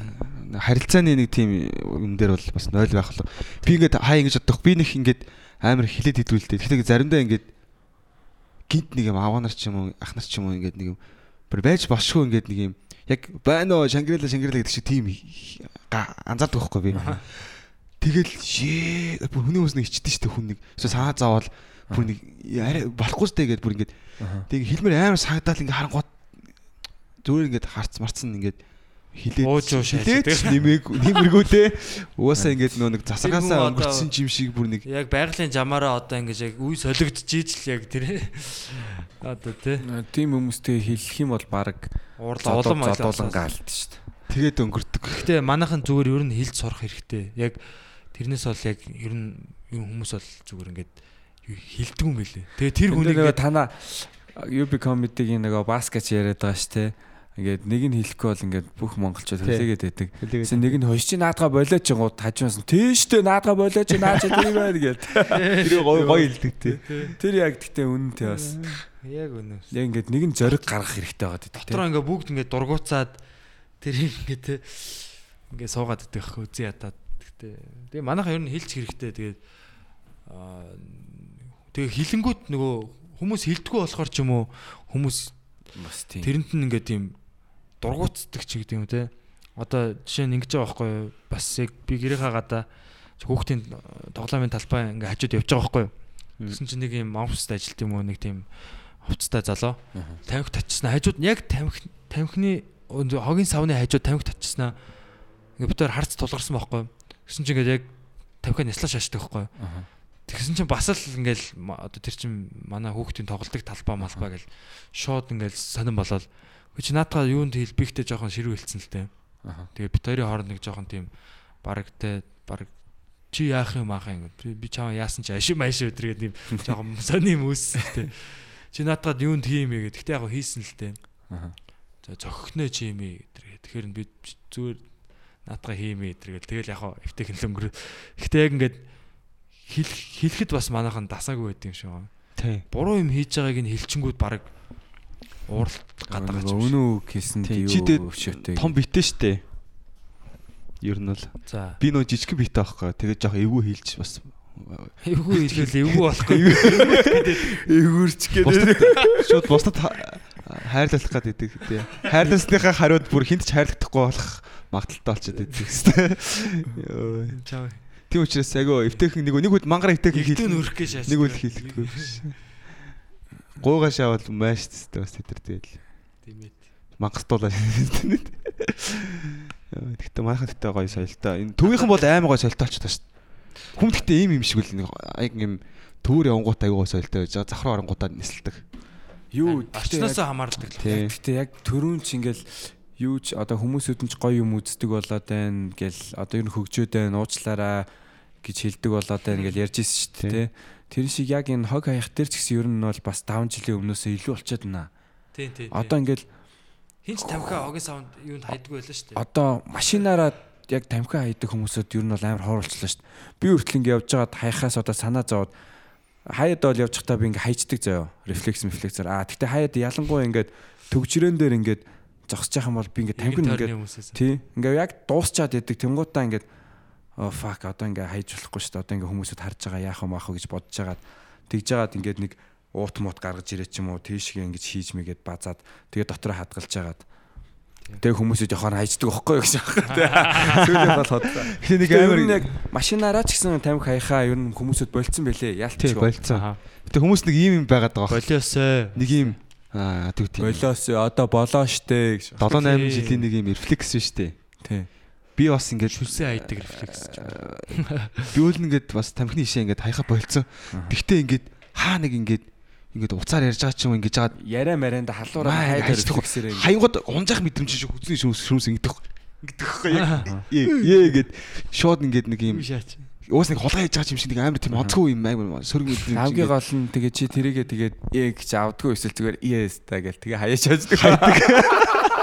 S6: харилцааны нэг тийм юм дээр бол бас нойл байх л. Би ингээд хаа ингэж бодох. Би нэг ингээд амар хилээд хэдрүүлдэг. Тэгэхээр заримдаа ингээд гинт нэг юм аваа нар ч юм уу, ах нар ч юм уу ингээд нэг юм бүр байж бошгүй ингээд нэг юм яг байна уу шангирла шангирла гэдэг шиг тийм анзаардаг байхгүй би. Тэгэл шээ бүр хүний хүмүүс нэг ичдэг штэ хүн нэг эсвэл санаа заавал бүр нэг арай болохгүй штэ гэдээ бүр ингээд тэг хэлмээр амар сагдаал ингээд харангуут зүгээр ингээд харц марцсан ингээд хилээд хилээд
S4: хайчдаг.
S6: нэмэг нэмэргүү те уусаа ингээд нөө нэг засагаасаа өнгөрцсөн юм шиг бүр нэг
S4: Яг байгалийн жамаараа одоо ингэж яг үе солигдчихийж л яг тэр одоо
S5: Тийм хүмүүстэй хэлэх юм бол баг
S4: уурлаа улам
S5: зодуулан гаалт шүү дээ.
S6: тэгээд өнгөрдөг.
S4: Гэтэ манайхан зүгээр ер нь хилд сурах хэрэгтэй. Яг тэрнээс бол яг ер нь хүмүүс бол зүгээр ингээд хилдэг юм билээ. Тэгээ тэр
S5: нөгөө
S4: ингээд
S5: танаа UB comedy-гийн нөгөө баскетч яриад байгаа шүү дээ. Ингээд нэг нь хэлэхгүй бол ингээд бүх монголчууд
S6: Тий.
S5: хүлээгээд байдаг. Тэгсэн нэг нь хойш чи наадгаа болооч гоо хажуунаас нь тийштэй наадгаа болооч наач тийм байна гэд.
S6: тэр гоё гоё хэлдэг те.
S5: Тэр яг гэхдээ үнэнтэй бас.
S4: яг үнэ.
S5: Яг ингээд нэг нь зориг гаргах хэрэгтэй байгаа гэдэг.
S4: Дотроо ингээд бүгд ингээд дургуцаад тэр ингээд те ингээд суугаад идэх үзий ядаад. Гэтэ тэгээ манайхан ер нь хилч хэрэгтэй. Тэгээд аа тэгээ хилэнгүүт нөгөө хүмүүс хилдэггүй болохоор ч юм уу хүмүүс
S5: бас тийм.
S4: тэрэнд нь ингээд тийм дургуутдаг ч гэдэг юм те. Одоо жишээ нь ингэж байгаа байхгүй юу? Бас яг би гэрээ хаагаада хүүхдийн тоглоомын талбай ингээд хажууд явж байгаа байхгүй юу? Тэгсэн чинь нэг юм оффист ажилт юм уу нэг тийм хувцастай залуу тамхи татчихсан. Хажууд яг тамхи тамхины хогийн савны хажууд тамхи татчихсан. Ингээ битээр харц тулгарсан байхгүй. Тэгсэн чинь ингээд яг тамхи няслаа шаашдаг байхгүй. Тэгсэн чинь бас л ингээл одоо тэр чин манай хүүхдийн тоглолтог талбай малбай гэл шууд ингээл сонирн болоод "Хөө чи наатаа юунд хэлбихтэй жоохон ширүү хэлсэн л.
S5: Аха.
S4: Тэгээ бит хоёрын хооронд нэг жоохон тийм баг те баг чи яах юм аах юм би, чамаа яасан чи ашиг маш өдргээд тийм жоохон сони юм дээ. Чи наатаад юунд хийм ээ гэдэг. Гэтэ яг хийсэн л дээ.
S5: Аха.
S4: За зохихноо чи юм ээ гэдэг. Тэгэхээр би зүгээр наатаа хиймээ гэдэг. Тэгэл яг эвтэйг л өнгөрөө. Гэтэ яг ингээд хэл хэлэхэд бас манайхан дасаагүй байд юм шиг байна.
S6: Тий.
S4: Буруу юм хийж байгааг нь хэлчингүүд баг ууралт гадагч.
S5: Өнөө хийсэн
S6: Тий,
S5: юу
S6: чи тэгээд
S5: өвшөөтэй.
S6: Том битэн штэ. Ер нь бол
S4: За.
S6: би нөө жижиг бит аахгүй. Тэгээд жоох эвгүй хийлж бас
S4: Эвгүй хэлвэл эвгүй болохгүй.
S5: эвгүрч
S6: бусдад шууд бусдад ха- хайрлах гад идэг тий. Хайрласныхаа хариуд бүр хинт ч хайрлахдаггүй болох магадaltaй болчиход идэг хэвээр. Йоо.
S4: Чаа.
S6: Тийм учраас айгүй эвтэйхэн нэг нэг үл мангар эвтэйхэн хийх
S4: өрөх гэж шааш.
S6: нэг үл хийлэхгүй биш. Гуугаа шаавал маш тест бас тэр тэгэл
S4: Тийм ээ.
S6: мангастуулаа. Гэхдээ манайхан тэгтээ гоё соёлтой. Энэ төвийнхэн бол аймаг гоё соёлтой болчихлоо шүү дээ. Хүн тэгтээ ийм юм шиг үл нэг аяг юм төвөр явангууд аягүй гоё соёлтой байж байгаа. Захруу орангуудаа нисэлдэг.
S5: Юу
S4: Орчноосоо хамаардаг.
S5: Гэхдээ яг төрүүн ч ингээл юу ч одоо хүмүүсүүд нь ч гоё юм үздэг болоод байна гэл одоо ер нь хөгжөөд байна уучлаараа гэж хэлдэг болоод байна гэл ярьж ирсэн шүү дээ. Тэр шиг яг энэ хог хаях дээр ч гэсэн ер нь бол бас 5 жилийн өмнөөсөө илүү болчиход байна.
S4: Тийм тийм.
S5: Одоо ингээл
S4: хинч тамхи огийн саунд юунд хайдгүй байлаа шүү дээ.
S5: одоо машинаараа яг тамхи хайдаг хүмүүсүүд ер нь бол амар хоорлцлоо шүү дээ. Би хүртэл ингээ явж байгаад хаяхаас одоо санаа зовоод хаяад бол явж байхдаа би ингээ хайчдаг заяо. Рефлекс рефлексээр. Аа тэгтээ хаяад ялангуяа ингээд төгжрөн дээр ингээд зогсож байгаа юм бол би ингээ тамхи ингээ
S4: хүмүүсээс.
S5: тий ингээ яг дуусчаад яадаг тэнгуутаа ингээд оо fuck одоо ингээ хайж болохгүй шүү дээ. Одоо ингээ хүмүүсүүд харж байгаа яах вэ маах вэ гэж бодож байгаад тэгж байгаад ингээд нэг уут муут гаргаж ирээ ч юм уу тийшгээ ингэж хийж мэгээд базаад тэгээ дотроо хадгалж байгаад Тэгээ хүмүүсүүд жоохон хайждаг байхгүй юу гэж байна. Сүүлийн бол хотлоо.
S6: Тэгээ нэг
S5: Тэгээ
S6: амар
S5: яг машинаараа ч гэсэн тамхи хаяхаа ер нь хүмүүсүүд болцсон байлээ.
S6: тий
S5: Ялцгүй.
S6: болцсон. Гэтэ хүмүүс нэг ийм юм байгаад байгаа.
S4: Болиосоо.
S6: Нэг ийм аа тэг тийм.
S5: Болоос одоо болоо штэ гэж.
S6: 7 8
S4: Тий.
S6: жилийн нэг ийм рефлекс биш үү?
S5: Тий.
S6: Би бас ингээд
S4: шүлсэн хайдаг рефлекс.
S6: би үл ингээд бас тамхины ишээ ингээд хаяха болцсон. Тэгтээ ингээд хаа нэг ингээд ингээд уцаар ярьж байгаа ч юм ингээд жагаад
S5: Яриа марианда халуураа хайдаг рефлексээр
S6: хаянгууд унжаах мэдрэмж шиг хүзний шүүс шүүс ингээд. Ингээд тахгүй яг ээ гээд шууд ингээд нэг ийм
S4: шаач.
S6: Уус нэг хулгай хийж байгаа юм шиг нэг амар тийм онцгой юм амар сөрөг мэдрэмж.
S5: Хамгийн гол нь тэгээ чи тэрийгээ тэгээд ээ гэж авдгүй эсвэл зүгээр yes та гэл тэгээ хаяаж чаддаг.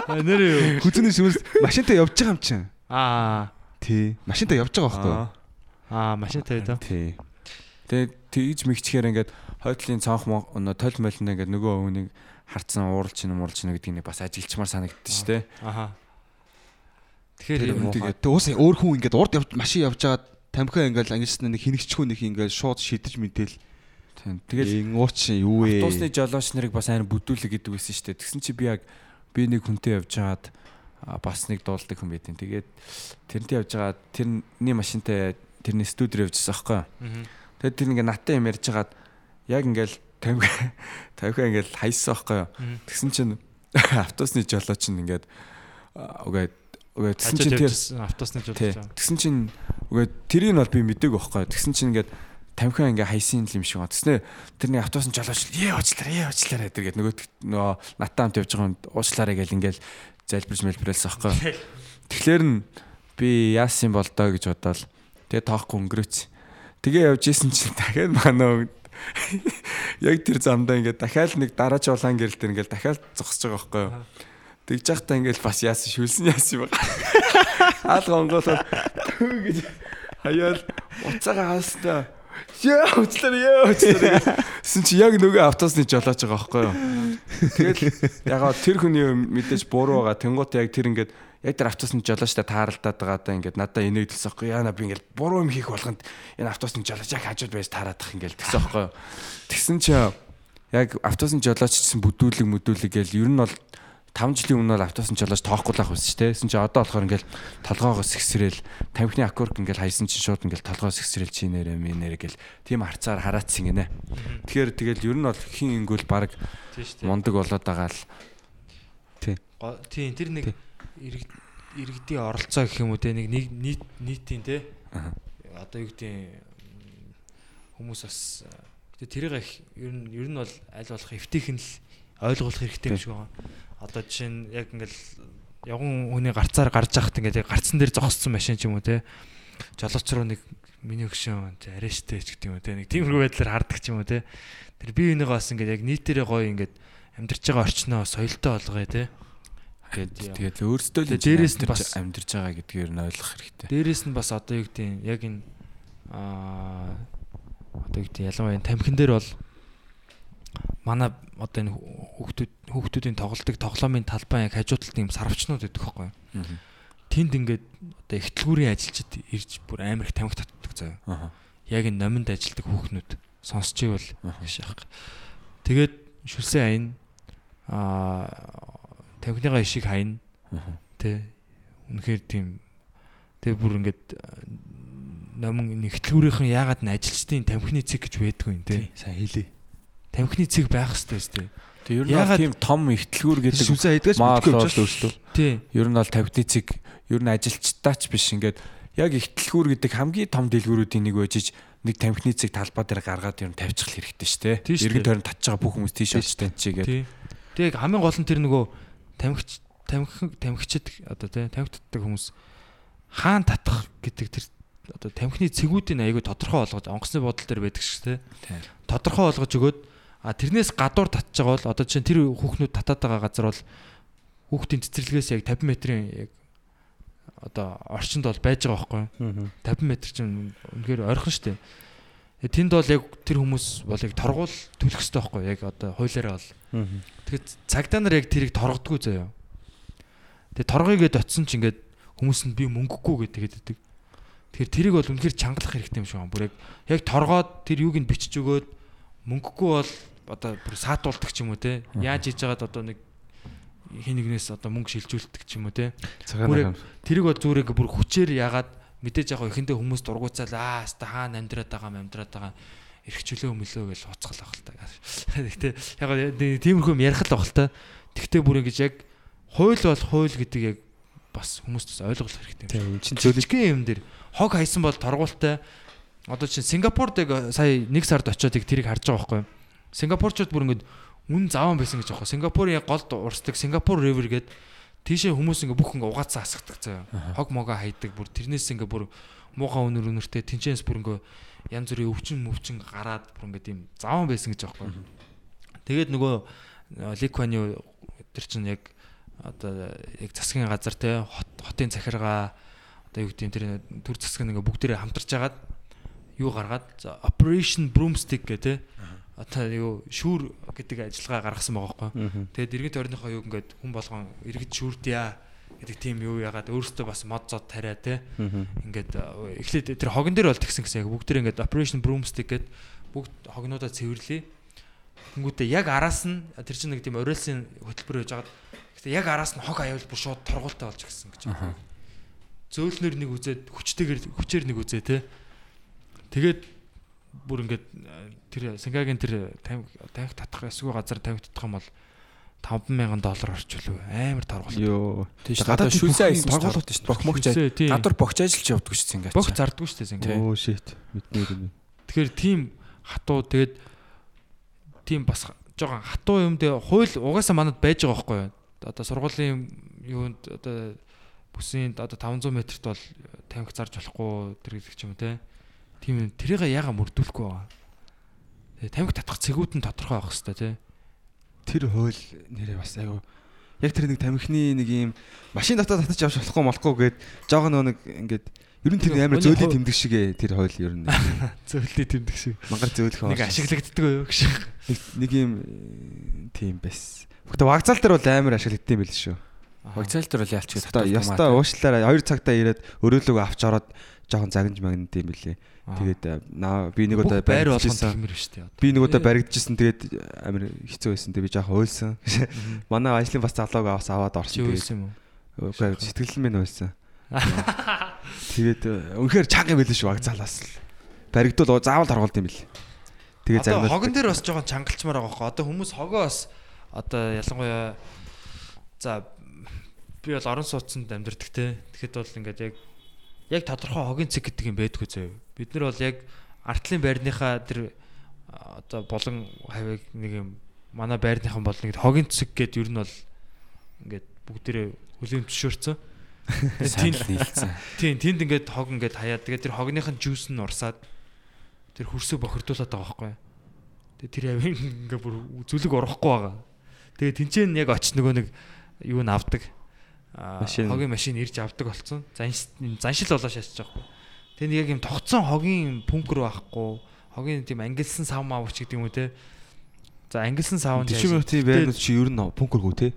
S4: Нэр юу?
S6: хүзний шүүс машинтай явж байгаа юм чинь.
S4: Аа.
S6: Тий. Машинтай явж байгаа байхгүй юу?
S4: Аа, машинтай байдаа.
S6: Тий.
S5: Тэгээд тэгж мэгчхээр ингээд хойдлын цонх мон өнө тойл молно ингээд нөгөө хүнийг харцсан ууралч юм ууралч юм гэдэг нь бас ажилчмаар санагддаг шүү дээ.
S4: Аха. Тэгэхээр юм
S6: тэгээд тэг уус өөр хүн ингээд урд явж машин явж байгаа тамхиа ингээд ангилсан нэг хинэгчгүй нэг ингээд шууд шидэж мэдээл.
S5: Тийм. Тэгэл
S6: Ингууч юу вэ?
S5: Автобусны жолооч нарыг бас амар бүдүүлэг гэдэг байсан шүү дээ. Тэгсэн чи би яг би нэг хүнтэй явж байгаад а, бас нэг дуулдаг хүн байдیں۔ Тэгээд тэрнтэй явж байгаа тэрний машинтай тэрний студид явжсан аахгүй. Тэгээд тэр ингээ наттай юм ярьж хагаад яг ингээл тамхи тамхи ингээл хайсан аахгүй. Тэгсэн чинь автобусны жолооч нь ингээд а, үгээд тэгсэн чинь тэр
S4: автосны
S5: тий.
S4: гэж.
S5: Тэгсэн чинь үгээд тэрийг нь бол би мэдээгүй байхгүй. Тэгсэн чинь ингээд тамхиа ингээ хайсан юм шиг байна. Тэснэ тэрний автобусны жолооч ээ уучлаарай ээ уучлаарай тэргээд нөгөө нөгөө натаа хамт явж байгаа юм уучлаарай гэл ингээл залбирж мэлбэрэлсэн аахгүй. Тэгэхээр нь би яасан бол доо гэж бодоол тэгээ тоохгүй өнгөрөөч. Тэгээ явж исэн чинь дахиад манай яг тэр замдаа ингээд дахиад нэг дараач улаан гэрэл дээр ингээд дахиад зогсож байгаа байхгүй юу. Тэгж явахдаа ингээд бас яасан шүлсэн яасан юм байна. Хаалга онгоолол төө гэж хаяал уцаага хаастаа Яа уцлаа яа уцлаа гэсэн чи яг нөгөө автобусны жолооч байгаа байхгүй юу. Тэгэл ягаа тэр хүний мэдээж буруу байгаа. Тэнгуут яг тэр ингээд яг тэр автобусны жолоочтой тааралдаад байгаа даа ингээд надаа инээдэлсэн байхгүй яана би ингээд буруу юм хийх болгонд энэ автобусны жолооч яг хажууд байж таараадах ингээд тэгсэн байхгүй юу. Тэгсэн чи яг автобусны жолооч гэсэн бүдүүлэг мүдүүлэг гээл ер нь бол 5 жилийн өмнө бол автосан ч болооч тоохгүй л ах байсан ч тийм чи одоо болохоор ингээл толгоогоос ихсрэл тамхины аккорд ингээл хайсан чинь шууд ингээл толгоос ихсрэл чи нэрэ минэрэ гэл тийм харцаар хараацсан гинэ. Тэгэхээр тэгэл ер нь бол хин ингүүл баг
S4: шүү дээ.
S5: мундаг болоод байгаа л.
S4: Го- Тийм тэр нэг иргэд- иргэдийн оролцоо гэх юм уу те нэг нийт нийтийн те. Одоо юу гэдэг хүмүүс бас тэгээ тэрийг их ер нь ер нь бол аль болох эвтийхэн л ойлгуулах хэрэгтэй юм шиг байгаа. Одоо жишээ нь яг ингээл явган хүний гарцаар гарч яхад ингээд гарцсан дээр зогссон машин ч юм уу те. Жолооч руу нэг миний өгшөн штэ ч гэдэг юм те. Нэг тиймэрхүү байдлаар хардаг ч юм уу те. Тэр бие бинийгаа бас ингээд яг нийтээрээ гоё ингээд амьдарч байгаа орчноо соёлтой болгоё те.
S5: Тэгээд тэгээд өөрсдөө л
S4: дээрээс нь бас-
S5: амьдарч байгаа гэдгээр нь ойлгох хэрэгтэй.
S4: Дээрээс нь бас одоо юу гэдэг юм яг энэ аа одоо юу гэдэг ялангуяа тамхин дээр бол манай одоо энэ хүүхдүүд хүүхдүүдийн тоглолтыг тоглоомын талбай яг хажуу талд юм сарвчнууд гэдэг.
S5: Мгм.
S4: Тэнд ингээд одоо ихтлгүүрийн ажилчид ирж бүр амар их тамхи татдаг заяа. Яг энэ номинд ажилдаг хүүхнүүд сонсч ивэл гэж яах. Тэгээд шүлсэн айн аа тамхиныгаа ишиг хайна
S5: Аха.
S4: Тэ. Үнэхээр тийм тэг бүр ингээд номон нэгтлүүрийнхэн яагаад н ажилчдын тамхины цэг гэж байдгүй юм те.
S6: Сайн хэлээ.
S4: Тамхины цэг байх хэрэгтэй өстэй.
S5: Тэг ер нь бол тийм том ихтлгүүр гэдэг
S6: Шүнсээ хайдгаач
S5: маа
S6: мэдгүй
S5: бол-
S6: явж шүү дээ.
S4: Тийм.
S5: ер нь бол тавьтны цэг ер нь ажилчтаач биш ингээд яг ихтлгүүр гэдэг хамгийн том дэлгүүрүүдийн нэг байжиж нэг тамхины цэг талбай дээр гаргаад ер нь тавьчих хэрэгтэй шүү дээ.
S4: Шүү
S5: Иргэн
S4: дээ.
S5: тойронд татж байгаа бүх хүмүүс тийш очиж таньчихгээд.
S4: Тийм. Тэг хамгийн гол нь тэр нөгөө тамхич тамхин тамхичд одоо те тамхи татдаг хүмүүс хаан татах гэдэг тэр одоо тамхины цэгүүдийн аягүй тодорхой болгож онгоцны бодол дээр байдаг шүү.
S5: Тийм.
S4: Тодорхой болгож өгөөд а тэрнээс гадуур татж байгаа бол одоо чинь тэр хүүхнүүд татаад байгаа газар бол хүүхдийн цэцэрлэгээс яг 50 метрийн яг одоо орчинд бол байж байгаа байхгүй юу? 50 м чинь үнэхээр ойрхон шүү дээ. Э, Тэнд бол яг тэр хүмүүс бол яг торгуул төлөх хэрэгтэй байхгүй юу? Яг одоо хуулиараа бол. Тэгэхээр цагдаа нар яг тэрийг торгодгүй заяа. Тэгээ торгоёгээд очисон ч ингээд хүмүүс нь би мөнгөгүй гэдэг гэдэг. Тэгэхээр тэрийг бол үнэхээр чангалах хэрэгтэй юм шиг байна. Бүр яг яг торгоод тэр юуг нь бичиж өгөөд мөнгөгүй бол одоо бүр саатуулдаг ч юм уу те. Яаж хийж байгаад одоо нэг хин нэгнээс одоо мөнгө шилжүүлдэг ч юм уу те. Бүр яг тэрийг бол ингээ бүр хүчээр ягаад мэдээж яг эхэндээ хүмүүс дургуцаал аа хаста хаана амьдраад байгаа юм амьдраад байгаа эрхчлөө мөлөө гэж уцгал ах л та. Гэтэ яг тиймэрхүү ярих л ах л та. Тэгтээ бүр ингэж яг хууль бол хууль гэдэг яг бас хүмүүст бас ойлгох хэрэгтэй юм.
S6: Тийм чин зөөлөж
S4: Зөвлөгийн юм дээр хог хайсан бол торгуултай. Одоо чинь Сингапурд яг сая нэг сард очиод тэрийг харж байгаа байхгүй юу? Сингапурчууд бүр ингэ үн заван байсан гэж аахгүй. Сингапурын голд урсдаг Сингапур River гээд тийшээ хүмүүс ингээ бүх ингээ угаацаа асгадаг заяа. Хог мого хайдаг бүр тэрнээс ингээ бүр муухай өнөр өнөртэй тэнчэнс бүр ингээ янз бүрийн өвчин мөвчин гараад бүр ингээ тийм заван байсан гэж аахгүй. Тэгээд нөгөө Ликвани тэр чинь яг одоо яг засгийн газар те хот хотын захиргаа одоо юу гэдэг тэр төр засаг ингээ бүгдээрээ хамтарч агаад юу гаргаад Operation Broomstick гэх те одоо юу шүүр гэдэг ажиллагаа гаргасан байгаа байхгүй. Тэгээд иргэн тойрныхоо юу ингээд хүн болгон иргэд шүүрдъя гэдэг тийм юу ягаад өөрөөсөө бас мод зод тариа те. Ингээд эхлээд тэр хогон дээр бол тэгсэн гэсэн яг бүгд тэр ингээд Operation Broomstick гэдэг бүгд хогнуудаа цэвэрлэе. Тэнгүүтээ яг араас нь тэр чинь нэг тийм оройсон хөтөлбөр байж байгаад гэхдээ яг араас нь хог аюул бүр шууд торгуултай болж гисэн гэж. Зөөлнөр нэг үзээд хүчтэйгээр хүчээр нэг үзээ те. Тэгээд бүр ингээд тэр Сингагийн тэр тамхи татах эсвэл газар тамхи татах юм бол 5000 доллар орчвол амар торгуул.
S6: ёо.
S5: Тийм шүү.
S6: Гадаад бүх
S5: айсан
S6: тоглолт
S5: шүү.
S6: бох
S5: Бохмогч гадар богч ажиллаж явдаг шүү
S4: Бог
S5: ингээд.
S4: зардгүй шүү дээ Сингапур.
S6: Оо shit. Мэднэ юм.
S4: Тэгэхээр тийм хатуу тэгээд тийм бас жоохон хатуу юм дээр хууль угаасаа манад байж байгаа байхгүй юу? Одоо сургуулийн юунд одоо бүсийн одоо 500 м-т бол тамхи зарж болохгүй тэр гэдэг ч юм те. Тийм юм. Тэрийг яага мөрдүүлэхгүй байгаа. Тэгээ тамхи татах цэгүүд нь тодорхой байх хэвээр те.
S6: Тэр хууль нэрээ бас айгу яг тэр нэг тамхины нэг юм машин дотор татаж авч болохгүй молохгүй гээд жоог нэг ингээд ер нь тэр амар зөөлий тэмдэг шиг ээ тэр хууль ер нь
S4: Зөвлөлий тэмдэг шиг.
S6: мангар зөөлөх
S4: Нэг ашиглагддаг байх шиг.
S6: нэг- юм э, тийм байс. Гэхдээ вокзал дээр бол амар ашиглагдсан юм байл шүү.
S5: Вокзал дээр бол яалч гэж
S6: Яста яста уушлаараа 2 цагтаа ирээд өрөөлөг авч ороод жоохон загнаж магнад юм билээ. Тэгээд э, наа би нэг удаа
S4: байр дээ.
S6: Би нэг удаа баригдчихсан. Тэгээд амар хэцүү байсан. Тэгээд би жоохон уйлсан. Манай ажлын бас залууг аваас аваад орсон.
S4: Үйлсэн юм уу?
S6: үгүй сэтгэл минь уйлсан. Тэгээд э, үнэхээр чанга юм билээ шүү аг залаас л. Баригдвал заавал торгуулд юм бил. Тэгээд загнаад
S4: хогон дээр бас жоохон чангалчмаар байгаа хөө. Одоо хүмүүс хогоо бас одоо ялангуяа за би бол орон сууцнд амьдардаг те. Тэгэхэд бол ингээд яг яг тодорхой хогийн цэг гэдэг юм байдгүй зөө. Бид нар бол яг артлын байрныхаа тэр одоо болон хавийг нэг юм манай байрныхан бол нэг хогийн цэг гэдэг ер нь бол ингээд бүгдээрээ хүлийн зөвшөөрсөн.
S5: Сайн л нийлцсэн.
S4: Тийм, тэнд ингээд хог ингээд хаяад тэгээд тэр хогныхын жуус нь урсаад тэр хөрсөө бохирдуулаад байгаа байхгүй. Тэгээд тэр авин ингээд бүр зүлэг урахгүй байгаа. Тэгээд тэнцэн яг оч нөгөө нэг юу н авдаг. Хогийн машин ирж авдаг болсон. Занш заншил болоо шаачж байгаа байхгүй. Тэгээд нэг яг юм тогтсон хогийн пүнкер байхгүй. Хогийн тийм ангилсан сав маавч гэдэг юм уу те. За ангилсан сав нь
S6: 40 минутын байрнууд чи ер нь пункергүй те.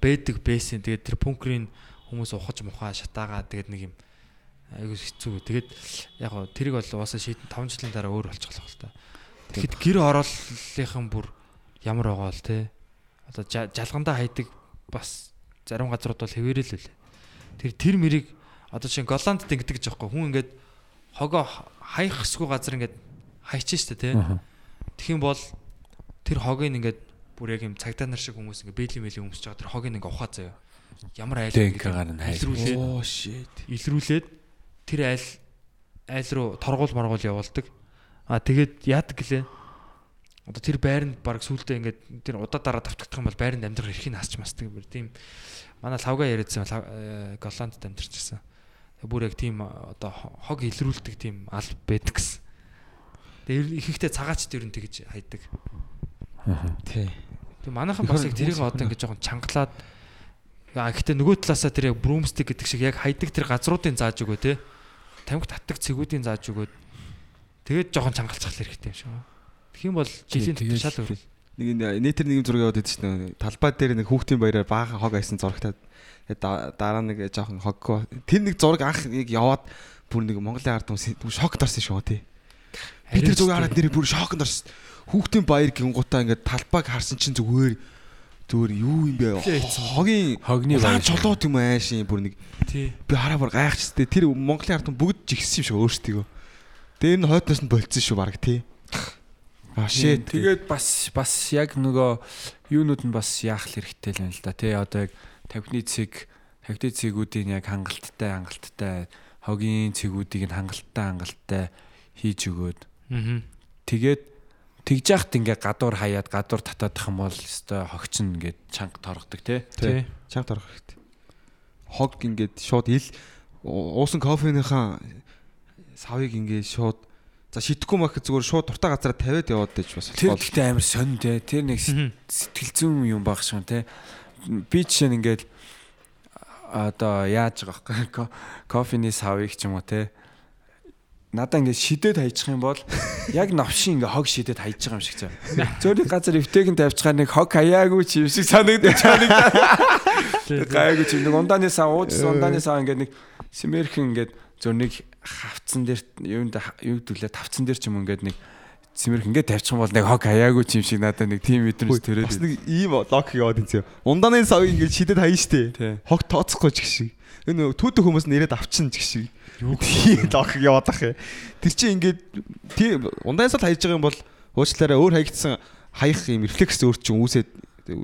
S4: бэдэг бэсэн тэгээд тэр пункрийн хүмүүс ухаж мухаа шатаагаа тэгээд нэг юм айгуу хэцүү. Тэгээд яг гоо тэрийг бол уусаа шийдэн 5 жилийн дараа өөр болчихлоо л та. Тэгэхэд гэр орооллынхан бүр ямар байгаа бол те. Одоо жа- жалгандаа хайдаг бас зарим газрууд бол хэвээрэл үлээ. Тэр тэр мэрийг одоо чинь Голландд ингэдэг гэж аахгүй хүн ингээд хогоо хаях хэсгүй газар ингээд хайчих штэ те. Тэгэх юм бол тэр хогийг ингээд бүр яг юм цагдаа нар шиг хүмүүс ингээ бэйли мэйли өмсөж байгаа тэр хогийг ингээ ухаа заяа. Ямар айл
S5: хайл.
S4: илрүүлээд
S6: Оо shit.
S4: илрүүлээд тэр айл айл руу торгуул маргуул явуулдаг. А тэгээд яадаг гэлээ. Одоо тэр байранд баг сүултээ ингээд тэр удаа дараа давтагдах юм бол байранд амьдрах эрхийг хасч масдаг бүр тийм манай лавга яриадсан э, Голландд амьдарчсан. Бүр яг тийм одоо хог илрүүлдэг тийм ал байдаг гэсэн. Тэгээ ихэнхдээ цагаач нь тэгж хайдаг.
S6: Тий.
S4: Тэг манайхан бас яг тэрийг одоо ингэж жоохон чангалаад аа гэхдээ нөгөө талаасаа тэр яг broomstick гэдэг шиг яг хайдаг тэр газруудын зааж өгөө те. Тамхи татдаг цэгүүдийн зааж өгөөд тэгээд жоохон чангалцах хэрэгтэй юм шиг байна. Юм бол жилийн шал өөр.
S6: Нэг нэтер нэг зураг яваад идэж шнэ. Талбай дээр нэг хүүхдийн баяраар баахан хог айсан да- дараа нэг жоохон хоггоо. Тэр нэг зураг анх нэг яваад бүр нэг Монголын ард хүмүүс шокд орсон шүү тий. Би тэр зургийг хараад нэр бүр шокд орсон. Хүүхдийн баяр гингуудаа ингээд талбайг харсан чинь зүгээр зүгээр юу юм бэ? Хогийн
S5: Хогны
S6: баяр чулууд юм аашийн бүр нэг
S4: Тий.
S6: би хараа бүр гайхчихтэй. Тэр Монголын ард хүмүүс бүгд жигсэн юм шиг өөрсдийгөө. Тэр нь хойдноос нь болцсон шүү баг тий. Аа shit.
S5: Тэгээд бас бас яг нөгөө юунууд нь бас яах хэрэгтэй л юм л да. Тэ одоо яг тавхины цэг тавхины цэгүүдийн яг хангалттай хангалттай хогийн цэгүүдийг нь хангалттай хангалттай хийж өгөөд
S4: Аа.
S5: тэгээд тэгж яхад ингээ гадуур хаяад гадуур татаадах юм бол өстой хогч нь ингээд чанга торгодог те.
S4: Тий.
S6: чанга торох хэрэгтэй. Хог ингээд шууд ил уусан кофенийхаа савыг ингээд шууд за шитгэхгүй мах зүгээр шууд дуртай газараа тавиад яваад байж бас
S5: Тэр гэхдээ амар сонь те. Тэр нэг сэтгэл зүйн юм баг шиг те. Би жишээ нь ингээд одоо яаж байгаа вэ? Ко- Кофений савыг ч юм уу те. Надаа ингээд шидэд хайчих юм бол яг навшин ингээ хог шидэд хайж байгаа юм шиг цаа. Зөөрийн газар эвтэйгэн тавьчихаар нэг хог хаяагүй ч юм шиг санагдаж байгаа. Гайгүй чи нэг ундааны сав уудсан ундааны сав ингээд нэг симэрхэн ингээд зөөр нэг хавцсан дээр юунд юу гэвэл тавцсан дээр ч юм ингээд нэг симэрх ингээд тавьчих юм бол нэг хог хаяагүй ч юм шиг надад нэг тийм мэдрэмж төрөөд.
S6: бас нэг ийм лог яваад энэ. Ундааны савыг ингээд шидэд хаяа штэ. Хог тооцохгүй ч гэх шиг. Энэ түүтэ хүмүүс нэрэд авчин ч гэх шиг. Тийм лог яваад ах. Тэр чинь ингээд тийм ундааны сав хайж байгаа юм бол уучлаарай өөр хаягдсан хаях юм рефлекс өөр чинь үүсээд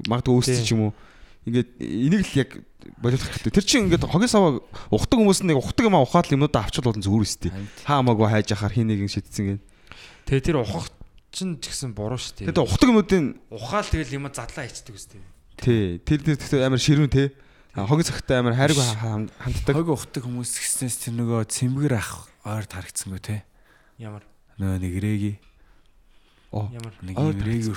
S6: магадгүй үүсчих юм уу. Ингээд энийг л яг боловлох хэрэгтэй. Тэр чинь ингээд хогийн саваа ухдаг хүмүүс нэг ухдаг юм а ухаад л юмнуудаа авчвал болно зүгээр үстэй. Хаамаагүй хайж ахаар хин нэгэн шидсэн гэн.
S4: Тэгээ тэр ухах чинь ч гэсэн буруу шүү дээ.
S6: Тэгээд ухдаг юмнуудын
S4: Ухаал тэгэл юм задлаа ичдэг үстэй.
S6: тий тэр тэр амар ширүүн. А, Хогийн цагтай амар хайрг ханддаг.
S5: Хог ухдаг хүмүүс гэснээс тэр нөгөө цэмгэр ах ойрд харагдсангүй те.
S4: Ямар
S5: Нөгөө нэг рэги
S6: Оо.
S4: ямар
S5: нэг рэги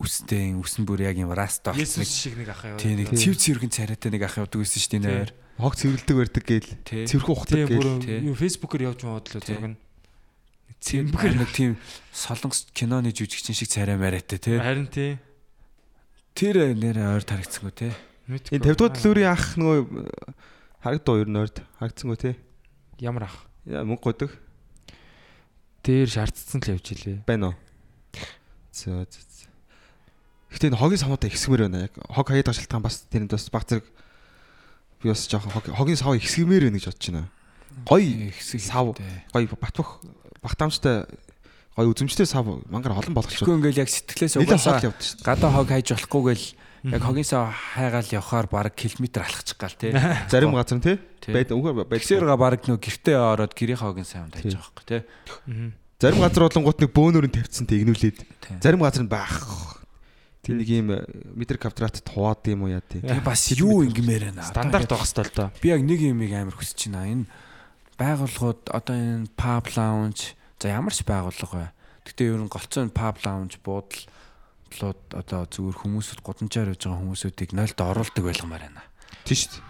S5: үстэй үсэн бүр яг юм раста
S4: Есүс шиг нэг ах яваа.
S5: тий нэг цэв цэвэрхэн царайтай нэг ах явдаг гэсэн шүү дээ энэ ойр.
S6: Хог цэвэрлдэг барьдаг гээл.
S5: Тий.
S6: Цэвэрхэн ухдаг гээл.
S5: Тий.
S4: юу фэйсбүүкээр явж байгаа бодлоо
S5: Тий.
S4: зураг нь.
S5: Цэмбэр нэг тийм солонгос киноны жүжигчин шиг царай мараатай те.
S4: Харин тий.
S5: Тэр нэр ойрд харагдсангүй те.
S6: Энэ 50 дугаар төлөврийн ах нөгөө харагдав ер нь ойрд харагдсангүй тий.
S4: Ямар ах?
S6: Яа мөнгө годог
S4: Дээр шаардсан л явж илээ.
S6: байна уу? За Гэтэ энэ хогийн самуудаа ихсгмээр байна. Яг хог хаяад шалтгаан бас тэрэнд бас баг зэрэг би бас жоохон хог- хогийн сав ихсгмээр байна гэж бодож байна. Гоё
S5: ихсэг
S6: сав гоё батбах багтаамжтай гоё үзэмжтэй сав мангар олон болгоч.
S5: Тэгэхгүй ингээл яг сэтгэлээс угаасаа гадаа хог хайж болохгүйгээл яг хогинсаа хайгаал явхаар баг километр алхачих гал тий.
S6: Зарим газар нь тий байд үгээр байд.
S5: Бэлсэрга баг нөө гэртээ ороод гэрийн хогийн савнд хайж байгаа байхгүй тий.
S6: Зарим газар болонгууд нэг бөөнөр нь тавьчихсан.
S5: Тий.
S6: Зарим газар нь баах. Тэг нэг юм э, метр квадратт хуваад юм уу яа тий.
S5: Тэгээ бас юу ингэмээр байна.
S4: Стандарт байх хэвээр л доо.
S5: Би яг нэг юмыг амар хүсэж байна. Энэ байгууллагууд одоо энэ pub lounge за ямар ч байгууллага бай. Гэтэ ер нь голцоо энэ pub lounge буудал лууд одоо зүгээр хүмүүсүүд гудамжаар явж байгаа хүмүүсүүдийг нойлд оруулдаг байлгамаар байна.
S6: Тий шүү дээ.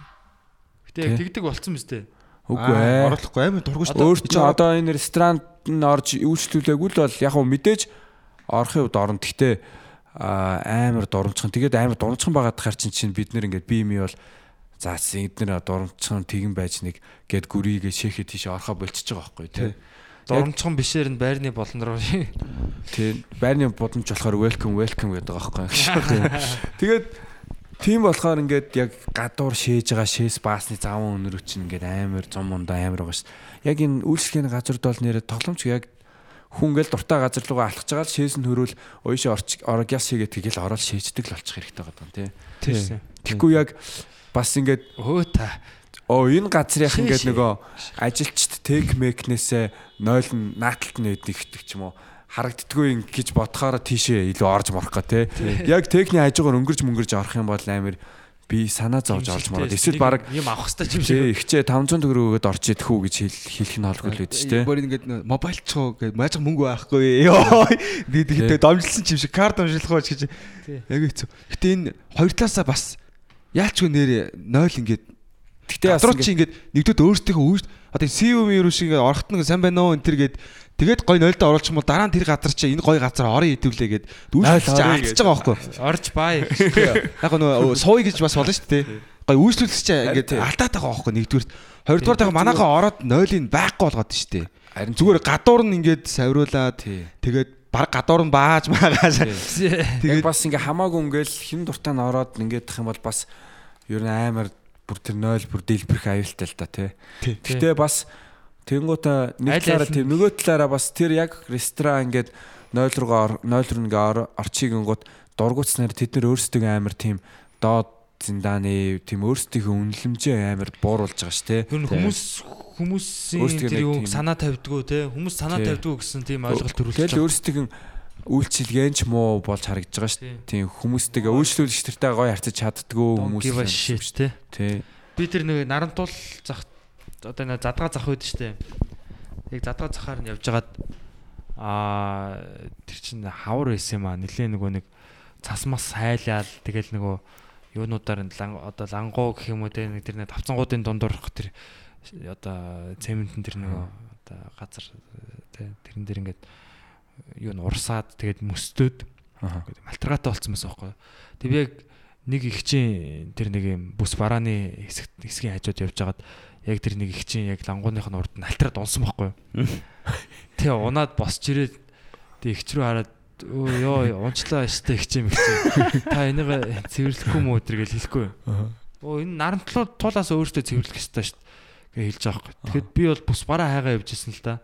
S4: Гэтэ тэгдэг болцсон биз дээ.
S5: Үгүй ээ.
S6: Оруулахгүй амар дургуй шүү
S5: Өөр чи одоо энэ ресторанд нь орж үйлчлүүлээгүй л бол яг хөө мэдээж орохын үед орно. Аа, амар дурамчхан. Тэгээд амар дурамчхан байгаад тахаар чинь чинь бид нэр ингээд би ми бол за эднэр дурамчхан тэгэн байж нэг гэд гүрийгээ шээхэ тийш орохоо болчихж байгаа байхгүй тий.
S4: Дурамчхан бишээр нь байрны болон руу.
S5: Тий. Байрны будамж болохоор welcome welcome гэдэг байгаа байхгүй. Тэгээд тийм болохоор ингээд яг гадуур шээж байгаа шээс баасны заван өнөрөө чинь ингээд амар зам мундаа амар байгаа ш. Яг энэ үйлчлэгийн газард бол нэрээ тогломч яг хүн ингээл дуртай газар руугаа алхаж байгаа л шээс нь хөрөөл уушаа орч орогяс хийгээд тэгэл ороод шээждэг л болчих хэрэгтэй байгаа юм тий. Тэгэхгүй яг бас ингээд
S4: Өө та.
S5: оо энэ газрынх ингээд нөгөө ажилчт тек мекнээсээ нойл нь нааталт нь ихдэг ч юм уу харагддгүй гэж бодохоор тийшээ илүү орж морох га те. Яг техникийн хажуугаар өнгөрж мөнгөрж орох юм бол амар би санаа зовж орж мороод эсвэл баг
S4: юм авах хэрэгтэй юм шиг.
S5: Ихчээ 500 төгрөгөд орж идэх үү гэж хэл- хэлэх нь холгүй л үүдэж те.
S6: Бүр ингээд мобайл чуу гэж маажих мөнгө байхгүй ёо. Би тэгтээ домжилсан юм шиг карт домжлох байж гэж. Яг хэцүү. Гэтэ энэ хоёр талаасаа бас яалчгүй нэр 0 ингээд
S5: бас
S6: Гадрууд чи ингээд нэгдүгээр өөрсдийнхөө үүш одоо CVM юу шиг ингээд орохт нэг сайн байна уу энэ төр гээд тэгээд гой 0-д оруулчих юм бол дараа нь тэр газар чи энэ гой газар орё идэвлээ чи
S5: орё
S6: алдчихж байгаа байхгүй.
S4: Орж бай.
S6: Яг нөгөө сууя гэж бас болно шүү дээ. Гой үйлчлүүлэх чи ингээд алдаад байгаа байхгүй нэгдүгээр. Хоёрдугаар тага манайхаа ороод 0-ыг байхгүй болгоод шүү дээ.
S5: харин
S6: Зүгээр гадуур нь ингээд савируулаад тэгээд баг гадуур нь бааж магааш. Тэгээд
S5: бас ингээ хамаагүй ингээл хин дуртай нь ороод ингээд тах юм бол бас ер нь амар бүр тэр 0 бүр дэлбэрэх аюултай л та тий.
S6: Тий.
S5: Гэтэ бас тэнгуутаа нэг талаараа
S4: аль нь-
S5: тий нөгөө талаараа бас тэр яг ресторан ингээд 0 руугаа 0 руу ингээ ор- орчигингууд дургуцснаар тэд нар өөрсдөө амар тийм доод зиндааны тийм өөрсдийнхөө үнэлэмжээ амар бууруулж байгаа ш
S4: нь хүмүүс хүмүүсийн тэр юу
S5: тийм-
S4: санаа тавьдгүү те хүмүүс санаа тавьдгүү гэсэн тийм ойлголт төрүүлж
S5: Тэгэл өөрсдийн үйлчилгээнч муу болж харагдаж байгаа ш.
S4: Тий.
S5: Тийм хүмүүстэйгээ үйлчлүүлэгч тэртэй гоё харьцаж чаддгүй хүмүүс
S4: shit те.
S5: Тий.
S4: Би тэр нэг нарантуул зах одоо нэг задгаа зах үед штэ. Яг задгаа захаар нь явжгаад аа тэр чинь хавар байсан юм аа. Нилээ нөгөө нэг цас мас хайлаал тэгэл нөгөө юунуудаар нь одоо лангуу гэх юм уу те нэг тэр нэг тавцангуудын дундуурх тэр одоо цементэн тэр нөгөө одоо газар те тэрэн дээр ингээд юу н урсаад тэгээд мөстөөд малтаргаатай болцсон байсан байхгүй. Тэг би яг нэг их чинь тэр нэг юм бүс барааны хэсэг хэсгийн хажууд явж хагаад яг тэр нэг их чинь яг лангууных нь урд нь алтраад унсан байхгүй. Тэгээ унаад босч ирээд тэг ихч рүү хараад өө ёо унчлаа штэ их чинь их чинь та энийг цэвэрлэхгүй мүү өдр гэж хэлэхгүй. Оо энэ нарантлуу туулаас өөртөө цэвэрлэх ёстой штэ гэж хэлж байгаа байхгүй. Тэгэхэд би бол бүс бараа хайгаа явж исэн л да.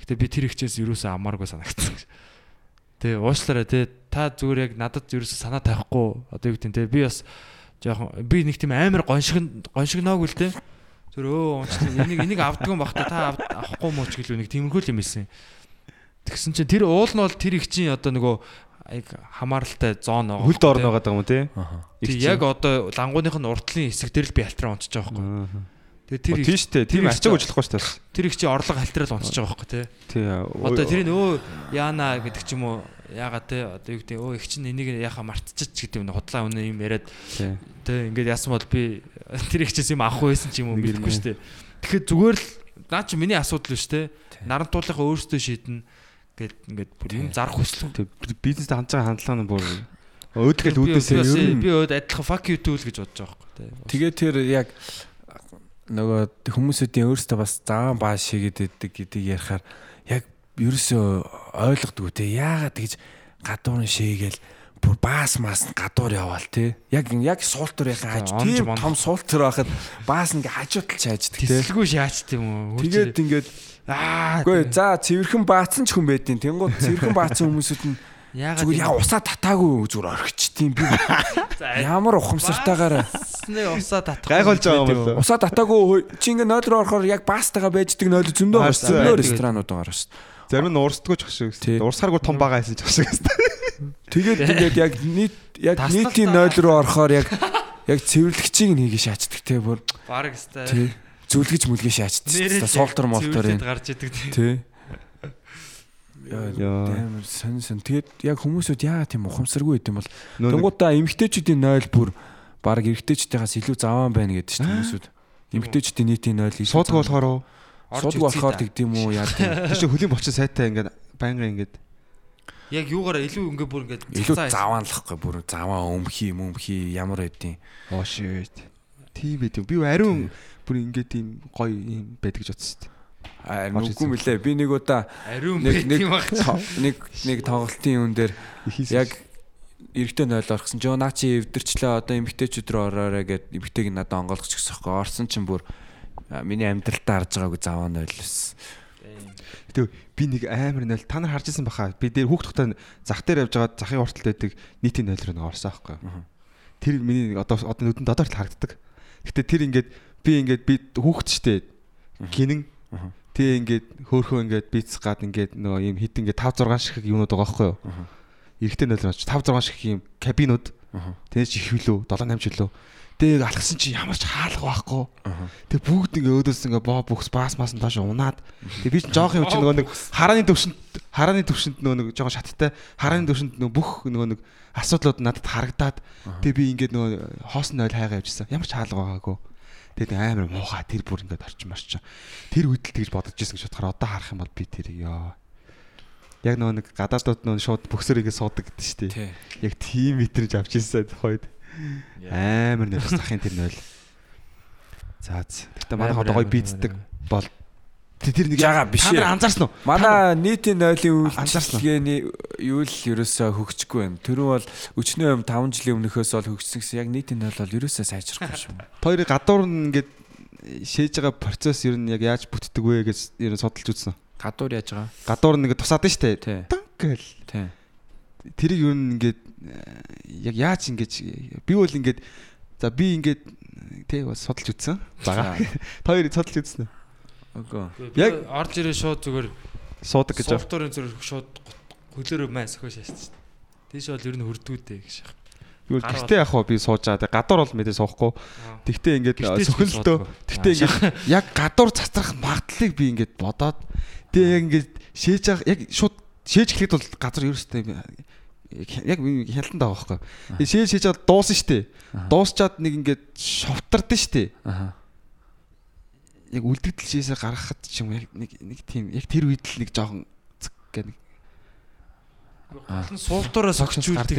S4: Гэтэ би тэр ихчээс юусаа амааргүй санагдсан. Тэгээ уушлаарай те та зүгээр яг надад ерөөсө санаа тавихгүй одоо юу гэдэг те би бас жоохон би нэг тийм амар гоншиг гоншигноогүй л те зүр өө унчлаа энийг энийг авдаг юм бах та авахгүй мó ч гэлөө нэг тиймэрхүү юм ийсэн. Тэгсэн чинь тэр уул нь бол тэр их чинь одоо нөгөө яг хамааралтай зон байгаа.
S6: хөлд орно байгаа юм тий.
S4: Тэг яг одоо лангууных нь уртлын хэсэг дээр л би альтраа унтчих байгаа байхгүй. Тэгээ тэр их-
S6: Тийм шүү дээ. Тийм
S4: тэр
S6: арчааг
S4: их-
S6: уучлахгүй шүү дээ.
S4: тэр их чи орлого хальтрал унтчих байгаа байхгүй те.
S6: Тий.
S4: Одоо тэрийг өө яана гэдэг ч юм уу яагаад те одоо юу гэдэг өө их чинь энийг яхаа мартчих гэдэг юм худлаа өнөө юм яриад те ингээд яасан бол би тэр их чис юм авах байсан ч юм уу мэдэхгүй шүү дээ. Тэгэхээр зүгээр л наа чи миний асуудал биш те. Нарантуулынхаа өөрсдөө шийднэ гэд ингээд бүр юм зарах хүсэл.
S6: Бизнестэй хандж байгаа хандлага нь бүр өөдгөл үүдээсээ ер нь
S4: би өөд адилхан fuck you tool гэж бодож байгаа байхгүй те.
S5: Тэгээ тэр яг нөгөө хүмүүсүүдийн өөрсдөө бас заан баа шигээд байдаг гэдгийг ярихаар ерөөсөө ойлгодгоо те яагаад тэгж гадуурн шигээл бүр баас маас гадуур яваал те яг яг суултар яхаа хаж тийм том суултар байхад баас ингээ хажуутал чааждаг те
S4: Тэсэлгүй шаач тийм үү.
S5: тэгээд ингээд
S4: аа
S5: үгүй за цэвэрхэн баацсан ч хүн байдیں۔ Тэнгууд цэвэрхэн баацсан хүмүүсүүд нь
S4: яагаад
S5: зүгээр яа усаа татаагүй зүгээр орхичтiin би ямар ухамсартайгаар
S4: нэг усаа татах.
S6: Гайхуулж байгаа юм бол.
S5: Усаа татаагүй чи ингээ нойл руу орохоор яг баастайгаа байждаг нойл зөндөө байгаа шүү.
S6: Харсан.
S5: Зөндөө ресторанууд байгаа шүү.
S6: Зарим нь уурсдаггүй ч шиг.
S5: Тий.
S6: Уурсахааргүй том бага байсан ч шиг.
S5: Тэгээд ингээд яг нийт яг нийтийн нойл руу орохоор яг яг цэвэрлэгчийг нь хийгээ шаачдаг те бүр
S4: Бараг
S5: тий зүлгэж мүлгээ шаачдаг. Суултар молтор юм.
S4: гарч идэг.
S5: Тий.
S6: Яа.
S5: Сон сон. Тэгээд яг хүмүүсүүд яа тийм ухамсаргүй юм бол Тэнгуудаа эмгтээчүүдийн нойл бүр баг эрэгтэйчдээс илүү заваан байна гэдэг чинь хүмүүсүүд. Эмгтээчүүдийн нийтийн нойл илүү
S6: суудг болохоор
S5: суудг болохоор тэгдэм үү яа тийм.
S6: тийш хөлийн болчин сайтай ингээд байнгын ингээд
S4: Яг юугаараа илүү ингээ бүр ингээ
S5: Илүү заваанлахгүй бүр заваа өмхий мөмхий ямар байдیں۔
S6: оо shit. Тийм байт юм. Би ариун бүр ингээд ийм гоё юм байдаг гэж бодсон.
S5: Аа нүггүй мөлий. Би нэг удаа нэг нэг нэг нэг тоглолтын юм дээр яг эрэгтэй нойл орсон. Жоо наа чи эвдэрчлээ одоо эмгтээчүүд рүү ороорой гэд эмгтэйг надад онгойлгоч гэсэн хэрэг орсон чинь бүр а, миний амьдралтаа харж байгаагүй заваа нойл байсан.
S6: Тэг би нэг амар нойл та нар харж исэн баха. Би дээр хүүхд тухтай зах дээр явж байгаа захын урталт байдаг нийтийн нойл руу нэг орсон аахгүй. Тэр миний одоо одоо нүдэнд додоор л харагддаг. Гэтэ тэр ингээд би ингээд би хүүхд штэ гинэн Тэг ингээд хөөхөө ингээд бийц гад ингээд нөгөө юм хит ингээд 5 6 шиг юмнууд байгаа байхгүй юу? Эрэхтэй нойл очиж 5 6 шиг юм кабинууд. Тэгэж их хөлөө 7 8 жилөө. Тэг алгасан чи ямар ч хаалга байхгүй. Тэг бүгд ингээ өөдөөс ингээ боо бүхс баас маас нь доош унаад. Тэг би ч жоох юм чи нөгөө нэг харааны төвшөнд харааны төвшөнд нөгөө нэг жоох шаттай харааны төвшөнд нөгөө бүх нөгөө нэг асуудлууд надад харагдаад тэг би ингээд нөгөө хоосон нойл хайгаа явжсан. Ямар ч хаалга байгаагүй. Тэгээд амар муухай тэр бүр ингээд орчин марч. Тэр үед л тэгж бодож ирсэн гэж бодохоор одоо харах юм бол би тэрийг ёо. Яг нөгөө нэг гадаадууд нөгөө шууд бөксөрийгээ суудаг гэдэг шүү дээ. Яг тийм мэтрэж авч ирсэн тухайд. Амар нэр захын тэр нойл. За за. Гэтэ манай хот гоё бийцдэг бол тэр нэг
S5: Жага биш
S6: Та нар анзаарсан уу?
S5: Манай нийтийн нойлын үйлчлэгээний юу л ерөөсөө хөгжихгүй байна. Тэр нь бол өчнөө юм 5 жилийн өмнөхөөс бол хөгжсөн гэсэн яг нийтийн нойл бол ерөөсөө сайжрахгүй шүү.
S6: Хоёрыг гадуур нь ингээд шээж байгаа процесс ер нь яг яаж бүтдэг вэ гэж ер нь судалж үзсэн.
S5: Гадуур яаж байгаа?
S6: Гадуур нь ингээд тусаад нь штэ.
S5: Тий.
S6: Гэл. Тэрийг юу н ингээд яг яаж ингэж би бол ингээд за би ингээд тэг бас судалж үзсэн. Бага. Хоёр судалж үзсэн.
S5: Үгүй.
S6: Яг-
S4: Яг орж ирээ шууд зүгээр
S6: Суудаг гэж.
S4: Софтворын зүрх шууд хөлөөрөө маа сөхөж шаасан шүү дээ. Тийш бол ер нь хөрдгүүдээ гэж.
S6: Юу
S4: гар
S6: гэхдээ яг хоо би суужаа. Тэг гадуур бол мэдээ суухгүй. Тэгтээ ингээд
S4: Гэртээ
S6: сөхөлтөө. Тэгтээ ингээд яг гадуур цацрах магадлалыг би ингээд бодоод тэг яг ингээд шээж яг шууд шээж эхлэхэд бол газар ерөөстэй яг хяналтанд байгаа байхгүй. Тэгээ шээж шээж байгаа дуусан штэ. Дуусчаад нэг ингээд шовтардсан штэ.
S5: Аха.
S6: яг үлдэгдэл шээсээ гаргахад ч юм яг нэг нэг тийм яг тэр үед л нэг жоохон цэг гэх нэг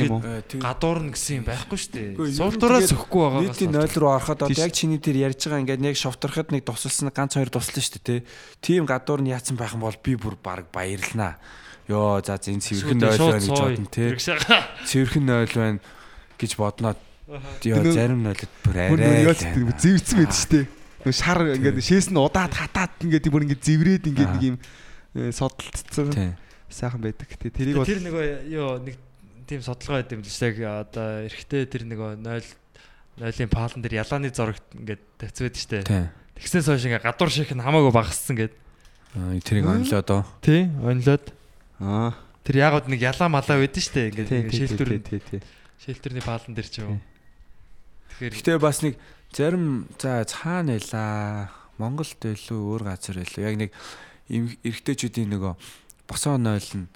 S6: юм уу?
S4: тэгээд гадуур нь гэсэн юм байхгүй шүү дээ.
S5: Тэгээд
S4: өгөхгүй байгаа.
S5: Нийтийн нойл руу ороход одоо яг чиний тэр ярьж байгаа ингээд нэг шовторход нэг тусалсан ганц хоёр туслаа шүү дээ тий. Тийм гадуур нь яатсан байх юм бол би бүр баг баярлнаа. Йоо за зин цэвэрхэн нойл байна гэж бодно тий. Цэвэрхэн нойл байна гэж бодноо.
S6: Нөө-
S5: зарим нойлд бүр
S6: бүр
S5: арай.
S6: зэвэрсэн байд штэ. Нөгөө шар ингээд шээс нь удаад хатаад ингээд бүр ингээд зэврээд ингээд нэг юм э, содолцсон
S5: Тий.
S6: сайхан байдаг. Тэ тэрийг бол
S4: Тэр нөгөө юу нэг тийм судалгаа байд юм л шүү дээ. Одоо эрэгтэй тэр нөгөө 0 нойлын паалан дээр ялааны зурагт ингээд тавьцваад штэ.
S5: Тий.
S4: Тэгснээс хойш ингээд гадуур шиг нь хамаагүй багассан гэд.
S5: Аа тэрийг онлоо доо.
S4: Тий, онлоод
S6: аа
S4: тэр ягод нэг ялаа малаа байдэн штэ. Ингээд шилтүр
S6: тий тий.
S4: шилтүрний паалан дээр ч юм. Тэгэхээр
S5: Гэтэ бас нэг зарим за цаана байлаа. Монголд байлуу өөр газар байлуу. Яг нэг эрэгтэйчүүдийн нөгөө босоо нойл нь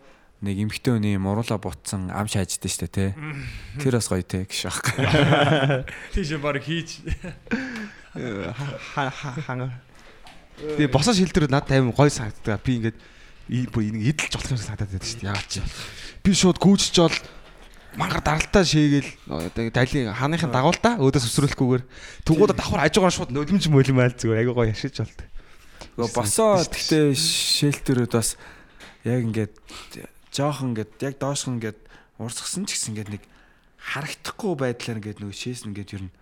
S5: нэг эмхтэй хүний муруула бутсан ам шааждээ штэ тий. Тэр бас гоё тий гэж байна.
S4: тийш баг хийж
S6: ханга. Тэгээ босоо шилдэр надад аим гой санагддаг. Би ингээд бүр энийг идэлж болох юм санагдаад байдаг шүү дээ. Яагаад чи. Би шууд гүйжж жол мангар даралтаа шээгээл далийн хааныхын дагуултаа өөдөөс өсрүүлэхгүйгээр тугуудаа давхар хажуугаар шууд нулимж мөлмайл зүгээр айгуу гоё яшиж болт.
S5: Нөгөө босоо гэхдээ шэлтэрүүд бас яг ингээд жоохон ингээд яг доошхон ингээд урсгсан ч гэсэн ингээд нэг харагдахгүй байдлаар ингээд нөгөө шээс ингээд ер нь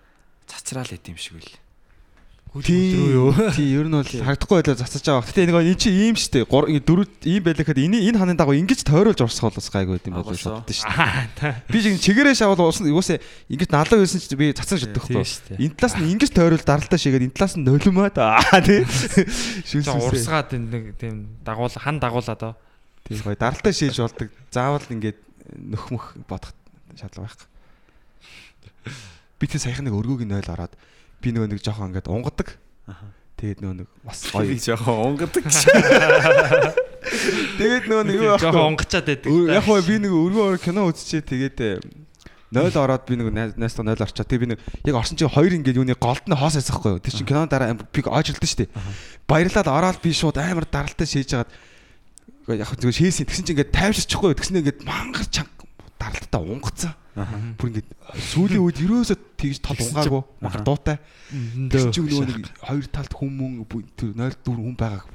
S5: цацраал идэм шиг үл.
S6: Тийм юу? Тийм ер нь бол харагдахгүй байлаа зацаж байгаа. Гэтэ нэг энэ чи ийм штэ. Дөрөв ийм байлаа гэхэд энэ энэ ханы дагуу ингэж тойруулж урсгах бол бас гайгүй юм болов шүү дээ штэ. Би чинь чигээрээ шавал уусна юусаа ингэж налаа байсан чи би цацаж шатдаг хгүй. Энэ талаас нь ингэж тойруул даралтаа шигээд энэ талаас нь нулимаад аа тий.
S4: Шүүлсэн урсгаад энэ тийм дагуул хан дагуулаа доо.
S6: Тийм гоё даралтаа шийж болдог. Заавал ингэж нөхмөх бодох шаардлага байхгүй. Би тэр саяхан нэг өргөөг нь 0 ороод би нөгөө нэг жоохон ингээд унгадаг. Тэгээд нөгөө нэг бас гоё
S5: жоохон унгадаг.
S6: Тэгээд нөгөө нэг юу
S4: жоохон унгачаад байдаг.
S6: Яг хөө би нэг өргөө кино үзчихээ тэгээд 0 ороод би нэг найстаа 0 орчоо. Тэгээ би нэг яг орсон чинь хоёр ингээд юуны голд нь хоос айсахгүй юу. Тэр чинь киноны дараа би ойжлдсон шүү дээ. Баярлаад ороод би шууд амар даралтай шийж хагаад яг зүгээр шээсэн. Тэгсэн чинь ингээд тайвширчихгүй. Тэгснэ ингээд мангар чанга даралтаа унгацсан. Бүр ингээд сүүлийн үед ерөөсөө тэгж тал унгаагүй махар дуутай. Тэр чинь нөгөө нэг хоёр талд хүмүүн тэр 0 4 хүн байгааг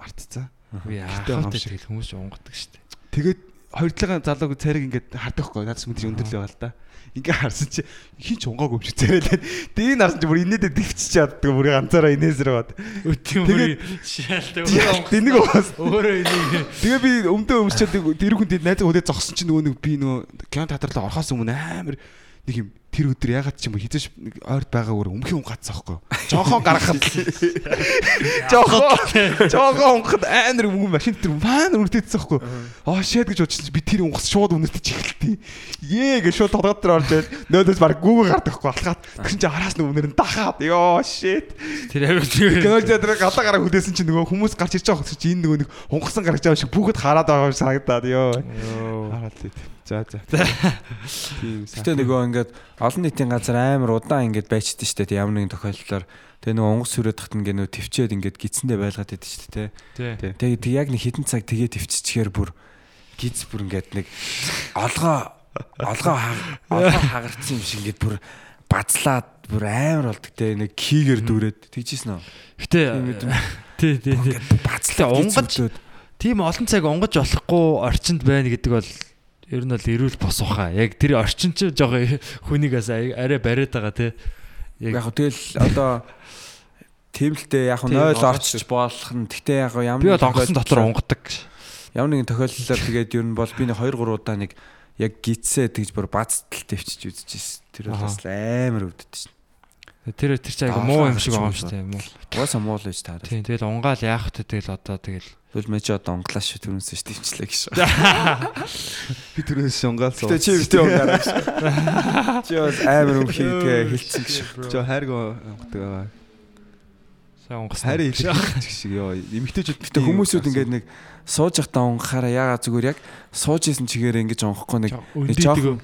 S6: мартцсан.
S4: Яахаа тэгэл хүмүүс унгадаг шүү дээ.
S6: Тэгээд хоёр талын залууг цариг ингээд хардахгүй надаас мэдээж өндөрлөө байгаа л да. Ингээ харсан чи хин ч унгаагүй юм шиг царайлаад дийг нарсан чи бүр инээдээ дэвчиж чаддаг бүр ганцаараа инээсэр бод.
S4: Өтийн бүр шаалтай
S6: Тэнийг уус.
S4: өөрөө энийг
S6: Тэгээ би өмдөө өмсчээд тэр хүн найзаа хөдөө зогсон чи нөгөө нэг би нөгөө кино театрлаа орохоос өмнө амар нэг юм тэр өдөр ягаад ч юм хизээш ойрд байгаагаар өмхийн унгацсан байхгүй юу? Жохоо гаргахад. Жохоо. Жохоо унгахад амар юм машин тэр фан үрдэжсэн байхгүй юу? Аа шэд гэж бодчихсон чи би тэр унгас шууд үнэртэж эхэлтий. Ее гэж шууд толгой дээр орж ирээд нөөдөөс баг гүүгээ гардаг байхгүй алхаад тэгсэн чи араас нь үнэр нь дахаад ёо шэд.
S4: тэр авиг зүгээр.
S6: Кино театр гадаа гараа хүлээсэн чи нөгөө хүмүүс гарч ирж байгаа чи энэ нөгөө нэг унгасан гарч байгаа шиг бүгд хараад байгаа юм санагдаад ёо. Хараад л За за.
S5: Тийм. Гэтэ нөгөө ингээд олон нийтийн газар амар удаан ингээд байчихдээ штэ тийм ямар нэгэн тохиолдолд тэгээ нөгөө онгоц сүрээд тахт ингээд нөгөө төвчээд ингээд гидсэндээ байлгаад байдаг штэ тий. Тэгээ яг нэг хідэн цаг тэгээ төвччихээр бүр гидс бүр ингээд нэг олгоо олгоо олгоо хагардсан юм шиг ингээд бүр бацлаад бүр амар болдог те нэг кийгэр дүүрээд тэгжсэн үү.
S4: Гэтэ тий тий тий.
S5: Бацлаа
S4: унгаж тийм олон цаг унгаж болохгүй орчинд байна гэдэг бол ер нь бол эрүүл бос баха. Яг тэр орчин ч жоохон хүнийг бас арай бариад байгаа тий.
S5: Яг тэгэл одоо тийм л дээ яг 0 орчиж болох нь гэтээ яг ямар
S4: би бол онгоцсон дотор унгадаг.
S5: Ямар нэгэн тохиолдолд тэгээд ер нь бол би нэг 2 3 удаа нэг яг гидсээ тэгж бүр бацтал төвчж үзчихсэн. Тэр бол бас амар өвддөг шин.
S4: Тэр тэр чинь айгу муу юм шиг байгаа юм шүү дээ.
S5: Угаасаа муу л байж таараа.
S4: Тийм тэгэл унгаал яах вэ тэгэл одоо тэгэл
S5: Тэгвэл мэж одоо унглаа шүү түрүүнээс ш төвчлээ гэж.
S6: Би түрүүнээс унгаалсан.
S5: Тэ чи битээ унгаа. Чи бас амар өмхийгээ хэлсэн гэж.
S6: Жо хайргаа унгадаг байгаа.
S4: сайн унгасан.
S6: Хайр хэлэх шиг ёо. Эмэгтэйчүүд
S5: Гэтэ хүмүүсүүд ингээд нэг сууж явахдаа унгахаараа яагаад зүгээр яг сууж исэн чигээр ингэж унхахгүй нэг нэг жоохон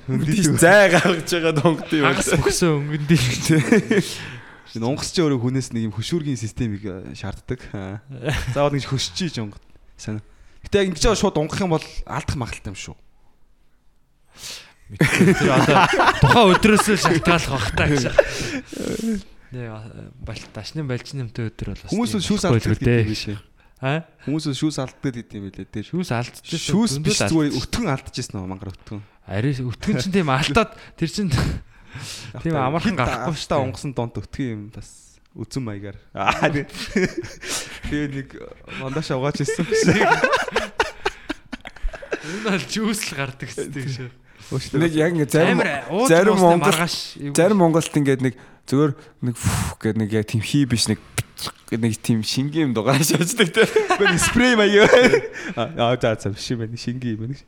S5: зай гаргаж байгаа донгд юм.
S4: Хагас өгсөн өнгөндөө.
S6: Энэ унгас чи өөрөө хүнээс нэг юм хөшүүргийн системийг шаарддаг. Заавал ингэж хөшчиж унгад. Сайн. Гэтэ яг ингэж шууд унгах юм бол алдах магадлалтай юм шүү.
S4: Тэр одоо тухайн өдрөөс л шалтгаалах бах та гэж. Нэ балт ташны балчнымтай өдөр бол
S6: Хүмүүс шүүс алддаг гэдэг юм биш.
S4: Аа?
S6: Хүмүүс шүүс алддаг гэдэг юм билээ. Тэр
S4: Шүүс алдчихсан.
S6: шүүс биш зүгээр өтгөн алдчихсан нөө мангар өтгөн.
S4: Ари өтгөн чинь тийм алдаад тэр чинь тийм амархан гарахгүй шүү дээ.
S6: унгасан донд өтгөн юм бас үзэн маягаар. Аа тэгээ нэг мандаш угааж ирсэн.
S4: Энэ бол жүүс л гардаг гэсэн шүү.
S5: Нэг яг ингээд зарим зарим Монгол зарим Монголд ингээд нэг зүгээр нэг гэдэг нэг яг тийм хий биш нэг нэг тийм шингийн юм дугааш яждаг те.
S6: Гүн спрей маяг. Аа за за биш юм байна. Шингийн юм байна.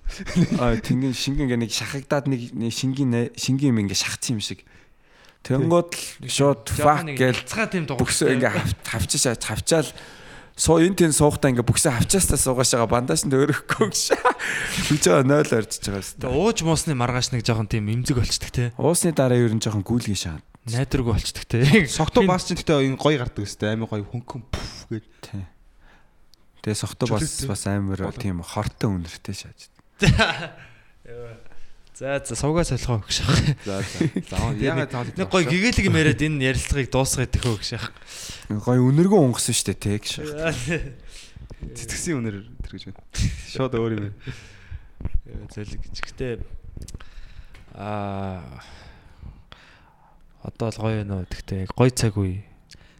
S5: Аа тэнгин шингийн ингээ нэг шахагдаад нэг шингийн шингийн юм ингээ шахацсан юм шиг. Тэнгууд л шууд фак гээл
S4: цацгаа тийм дугаар.
S5: бүксөө ингээ хавчаа хавчаал суу энэ тэн суухтаа ингээ бүксээ хавчаастаа суугааш байгаа бандаж нь өөрөхгүй гэж. Хүч байгаа 0 орж байгаа хэвээр.
S4: ууж муусны маргааш нэг жоохон тийм эмзэг болчдөг те.
S5: Уусны дараа ер нь жоохон гүйлгэн шаа.
S4: Найдваргүй болчдөг те.
S6: Согтуу бас ч гэхдээ энэ гоё гардаг өстэй амар гоё хөнгөн пүф гэж.
S5: Тий. Тэгээ сохто бас бас амар тийм хортой үнэртэй шааж.
S4: За за сувгаас солихоо гэж шах.
S6: За за. За ягаад таал
S4: Нэг гой гэгээлэг юм яриад энэ ярилцлагыг дуусгах тэхөө гэж шах.
S5: Гой үнэргөө унгасан штэ те гэж.
S6: цэцгсэн үнээр тэр гэж байна. Шууд өөр юм.
S4: Зөлөг гэж. Гэтэ аа одоо л гоё нөө тэгтээ гоё цаг үе.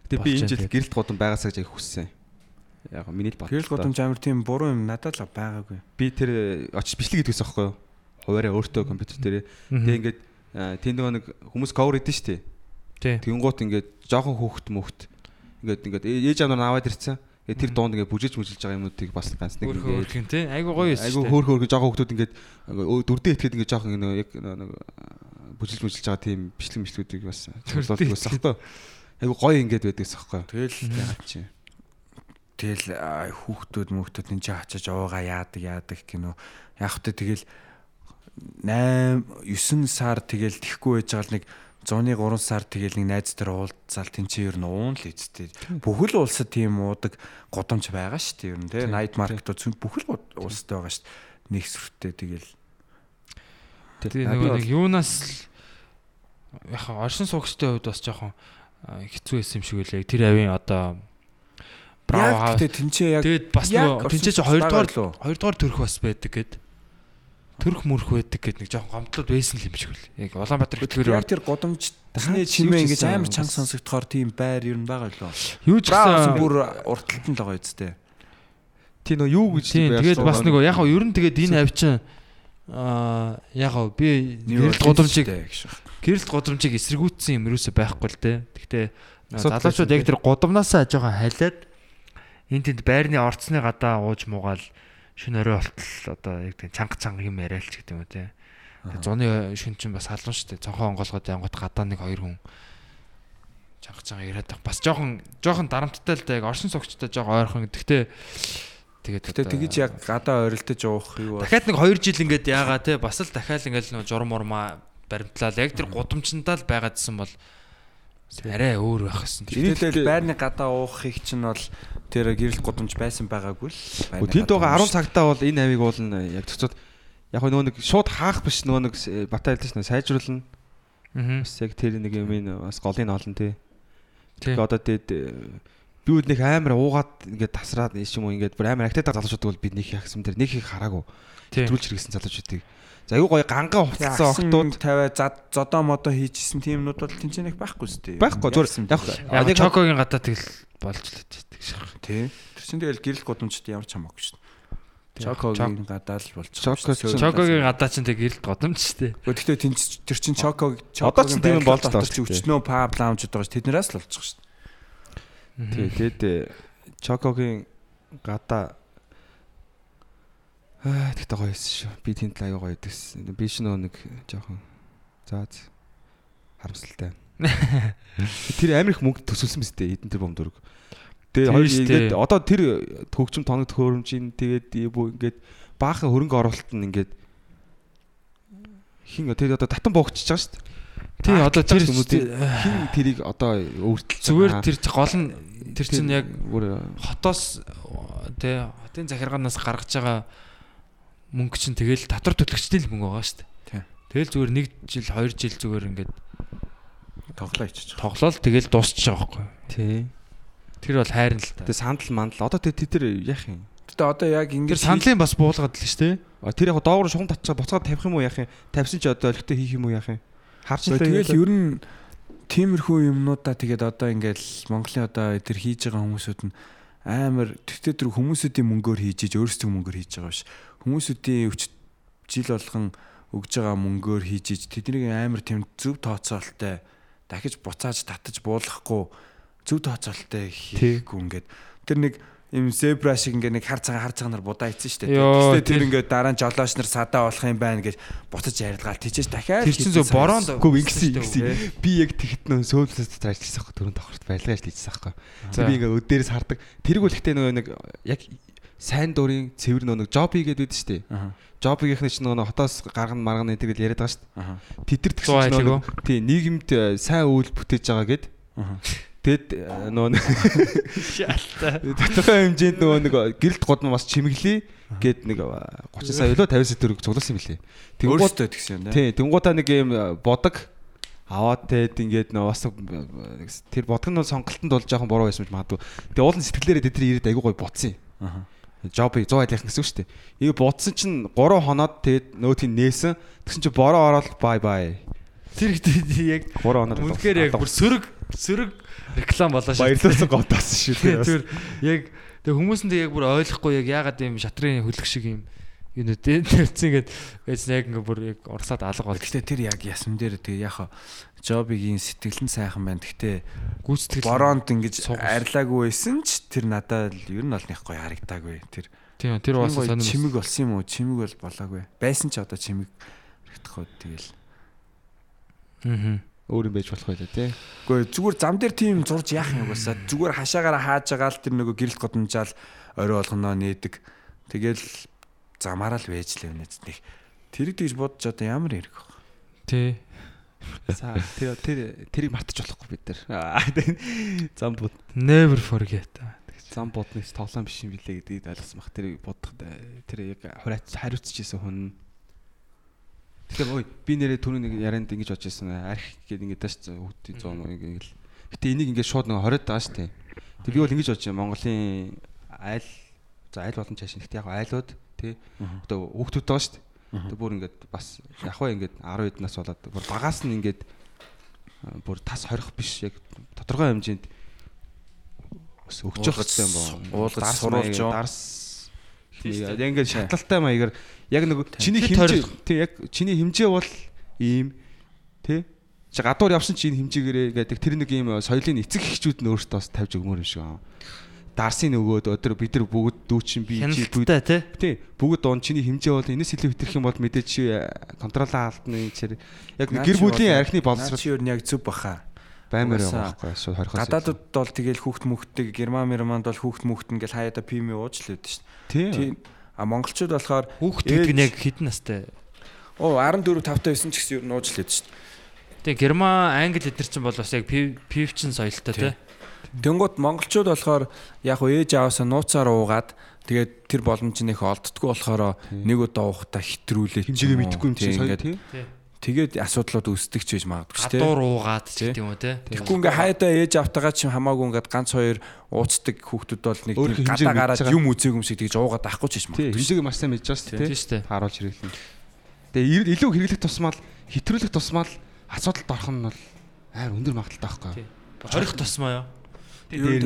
S6: Гэтэ би энэ жил гэрэлт годон байгаасаа гэж хүссэн. Яг миний бат.
S5: Гэрэл годомж амар тийм буруу юм надад л байгаагүй.
S6: би тэр очиж бичлэг хийдгээс аахгүй юу? Хуваараа өөртөө компьютер дээр. Тэгээ ингээд тэнд нэг хүмүүс cover хийдэж штэ.
S4: Тий.
S6: Тэнгуут ингээд жоохон хөөхт мөхт. Ингээд ингээд ээ- ээж аанаар аваад ирцэн. Тэгээ тэр доонд ингээд бүжиж мүжилж байгаа юмнуудыг бас ганц нэг
S4: Өөрөө өөрх юм тий. Айгу гоё юм.
S6: айгу хөөх хөөх жоохон хөөхтүүд ингээд дөрдөө итгэхэд ингээд жоохон нэг бүжилж мүжилж байгаа тийм бичлэг мэтлүүдийг бас
S4: Дөрдөө
S6: болдог ус аахгүй? Айгу гоё ингээд байдагс аахгүй?
S5: Тэгэл
S6: Ягаад чи.
S5: тэгэл хүүхдүүд мөхтүүд энэ чи очиж уугаа яадаг яадаг кино. Яг хөтэ тэгэл 8 9 сар тэгэл тэхгүй байж байгаа л нэг 103 сар тэгэл нэг найз дээр уулзаал тэнцээ ер нь уун л эцтэй. Бүхэл улсад тийм уудаг годомж байгаа шүү дээ ер нь тий. Night market-ууд зөв бүхэл улсад байгаа шүү дээ. Нэг сүртэй тэгэл
S4: Тэгээ нэг юунаас л яг хаа оршин суугчтай хувьд бас жоохон хэцүү байсан юм шиг үлээ. Тэр авийн одоо Браво
S5: Яг
S4: хаа.
S5: гэтээ тэнцээ яг
S4: Тэгээд бас нөгөө тэнцээ чи
S5: оршин
S4: хоёрдугаар
S5: суугчтай лөө.
S4: хоёрдугаар төрх бас байдаг гэд. Төрх мөрх байдаг гэд нэг жоохон гомдлууд байсан л юм шиг үлээ. Яг Улаанбаатар хөтөлбөр
S5: яг тэр годомж тасны чимээ ингэж амар чанга сонсогдохоор тийм байр ер нь байгаа лөө.
S4: юу ч гэсэн
S5: бүр урталт нь л байгаа үсттэй.
S6: Тийм нөө юу гэж
S4: Тийм тэгээд бас нөгөө яг хаа ер нь тэгээд энэ авчин аа яг би гэрэл гудамжийг гэрэлт гудамжийг эсэргүүцсэн юм юусоо байхгүй л те. Гэхдээ
S6: Асуудал
S4: залуучууд яг тэр гудамнаасаа жоохон халиад энэ тэнд байрны орцны гадаа ууж муугаал шинэ орой болтол одоо яг тийм чанга чанга юм яриалч гэдэг юм уу те. Зуны шин чинь бас халуун шүү дээ. Цонхоо онгоолгоод янгот гадаа нэг хоёр хүн чанга чанга яриад. Бас жоохон жоохон дарамттай л да яг оршин суугчтай жоохон ойрхон. Гэхдээ тэгээд одоо-
S5: тэгэж яг гадаа орилдож уух юу
S4: Дахиад нэг 2 жил ингээд яагаа те бас л дахиад ингээд нэг журам урмаа баримтлал яг тэр гудамжиндаа л байгаадсэн бол арай өөр байх гэсэн.
S5: Тэгэл байрны гадаа уухыг чинь бол тэр гэрэл годомж байсан байгаагүй л.
S6: Тэнд байгаа 10
S5: ууж.
S6: цагтаа бол энэ авиг уулна яг цоцоод яг хөө нөгөө нэг шууд хаах биш нөгөө нэг с- батаа хэлдэг шнэ сайжруулна.
S4: Аа.
S6: Бас яг тэр нэг юм ин бас голын олон тий.
S4: Тий.
S6: Тэгээ одоо тэгээд би үл нэг амар уугаад ингээд тасраад ийш юм уу ингээд бүр амар актад залуучууд бол бид нэг яхсан тэр нэг их хараагүй.
S4: Тий.
S6: Төрүүлж хэрэгсэн залуучуудыг. За айгүй гоё гангаа хувцсан охтууд
S5: тавиа зад зодоо модоо хийжсэн тиймнүүд бол тэнцэнэх байхгүй зү.
S6: байхгүй зүгээр яг нэг
S4: чокогийн гадаа тэгэл болж л байдаг шах.
S5: тий. Тэр чинь тэгэл гэрэл годомжд ямар ч хамаагүй шүү.
S4: Тий.
S5: Чокогийн гадаа л
S6: чинь-
S4: Чокогийн гадаа чинь тэг гэрэлт годомж штэ.
S5: Гэхдээ тэнц тэр чинь чоко
S6: Одоо ч тийм юм болж шүү дээ.
S5: өчнөө паб лаунжуд байгаа ш тэднээс л болчих шүү.
S6: Тэгээд чокогийн гадаа Аа тэгтээ гоё байсан шүү. Би тэнд л аяга гоё байсан. Би ч нөө нэг жоохон заа харамсалтай. Тэр амар их мөнгө төсөлсөн биз дээ эдэн тэр бомдөрг. Тэгээ
S4: Тийм
S6: хоёр ингээд одоо тэр төгчм тоног төхөөрөмжийн тэгээд ингээд баахан хөрөнгө оруулалт нь ингээд хин тэр одоо татан буугчиж байгаа шүү дээ.
S4: Тий одоо тэр
S6: хин тэрийг одоо өөртөл
S4: зүгээр тэр гол нь тэр чинь яг хотоос тий хотын захиргаанаас гаргаж байгаа мөнгө чинь тэгэл татвар төлөгчтэй л мөнгө байгаа шүү дээ. Тэгэл зүгээр нэг жил, хоёр жил зүгээр ингээд
S5: Тоглоо ичиж.
S4: тоглоол тэгэл дуусчих байгаа байхгүй.
S6: тий.
S4: Тэр бол хайрна л та.
S6: Тэгээ сандал мандал одоо тэр тэр яах юм?
S5: Гэтэ одоо яг
S4: Тэр
S5: ингэж
S4: сандлын бас буулгаад л шүү дээ.
S6: А, Тэр яг доогуур шугам татчаа буцаад тавих юм уу яах юм? Тавьсан ч одоо өлегтэй хийх юм уу яах юм? Харж л
S5: тэгэл ер нь тиймэрхүү юмнуудаа тэгээд одоо ингээл Монголын одоо тэр хийж байгаа хүмүүсүүд нь амар тэгтээ тэр хүмүүсүүдийн мөнгөөр хийж иж өөрсдөө мөнгөөр хийж байгаа биш. Хүмүүсүүдийн өвч жил болгон өгж байгаа мөнгөөр хийж иж тэднийг амар тийм зөв тооцоололтой дахиж буцааж татаж буулгахгүй зөв тооцоололтой хийхгүй ингээд. Тэр нэг юм зебра шиг ингээ нэг хар цагаан хар цагаанаар будаа ийцэн штэ.
S4: Йоо,
S5: Тэгтээ тэр ингээ дараа нь жолооч нар садаа болох юм байна гэж буцаж ярилгаал тийчээс дахиад
S4: Тэр чинь зөв бороонд.
S6: Гүү ингэсэн ингэсэн. Би яг тэгэхэд нөө сөүлсэд дотор ажилласан байхгүй түрүүн давхарт барилга ажиллажсэн байхгүй.
S4: За.
S6: Би ингээ өдөрөөс хардаг. Тэрэг үл ихтэй нөгөө нэг яг сайн дурын цэвэр нөгөө job хийгээд байдаг шүү дээ. Job-ийнх нь ч нөгөө хотоос гаргана маргана гэдэг л яриад байгаа шүү дээ. Тэд нар тэгсэн чинь нөгөө тий нийгэмд э, сайн үйл бүтээж байгаа гэд
S5: Аха.
S6: Тэгэд э, нөгөө нэг
S4: Шаалтай.
S6: тодорхой хэмжээнд нөгөө нэг гэрэлт годно бас чимэглээ гээд нэг 30 сая өлөө 50 сая төгрөг цугласан юм билээ. Тэнгууд
S5: Өөрөөсөө тэгсэн юм
S6: тий тэнгуудаа нэг юм э, бодог аваад тэгээд ингээд нөгөө бас э, тэр бодог нь сонголтонд бол жоохон буруу байсан гэж магадгүй. Тэгээ уул нь сэтгэлээрээ тэд ирээд айгуу гой бодсон юм.
S5: Аа.
S6: Жоб 100 айлах гэсэн үг шүү дээ. Ийг бодсон чинь 3 хоноод тэгээд нөөтийн нээсэн. Тэгсэн чинь бороо ороод бай бай.
S4: Тэр ихтэй яг
S6: 3 хоноод
S4: үнэхээр яг бүр сөрөг сөрөг реклам болоо шүү.
S6: баярлуулсан говтаасан шүү дээ.
S4: Тэр яг тэг хүмүүс нь тэг яг бүр ойлгохгүй яг яагаад юм шатрын хөлөг шиг юм юу нэ тэрцэн гээд байж яг ингээ бүр яг урсаад алга бол.
S5: Гэхдээ тэр яг ясам дээр тэгээ яг жобигийн сэтгэл нь сайхан байна. Гэхдээ
S4: Гүйцэтгэл
S5: бороонд ингэж
S4: Суугас.
S5: арилаагүй байсан ч тэр надад л ер нь бол нэг гоё харагдаагүй. Тэр
S4: тийм тэр бас
S5: гоё
S4: сонир.
S5: чимэг болсон юм уу? Чимэг бол болоогүй. Байсан ч одоо чимэг харагдахгүй тэгэл.
S4: Аа.
S6: Өөр юм байж болох байлаа тий.
S5: Гэхдээ зүгээр зам дээр тийм зурж яах юм угаасаа зүгээр хашаагаараа хааж байгаа л тэр нөгөө гэрэлт годамжаал орой болгоноо нээдэг. Тэгэл замаараа л байж л явна зү. Тэрэг тэгж бодож одоо ямар хэрэг вэ?
S4: Тий.
S6: За тэр тэр тэрийг мартаж болохгүй бид нар. Зам бод
S4: Never forget.
S6: зам бодныг тоглоом биш юм билээ гэдгийг ойлгосон баг. Тэр бодох тэр яг хариуцчихсэн хүн. Тэгэхээр ой би нэрээ түрүү нэг ярианд ингэж бодож байсан. Арх гэдэг ингэж тааш хүүхдийн 100 муу ингэ л. Гэтэ энийг ингэж шууд нэг 20 байгаа шүү дээ. Тэг би бол ингэж бодож байна. Монголын айл за айл болон чашин. Гэтэ яг айлууд тий одоо хүүхдүүд байгаа шүү дээ. Тэг бүр ингэж бас яг хөө ингэж 10 хэд нас болоод бүр багаас нь ингэж а, бүр тас хорих биш яг тодорхой хэмжээнд бас өгч хэрэгтэй юм боо.
S5: уулгаж юу?
S6: Дарс яг ингээд шатлалтай маягаар яг нэг чиний хэмжээ тий яг чиний хэмжээ бол ийм тий чи гадуур явсан чи энэ хэмжээгээрээ гэдэг тэр нэг ийм соёлын эцэг эхчүүд нь өөрсдөө бас тавьж өгмөр юм шиг аа. Дарсын нөгөөд өдөр бид нар бүгд дүүчин би чи
S4: Хяналттай тий.
S6: бүгд он чиний хэмжээ бол энэс илүү хитрэх юм бол мэдээж чи контролоо алдна чир яг
S5: Наа
S6: гэр бүлийн архины боловсрол
S5: чи юу яг зөв баха.
S6: Баймаар байгаа байхгүй шууд хорхоос.
S5: Гадаадд бол тэгэл хүүхд мөхтөг герман мерманд бол хүүхд мөхт ингээл хаяада пими ууж л байдаг шүү
S6: тий.
S5: дээ. Тийм а монголчууд болохоор
S4: Хүүхд гэдэг нь яг хэдэн настай?
S5: оо 14 5 9 ч гэсэн юу нууж л байдаг шүү дээ.
S4: Тэгээ Герман, Англи эднэр чинь бол бас яг пивчин соёлтой тий.
S5: Тэнгууд монголчууд болохоор яг уу ээж аваасаа нууцаар уугаад тэгээд тэр боломж нөх олддггүй болохоор нэг удаа уухта хитрүүлээ.
S6: хэмжээгээ мэдэхгүй юм чинь.
S5: Тэгээд асуудлууд үүсдэг ч гэж магадгүй шүү дээ.
S4: Гадуур уугаад ч гэдэг юм уу тий.
S5: Тэгэхгүй ингээ хайдаа ээж автагаа чи хамаагүй ингээд ганц хоёр ууцдаг хүүхдүүд бол нэг тийм гадаа гараад юм үзээгүй юм шиг тэгж уугаад ахгүй ч гэж магадгүй. шүү
S6: хэмжээг маш сайн мэдж байгаа шүү дээ.
S4: шүү дээ.
S6: Харуулж хэрэглэн. Тэгээ илүү хэрэглэх тусмал хэтрүүлэх тусмал асуудалд орох нь бол амар өндөр магадaltaй байхгүй.
S4: Хорих тусмаа юу?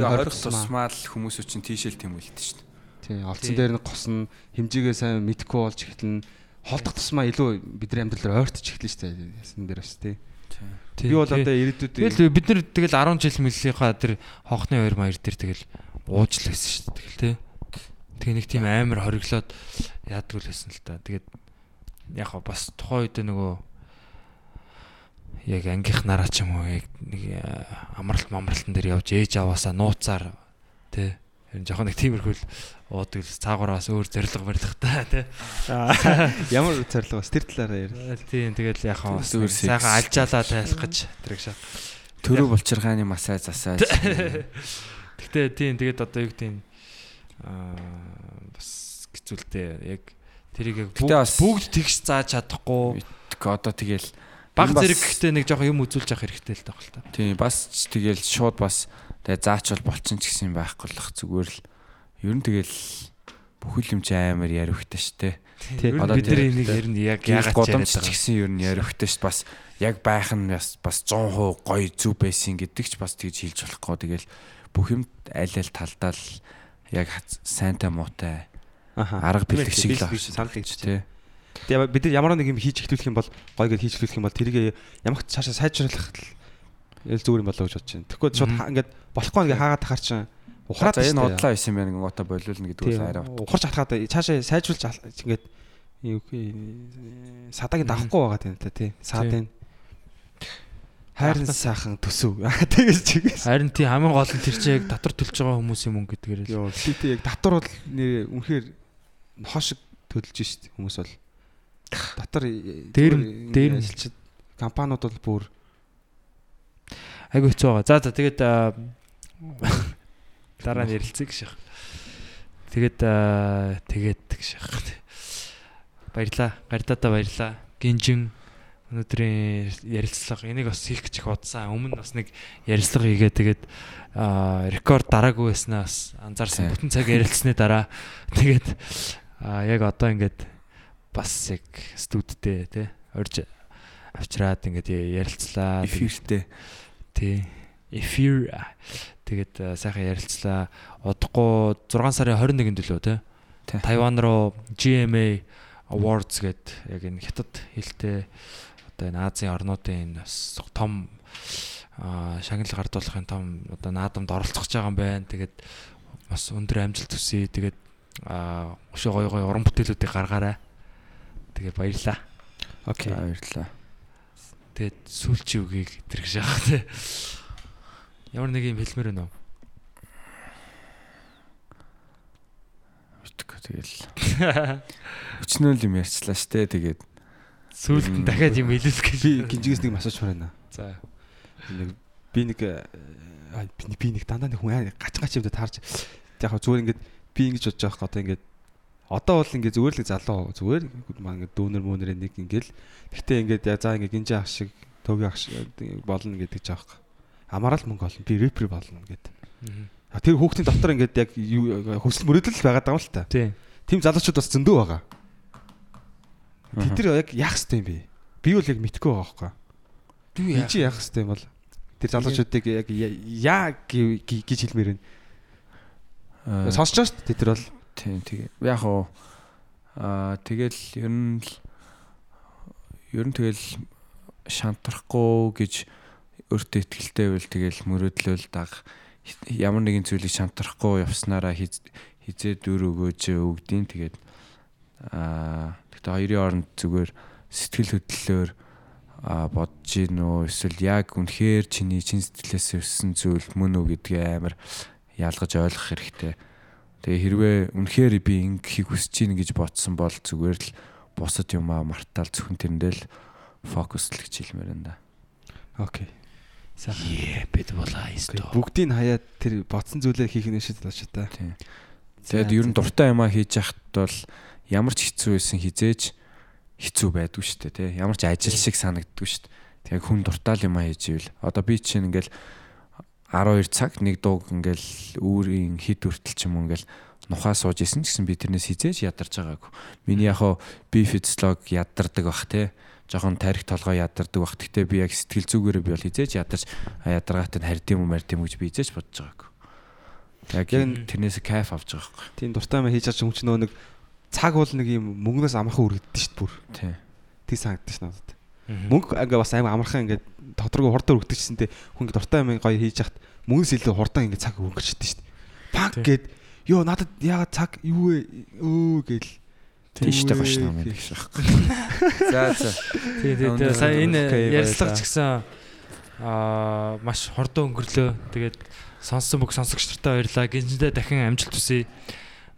S6: орох
S5: орох тусмаа л хүмүүс чинь тийшэл тэмүүлдэг шүү дээ.
S6: Тий, олцсон дээр нь госно, хэмжээгээ сайн мэдэхгүй болж эхэлнэ. Холдох тусмаа илүү бидний амьдралаар ойртож эхэлнэ шүү дээ. Ясан дээр бас тий. Би бол одоо ирээдүйд
S4: Тэгэл бид нар тэгэл 10 жил мөлийнхаа тэр хонхны хоёр маяр дээр тэгэл ууж л байсан дээ. Тэгэл тий. Тэгээ нэг тийм амар хориглоод яадаг л байсан л та. Тэгээд яг бас тухайн үед нөгөө яг ангийнх нараа ч юм уу яг нэг э, амралт мамралтан дээр явж ээж аваасаа нууцаар тий. Харин жоохон нэг тиймэрхүү л уудаг л цаагуураас өөр зориг барилгатай тий.
S6: ямар зорилго бас тэр талаараа яар.
S4: Тийм тэгэл яг хаа
S5: Бас
S4: сайхан альжаалаа тайлах гэж тэрэг шат.
S5: Төрөө булчиргааны масаж засааж.
S4: Гэтэ тийм тэгээд одоо юу гэдэг аа бас хэцүүлтэй яг тэрийг яг бүгд
S5: бас-
S4: тэгш зааж чадахгүй
S5: одоо тэгэл
S4: баг
S5: бас-
S4: зэрэг гэхдээ нэг жоохон юм үзүүлж явах хэрэгтэй л таах л та.
S5: Тийм бас тэгэл шууд бас тэгээ заачвал болчин ч гэсэн юм байхгүй л ах зүгээр л ер нь тэгэл бүхэл юм чи амар яривхтай штэ.
S6: Тий.
S4: Ер нь
S5: Одоо
S4: бид нар энийг ер нь яг яагаад
S5: годомч ч гэсэн ер нь яривхтай ш бас яг байх нь бас бас 100% гоё зүв байсан гэдэг ч бас тэгж хэлж болохгүй тэгэл бүх юм аль аль талдаа л яг сайнтай муутай арга бэлэг шиг л
S6: биш санал гэж
S5: тий.
S6: Тэгээ бид нар ямар нэг юм хийж эхлүүлэх юм бол гоё гэж хийж эхлүүлэх юм бол тэрийг ямагт цаашаа сайжруулах л зүгээр юм болоо гэж бодож байна. Тэгэхгүй шууд ингээд болохгүй ингээ хаагаад тахаар чинь ухраад
S5: энэ удлаа байсан байх нэг гоота болиулна гэдэг бас арай.
S6: Ухарч хатгаад цаашаа сайжруулж ингээд садагийн давхгүй байгаа тийм та тий. Саадын хайрын сайхан төсөв. Тэгээс чигээс.
S4: Харин тийм хамгийн гол нь тэр чинь яг татвар төлж байгаа хүмүүсийн мөнгө гэдгээр л.
S6: Йоо, тий яг татвар бол нэр үнэхээр хоошиг төлж шít хүмүүс бол. Татвар
S4: Дээр нь- дээр нь-
S6: ажилчид компаниуд бол бүр
S4: айгу хэцүү байгаа. За за тэгээд дараа нь ярилцъя гэж яах. Тэгээд тэгээд гэж яах. Баярлаа. Гардада баярлаа. Гинжин өнөөдрийн ярилцлага энийг бас хийх гэж их бодсон. Өмнө бас нэг ярилцлага хийгээ тэгээд рекорд дараагүй байснаа бас анзаарсан. Бүтэн цаг ярилцсны дараа тэгээд яг одоо ингээд бас яг студидтэй тий орж авчраад ингээд ярилцлаа.
S5: Эфиртэй.
S4: Тий. Эфир тэгээд аа, сайхан ярилцлаа. Удахгүй 6 сарын 21-нд лөө тий.
S5: Тий.
S4: Тайван руу GMA Awards гээд яг энэ хятад хэлтэй одоо энэ Азийн орнуудын энэ бас том аа шагнал гардуулахын том одоо наадамд оролцох гэж байгаа юм байна. Тэгээд бас өндөр амжилт төсөе. Тэгээд аа өшөө гой гой уран бүтээлүүдийг гаргаарай. Тэгээд баярлаа.
S6: Окей.
S5: За баярлалаа.
S4: Тэгээд сүүлчийн үгийг тэргэж яах те. Ямар нэг юм хэлмээр байна уу?
S5: Мэдгүй тэгэл. Өчнөө л юм ярьчлаа штэ тэгээд
S4: Сүүлд нь дахиад юм хэлүүлэх гэж.
S6: Би гинжигээс нэг масаж байна.
S4: За.
S6: Нэг би нэг э, би нэг дандаа нэг хүн аа, гач гач юмдад таарч яг хаа зүгээр ингээд би ингэж бодож байгаа хэрэг одоо ингээд одоо бол ингээд зүгээр л залуу зүгээр маа ингээд дүүнер мөнөр нэг ингээд гэхдээ ингээд яа за ингээд гинжи ах шиг төвгийн ах шиг болно гэдэг ч аахгүй. Амаарал мөнгө олно. Би рэпер болно гэдэг. А тэр хүүхдийн дотор ингээд яг хүсэл мөрөөдөл байгаад байгаа юм л та.
S4: Тийм.
S6: Тим залуучууд бас зөндөө байгаа. Тэд нар яг яах хэвтэй юм бэ? Би бол яг мэдгүй байгаа байхгүй.
S4: Би
S6: чи яах хэвтэй юм бол тэр залуучуудыг яг яа гэж хэлмээр байна.
S5: Аа,
S6: Сонсож дээ тэд нар бол.
S5: Тийм тэгээ. Яг уу аа тэгэл ер нь л ер нь тэгэл шантрахгүй гэж өөртөө ихтэй байвал тэгэл мөрөдлөөл даг ямар нэгэн зүйлийг шантрахгүй явснараа хиз- хизээ дүр өгөөж өгдیں۔ Тэгээд аа тэгтээ хоёрын оронд зүгээр сэтгэл хөдлөлөөр бодож гин үү эсвэл яг үнэхээр чиний чин сэтгэлээс өссөн зүйл мөн үү гэдгээ амар ялгаж ойлгох хэрэгтэй. Тэгээ хэрвээ үнэхээр би ингэхийг хүсэж гин гэж бодсон бол зүгээр л бусад юм аа мартаал зөвхөн тэрэндээ л фокуслох хэлмээр энэ.
S6: Окей.
S4: Е бид болаа
S6: Окей. Бүгдийг хаяад тэр бодсон зүйлээ хийх нь шийдэл болж та.
S5: Тэгээд ер нь дуртай юм аа хийж яхад бол ямар ч хэцүү байсан хизээж хэцүү байдгүй шүү дээ тий. Ямар ч ажил шиг санагддгүй шүү дээ. Тэгээд хүн дуртай л юм аа хийж ивэл одоо би чинь ингээл 12 цаг нэг дууг ингээл үүрийн хід хүртэл ч юм уу ингээл нухаа сууж исэн гэсэн би тэрнээс хизээж ядарч байгаагүй. Миний яг хоо би физиолог ядардаг бах тий. Жохон тарих толгой ядардаг бах. Гэхдээ би яг сэтгэл зүгээрээ би бол хизээж ядарч ядаргаатай нь хард юм уу мард юм гэж би хизээж бодож байгаагүй. Яг энэ тэрнээс кайф авч байгаа байхгүй.
S6: Тийм дуртай маа хийж чад хүн чинь нөгөө нэг цаг бол нэг юм мөнгнөөс амархан үргэлдэж шүү дээ бүр.
S5: Тий.
S6: Тэг санагдаж шүү надад. Мөнгө ингээ бас аим амархан ингээ тодорхой хурдан үргэлдэжсэнтэй хүн ингээ дуртай юм гоё хийж яхад мөнгөс илүү хурдан ингээ цаг өнгөрчдөг шүү дээ. Панк гээд ёо надад ягаад цаг юу вэ өө гээл
S5: Тийштэй гош нам
S6: юм
S5: биш байхгүй. За за.
S4: Тий, тий, тий. Сая энэ ярилцлага ч гэсэн аа маш хордон өнгөрлөө. Тэгээд сонссон бүх сонсогч нартаа баярлаа. Гинжтэй дахин амжилт хүсье.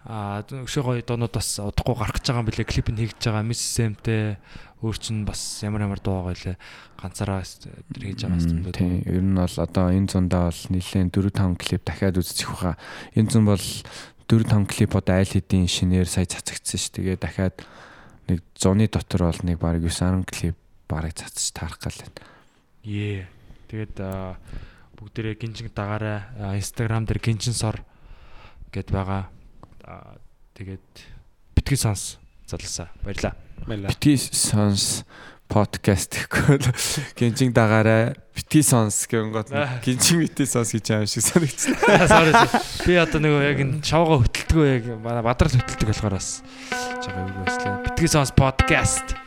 S4: Аа өшөө гоё доонууд бас удахгүй гарах гэж байгаа юм билэ. Клип нь хийж байгаа Miss Sam-тэй өөр чинь бас ямар ямар дуу байлаа. Ганцаараа э, тэр хийж байгаа юм даа.
S5: Тийм. Ер нь бол одоо энэ зундаа бол нийлэн 4 5 клип дахиад үзчих واخа. Энэ зун бол 4 5 клип одоо айл хэдийн шинээр сая цацагдсан ш. Тэгээ дахиад нэг зуны дотор бол нэг баг 9 10 клип барыг цацж таарах гал байна.
S4: Ее. Тэгээд бүгдээрээ гинжин дагаарай. Аа, Instagram дээр гинжин сор гэд байгаа. Аа, Тэгээд битгий сонс залсаа. Баярлаа.
S5: Бити сонс подкаст гэхэл гинжин дагаарай бити сонс гэнгот гинжин бити сонс гэж аим шиг санагдчихлаа.
S4: Sorry. Би одоо нөгөө яг энэ шавга хөтэлдэггүй яг манай бадрал хөтэлдэг болохоор бас жага юу гэвчлээ. Битгий сонс подкаст.